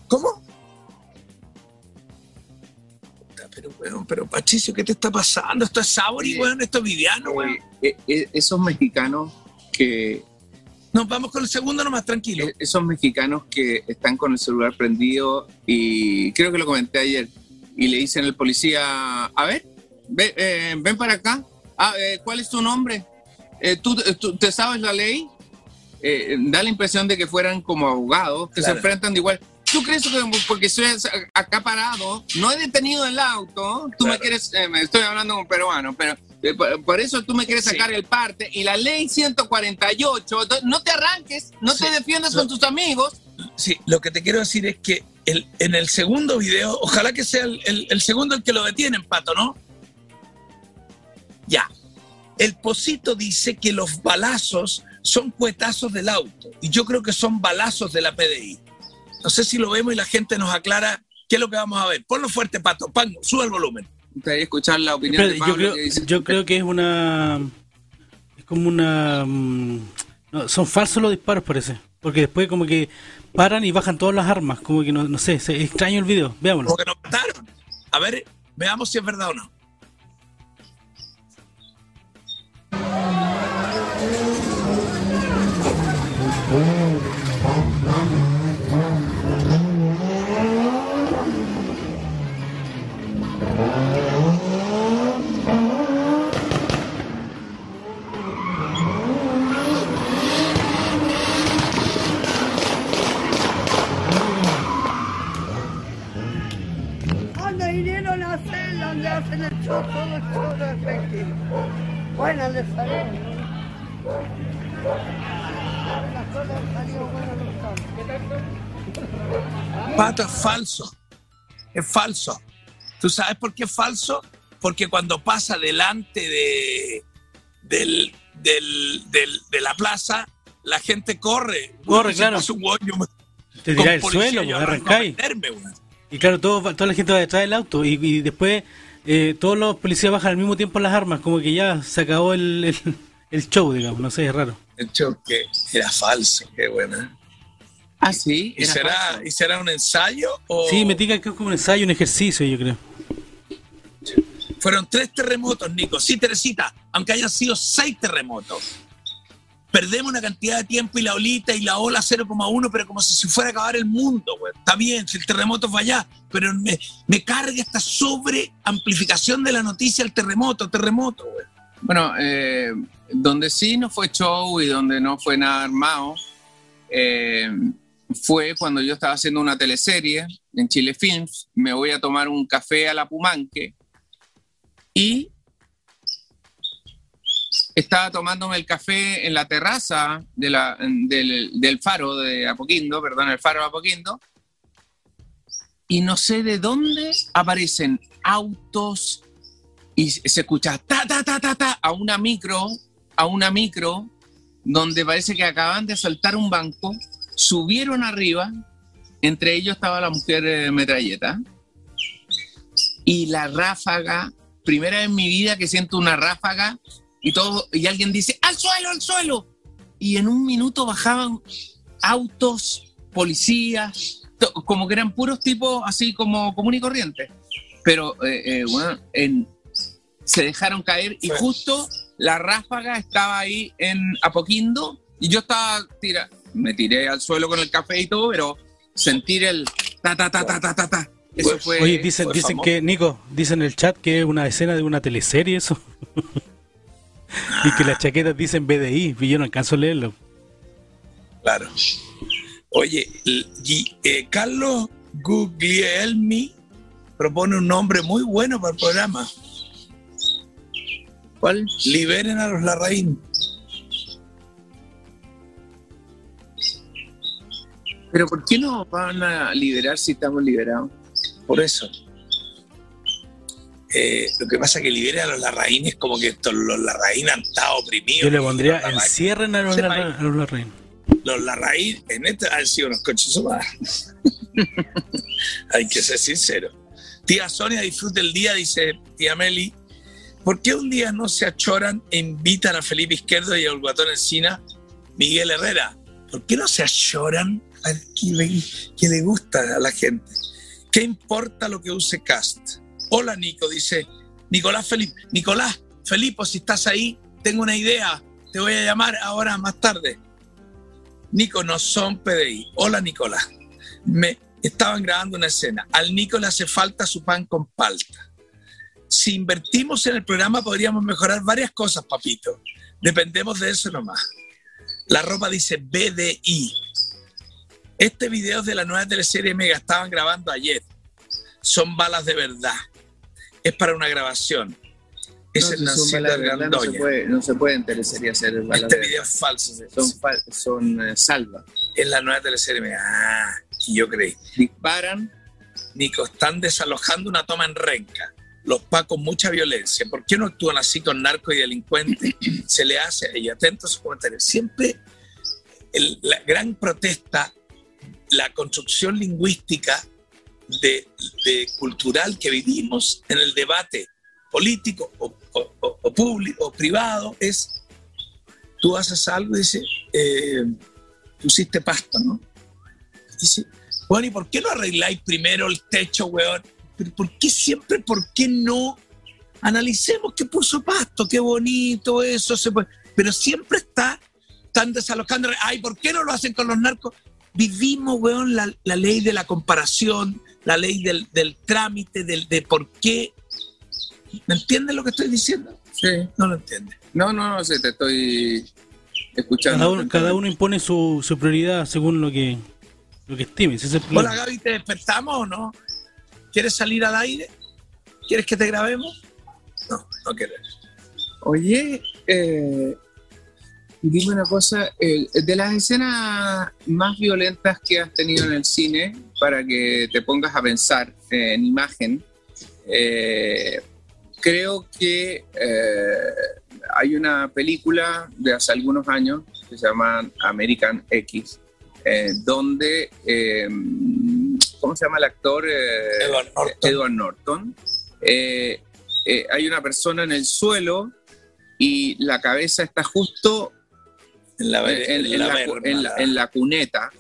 ¿Cómo? Pero, weón, pero Patricio, ¿qué te está pasando? Esto es Sabori, weón, esto es Viviano, weón. Eh, eh, esos mexicanos que... Nos vamos con el segundo nomás, tranquilo. eh, Esos mexicanos que están con el celular prendido y creo que lo comenté ayer y le dicen al policía, a ver, ve- eh, ven para acá, Ah, eh, ¿cuál es tu nombre? Eh, ¿tú, tú- te sabes la ley? Eh, da la impresión de que fueran como abogados que Claro. se enfrentan de igual. ¿Tú crees que porque estoy acá parado, no he detenido el auto, tú me quieres, eh, me estoy hablando con peruano, pero eh, por, eso tú me quieres sacar el parte y la ley 148, do- no te arranques, no te defiendas con tus amigos. Sí, lo que te quiero decir es que el- en el segundo video, ojalá que sea el, el- el segundo el que lo detienen, Pato, ¿no? Ya. El Posito dice que los balazos son cuetazos del auto y yo creo que son balazos de la PDI. No sé si lo vemos y la gente nos aclara qué es lo que vamos a ver. Ponlo fuerte, Pato. Pan, sube el volumen. Escuchar la opinión Espérate, de yo, Pablo creo, que dice- yo creo que es una. Es como una. mm, no, son falsos los disparos, parece. Porque después, como que paran y bajan todas las armas. Como que no, no sé, es extraño el video. Veámoslo. Como que nos mataron. A ver, veamos si es verdad o no. Cuando Buena salió. Pato es falso. Es falso. ¿Tú sabes por qué es falso? Porque cuando pasa delante de, del, del- del- de la plaza, la gente corre. Corre, Si claro. pasa un me- Te tirás el suelo, pues, arrancáis. Y claro, todo, toda la gente va detrás del auto y, y después eh, todos los policías bajan al mismo tiempo las armas, como que ya se acabó el, el, el show, digamos, no sé, es raro. El choque era falso, qué buena. Ah, sí. ¿Y era será, falso. ¿Y será un ensayo o Sí, me diga que es como un ensayo, un ejercicio, yo creo. fueron tres terremotos, Nico? Sí, Teresita, aunque hayan sido seis terremotos. Perdemos una cantidad de tiempo y la olita y la ola 0,1, pero como si se fuera a acabar el mundo, güey. Está bien, si el terremoto fue allá, pero me, me carga esta sobreamplificación de la noticia el terremoto, terremoto, güey. Bueno, eh, donde sí no fue show y donde no fue nada armado, eh, fue cuando yo estaba haciendo una teleserie en Chile Films. Me voy a tomar un café a la Pumanque y estaba tomándome el café en la terraza del, del faro de Apoquindo, perdón, el faro de Apoquindo, y no sé de dónde aparecen autos y se escucha ta, ta, ta, ta, ta, a una micro, a una micro, donde parece que acaban de saltar un banco, subieron arriba, entre ellos estaba la mujer eh, metralleta, y la ráfaga, primera vez en mi vida que siento una ráfaga, y, todo, y alguien dice, al suelo, al suelo, y en un minuto bajaban autos, policías, como que eran puros tipos así como común y corriente. Pero, eh, eh, bueno, en- se dejaron caer y justo la ráfaga estaba ahí en Apoquindo y yo estaba tira, me tiré al suelo con el café y todo, pero sentir el ta ta ta ta ta ta ta. Eso fue. Oye, dicen, fue dicen famoso. que, Nico, dicen en el chat que es una escena de una teleserie eso. y que las chaquetas dicen BDI, y yo no alcanzo a leerlo. Claro. Oye, y, eh, Carlos Guglielmi propone un nombre muy bueno para el programa. ¿Cuál? Liberen a los Larraín. Pero ¿por qué no van a liberar si estamos liberados? Por eso. Eh, lo que pasa es que liberen a los Larraín es como que estos, los Larraín han estado oprimidos. Yo le pondría, Los Larraín- encierren a los, Sepa Larra- a los Larraín. Los Larraín en este han sido unos coches sumados. Hay que ser sincero. Tía Sonia disfruta el día, dice tía Meli. ¿Por qué un día no se achoran e invitan a Felipe Izquierdo y a Guatón Encina, Miguel Herrera? ¿Por qué no se achoran? ¿Qué le, le gusta a la gente? ¿Qué importa lo que use Cast? Hola Nico, dice Nicolás Felipe. Nicolás, Felipe, si estás ahí, tengo una idea. Te voy a llamar ahora más tarde. Nico, no son PDI. Hola, Nicolás. Me estaban grabando una escena. Al Nico le hace falta su pan con palta. Si invertimos en el programa, podríamos mejorar varias cosas, papito. Dependemos de eso nomás. La ropa dice BDI. Este video es de la nueva teleserie Mega. Estaban grabando ayer. Son balas de verdad. Es para una grabación. Es No, el Nancita verdad, no se Gandoña. puede, no se puede en teleserie hacer Este de video es falso. Son, fal- son eh, salvas. Es la nueva teleserie. Ah, yo creí. Disparan. Nico, están desalojando una toma en Renca. Los pacos, mucha violencia. ¿Por qué no actúan así con narcos y delincuentes? Se le hace, y atento a siempre el- la gran protesta, la construcción lingüística de, de cultural que vivimos en el debate político o, o- o- o público o privado es, tú haces algo y dices, eh, pasto, ¿no? Dice, bueno, ¿y por qué no arregláis primero el techo, weón? ¿Pero ¿Por qué siempre, por qué no analicemos qué puso pasto, qué bonito eso? Se puede- Pero siempre está, están desalojando. Ay, ¿por qué no lo hacen con los narcos? Vivimos, weón, la, la ley de la comparación, la ley del, del trámite, del, de por qué. ¿Me entiendes lo que estoy diciendo? Sí. No lo entiendes. No, no, no sé, te estoy escuchando. Cada uno, cada uno impone su, su prioridad según lo que, lo que estime. es. Hola Gaby, ¿te despertamos o no? ¿Quieres salir al aire? ¿Quieres que te grabemos? No, no quieres. Oye, eh, Dime una cosa, el- de las escenas más violentas que has tenido en el cine, para que te pongas a pensar eh, en imagen, eh, creo que eh, hay una película de hace algunos años que se llama American X, eh, donde, ¿cómo se llama el actor? Edward Norton. Edward Norton. Hay una persona en el suelo y la cabeza está justo En la, en, en en la la cuneta.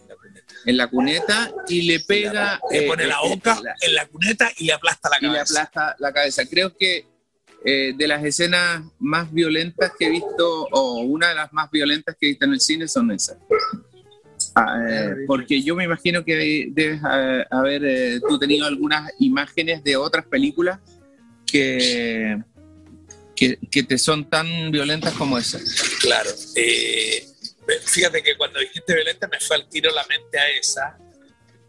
En la cuneta y le pega. Le eh, pone la eh, boca la- en la cuneta y le aplasta la y le cabeza. aplasta la cabeza. Creo que eh, de las escenas más violentas que he visto, o una de las más violentas que he visto en el cine, son esas. Ah, eh, porque yo me imagino que debes haber eh, tú tenido algunas imágenes de otras películas que, que, que te son tan violentas como esas. Claro. eh, fíjate que cuando dijiste violenta me fue al tiro la mente a esa.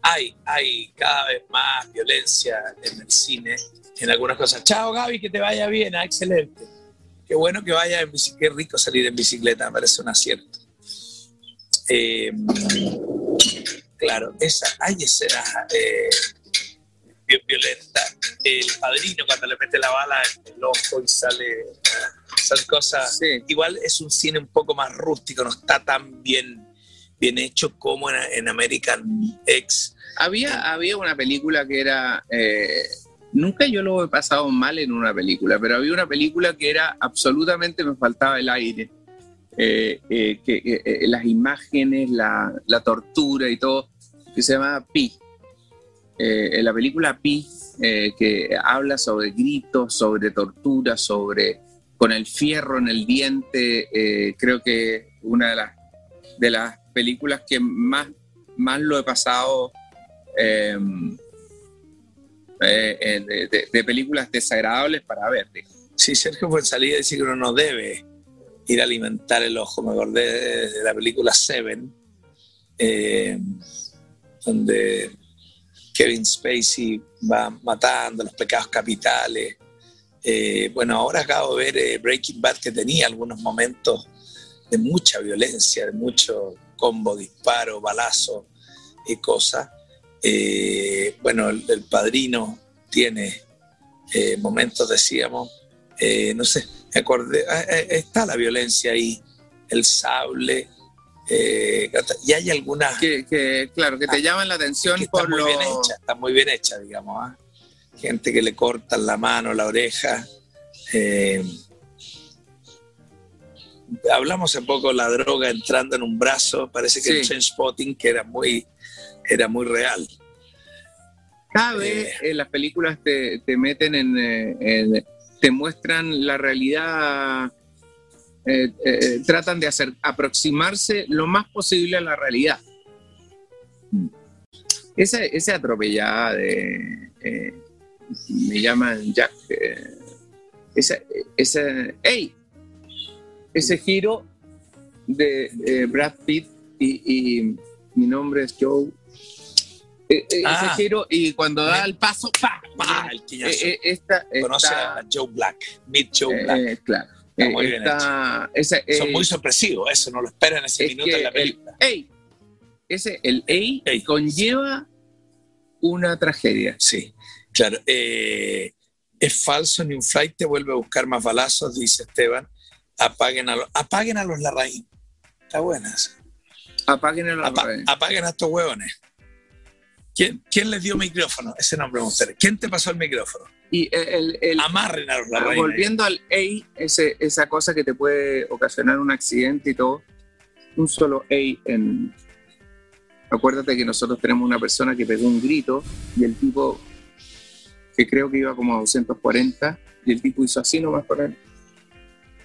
Hay, hay cada vez más violencia en el cine, en algunas cosas. Chao Gaby, que te vaya bien, ah, excelente. Qué bueno que vaya en bicicleta, qué rico salir en bicicleta, me parece un acierto. Eh, claro, esa, hay escenas eh, vi- violentas. El padrino cuando le mete la bala en el ojo y sale, son cosas. Igual es un cine un poco más rústico, no está tan bien, bien hecho como en, en American X. Había, había una película que era. eh, nunca yo lo he pasado mal en una película, pero había una película que era absolutamente me faltaba el aire. Eh, eh, que, eh, las imágenes, la, la tortura y todo, que se llama Pi. Eh, la película Pi, eh, que habla sobre gritos, sobre tortura, sobre con el fierro en el diente, eh, creo que una de las, películas que más, más lo he pasado eh, eh, de, películas desagradables para ver. Sí, Sergio Fuenzalida dice que uno no debe ir a alimentar el ojo. Me acordé de, la película Seven, donde Kevin Spacey va matando los pecados capitales. Eh, bueno, ahora acabo de ver eh, Breaking Bad que tenía algunos momentos de mucha violencia, de mucho combo, disparo, balazo y cosas. Eh, bueno, el, el padrino tiene eh, momentos, decíamos, eh, no sé, me acordé, eh, está la violencia ahí, el sable, eh, y hay algunas... Que, que, claro, que te llaman la atención que está por muy lo... bien hecha, está muy bien hecha, digamos. ¿ah? Gente que le cortan la mano, la oreja. eh, hablamos un poco de la droga entrando en un brazo, parece que Sí. el Spotting que era muy, era muy real. Cada vez eh, las películas te, te meten en, eh, en- te muestran la realidad, eh, eh, tratan de hacer aproximarse lo más posible a la realidad. Esa, esa atropellada de, eh, me llaman Jack, eh, esa, esa, ¡ey! ese giro de eh, Brad Pitt y, y mi nombre es Joe. Eh, eh, Ah. ese giro y cuando da el paso, ¡pa! ¡Pah! El. Eh, eh, esta, Conoce a Joe Black, Meet Joe eh, Black. eh, claro. Está Eh, muy está- esa- Son eh, muy sorpresivos, eso no lo esperan ese es minuto en la el película. ey, ese, el ey, conlleva una tragedia. Sí, claro. eh, es falso, ni un flight te vuelve a buscar más balazos, dice Esteban. Apaguen a, los apaguen a los Larraín. Está buena esa. Apaguen a los Apa- apaguen a estos huevones. ¿Quién, quién les dio micrófono? Ese nombre me gustaría. ¿Quién te pasó el micrófono? Y el, el- Amarren a Ah, Larraín. Volviendo al ey, ese, esa cosa que te puede ocasionar un accidente y todo, un solo ey en... Acuérdate que nosotros tenemos una persona que pegó un grito y el tipo, que creo que iba como a 240, y el tipo hizo así nomás con el,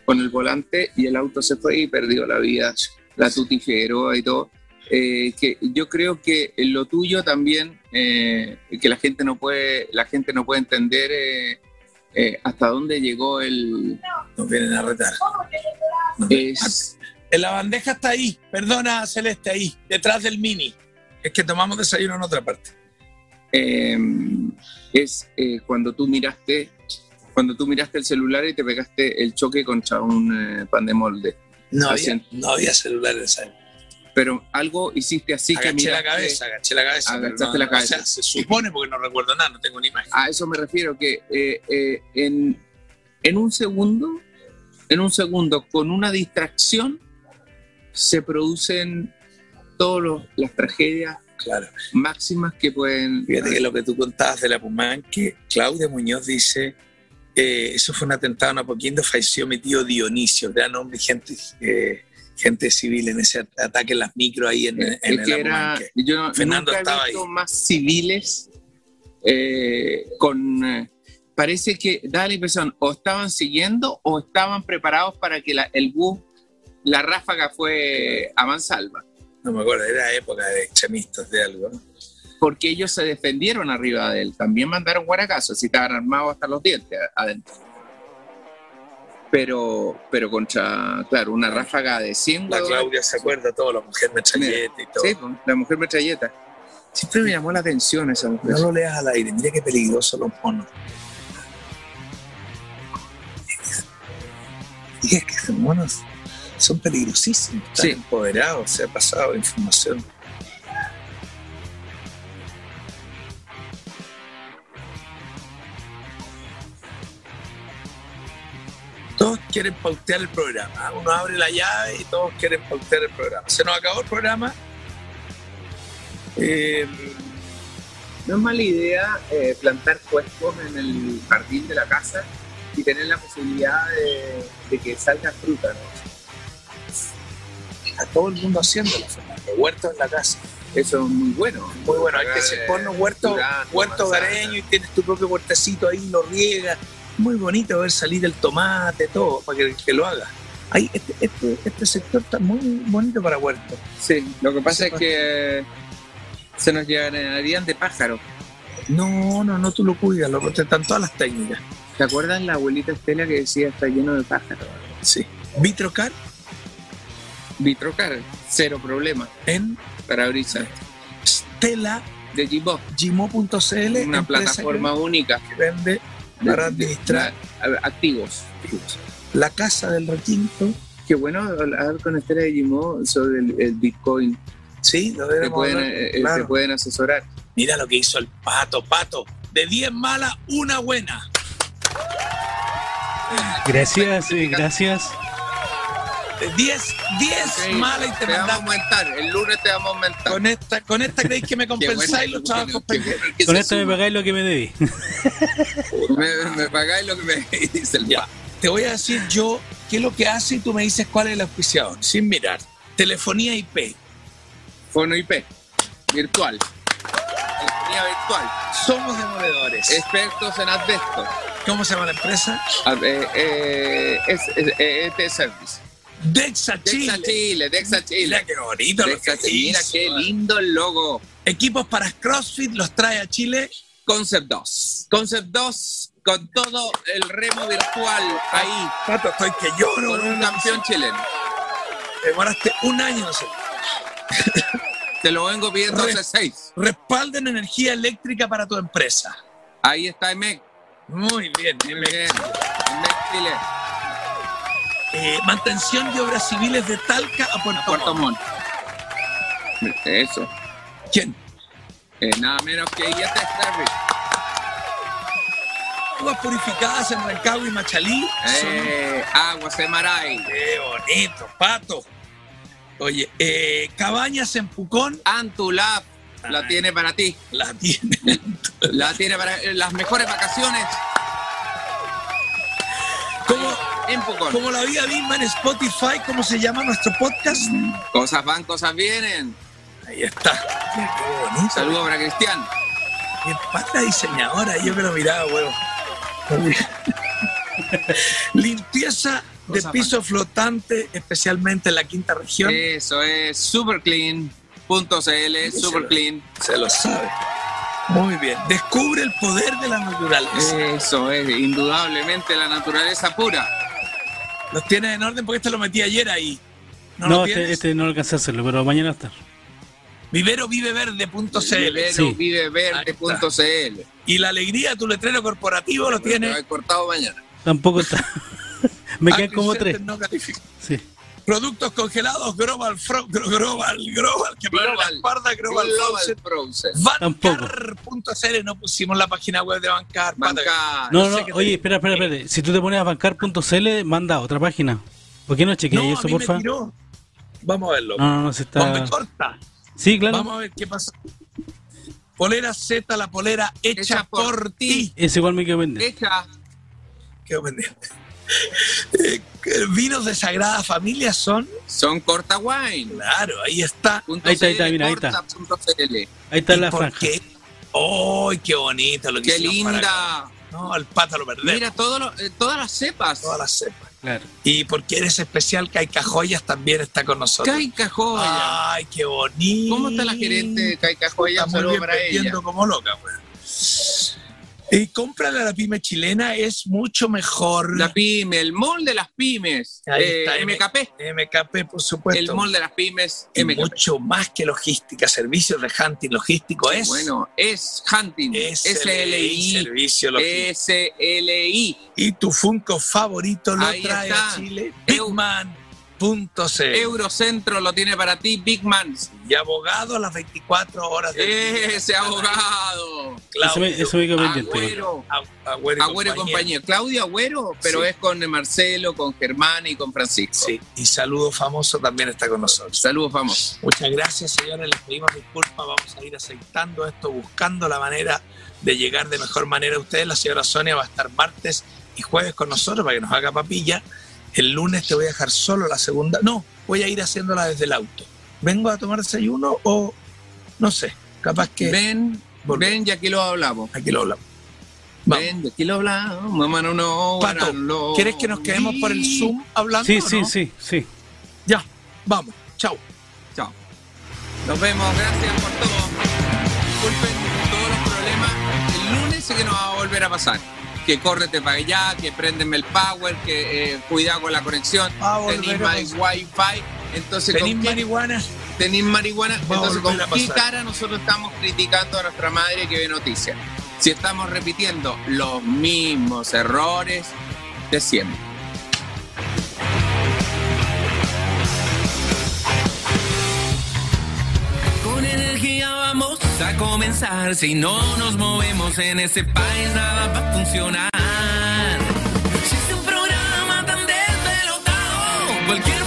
con el volante y el auto se fue y perdió la vida, la Tuti Figueroa y todo. Eh, que yo creo que lo tuyo también, eh, que la gente no puede, la gente no puede entender eh, eh, hasta dónde llegó el... Nos vienen a retar. Es, la bandeja está ahí. Perdona, Celeste, ahí, detrás del mini. Es que tomamos desayuno en otra parte. eh, es eh, cuando tú miraste cuando tú miraste el celular y te pegaste el choque contra un pan de molde. No había, no había celular en esa época. Pero algo hiciste así que Agaché la miraste- cabeza, agaché la cabeza. Agachaste no- la cabeza. o sea, se supone porque no recuerdo nada, no tengo ni imagen. A eso me refiero, que eh, eh, en, en un segundo, en un segundo, con una distracción, se producen todas las tragedias Claro. máximas que pueden... Fíjate que lo que tú contabas de la Pumán, que Claudia Muñoz dice, eh, eso fue un atentado en Apoquindo, falleció mi tío Dionisio, gran hombre gente, gente civil en ese ataque en las micro ahí en, en el que era, Apumanque. yo no- Fernando nunca he estaba visto ahí. más civiles eh, con... eh, parece que da la impresión, o estaban siguiendo o estaban preparados para que la- el bus, la ráfaga fue a mansalva. No me acuerdo, era época de extremistas de algo. ¿no? porque ellos se defendieron arriba de él. También mandaron guaracazos y estaban armados hasta los dientes adentro. Pero, pero contra, claro, una ráfaga de 100 La. Claudia se acuerda todo, la mujer metralleta y todo. Sí, pues, la mujer metralleta. Siempre me llamó la atención esa mujer. No lo leas al aire, mira qué peligrosos los monos. Y es que esos monos son peligrosísimos, están Sí. empoderados, se ha pasado información. Todos quieren pautear el programa. Uno abre la llave y todos quieren pautear el programa. Se nos acabó el programa. Eh, No es mala idea eh, plantar puestos en el jardín de la casa y tener la posibilidad de, de que salga fruta. ¿no? a todo el mundo haciéndolo, Fernando. Huertos en la casa. Eso es muy bueno. Muy bueno, hay que Eh, se pone huerto, huerto gareño y tienes tu propio huertecito ahí, lo riegas. Muy bonito ver salir el tomate, todo, para que, que lo haga. Ahí, este, este, este sector está muy bonito para huerto. Sí, lo que pasa es que se nos llenarían de pájaros. No, no, no, tú lo cuidas, lo, están todas las técnicas. ¿Te acuerdas la abuelita Estela que decía está lleno de pájaros? Sí. Vitrocar Vitrocar, cero problema. en Parabrisas. Stella De Gibbo. Gimo.cl, Una plataforma única. que vende para administrar Activos. la casa del requinto. Qué bueno hablar con Estela de Gimo sobre el, el Bitcoin. Sí, lo Te pueden, eh, eh, claro. te pueden asesorar. Mira lo que hizo el pato, pato. De 10 malas, una buena. Gracias, eh, gracias. De 10, 10 Ok, malas y te te vamos a aumentar. El lunes te vamos a aumentar. Con esta, con esta creéis que me compensáis los trabajos pendientes. Con se esto me pagáis lo que me debí. me, me pagáis lo que me dice el Ya, te voy a decir yo qué es lo que hace y tú me dices cuál es el auspiciador, sin mirar. Telefonía IP. Fono IP. Virtual. Telefonía virtual. Somos demoledores. Expertos en asbesto. ¿Cómo se llama la empresa? Ah, eh, eh, es, es, es ET Service. Dexa Chile. Dexa Chile, Dexa Chile. Mira qué bonito lo Dexa que Chile. Mira hizo. qué lindo el logo. Equipos para CrossFit los trae a Chile. Concept 2. Concept 2 con todo el remo virtual ahí. Pato, estoy que lloro. Con un ¿no? campeón chileno. Demoraste un año, no sé. Te lo vengo pidiendo hace seis. Respalden energía eléctrica para tu empresa. Ahí está EMEC. Muy bien. Muy bien. EMEC Chile. Eh, mantención de obras civiles de Talca a Puerto, Puerto Montt. Montt. Eso. ¿Quién? Eh, nada menos que IET Service. Aguas purificadas en Rancagua y Machalí. Son- Eh, Agua Semaray. Qué bonito, pato. Oye, eh, cabañas en Pucón. Antulab la Ay. tiene para ti. La tiene. La tiene para eh, las mejores vacaciones Como, como la vida misma en Spotify, ¿cómo se llama nuestro podcast? Cosas van, cosas vienen. Ahí está. Mira, qué bonito. Saludos para Cristian. Qué pata diseñadora, yo que lo miraba, huevo. Limpieza de piso flotante, especialmente en la quinta región. Eso es superclean.cl, superclean. Se lo sabe. Muy bien. Descubre el poder de la naturaleza. Eso es, indudablemente la naturaleza pura. Los tienes en orden porque este lo metí ayer ahí. ¿No, No, lo este, tienes? este no alcancé a hacerlo, pero mañana está. Viveroviveverde.cl Sí. Viverviveverde.cl. Y la alegría, tu letrero corporativo lo Te tiene. lo he cortado mañana. Tampoco está. me quedan como Agricenter tres. no. Sí. Productos congelados Global, Fro- Gro- Global, Global, que para la Global. espalda Global, Global. Bancar.cl, no pusimos la página web de Bancar. Bancar. No, no, te oye, digo. espera, espera, espera. Si tú te pones a bancar.cl, manda a otra página. ¿Por qué no chequeas No, eso, porfa? tiró. Vamos a verlo. No, no, no, se está. corta. Sí, claro. Vamos a ver qué pasa. Polera Z, la polera hecha, Hecha por, por ti. Es igual me quedo pendiente. Hecha. Quedo pendiente. Vinos de Sagrada Familia son. Son corta wine. Claro, ahí está. Punto Ahí está, ahí está, mira, ahí está. punto. Ahí está ¿Y la franja. qué? ¡Ay, qué bonito lo que Qué linda. No, el pato lo perdemos. Mira, todo lo- eh, todas las cepas. Todas las cepas. Claro. Y porque eres especial, Caica Joyas también está con nosotros. Caica Joya. ¡Ay, qué bonito! ¿Cómo está la gerente de Caica Joya? Está muy bien para ella. como loca, pues. Y cómprale a la pyme chilena, es mucho mejor. La pyme, el mall de las pymes. Ahí Eh, está, MKP. MKP, por supuesto. El mall de las pymes. y MKP. mucho más que logística, servicios de hunting logístico es. Bueno, es Hunting. SLI. Servicio logístico. SLI. Y tu Funko favorito lo Ahí trae está. a Chile. Eu- Bigman.cl Eurocentro lo tiene para ti, Big Man. Y abogado a las 24 horas día. Ese abogado. Eso me, eso me. Agüero. Agüero y Agüero y compañía. Claudio Agüero, pero Sí. es con Marcelo, con Germán y con Francisco. Sí, y saludo famoso también está con nosotros. Saludos, vamos. Muchas gracias, señores. Les pedimos disculpas. Vamos a ir aceptando esto, buscando la manera de llegar de mejor manera a ustedes. La señora Sonia va a estar martes y jueves con nosotros para que nos haga papilla. El lunes te voy a dejar solo la segunda. No, voy a ir haciéndola desde el auto. ¿Vengo a tomar desayuno o no sé? Capaz que. Ven, ven, y aquí lo hablamos. Aquí lo hablamos. Ven, y aquí lo hablamos. Mamá, no, no. Pato, no. ¿quieres que nos quedemos por el Zoom hablando? Sí, sí, no? sí, sí. Ya, vamos. Chao. Chao. Nos vemos, gracias por todo. Disculpen todos los problemas. El lunes sé que nos va a volver a pasar. Que córrete para allá, que préndeme el power, que eh, cuidado con la conexión. Va a volver Tenéis a más wifi. Entonces, ¿Tenís ¿con qué- marihuana? tenéis marihuana. Entonces, ¿con qué cara nosotros estamos criticando a nuestra madre que ve noticias? Si estamos repitiendo los mismos errores de siempre. Energía vamos a comenzar. Si no nos movemos en ese país, nada va a funcionar. Si es un programa tan desvelotado, cualquier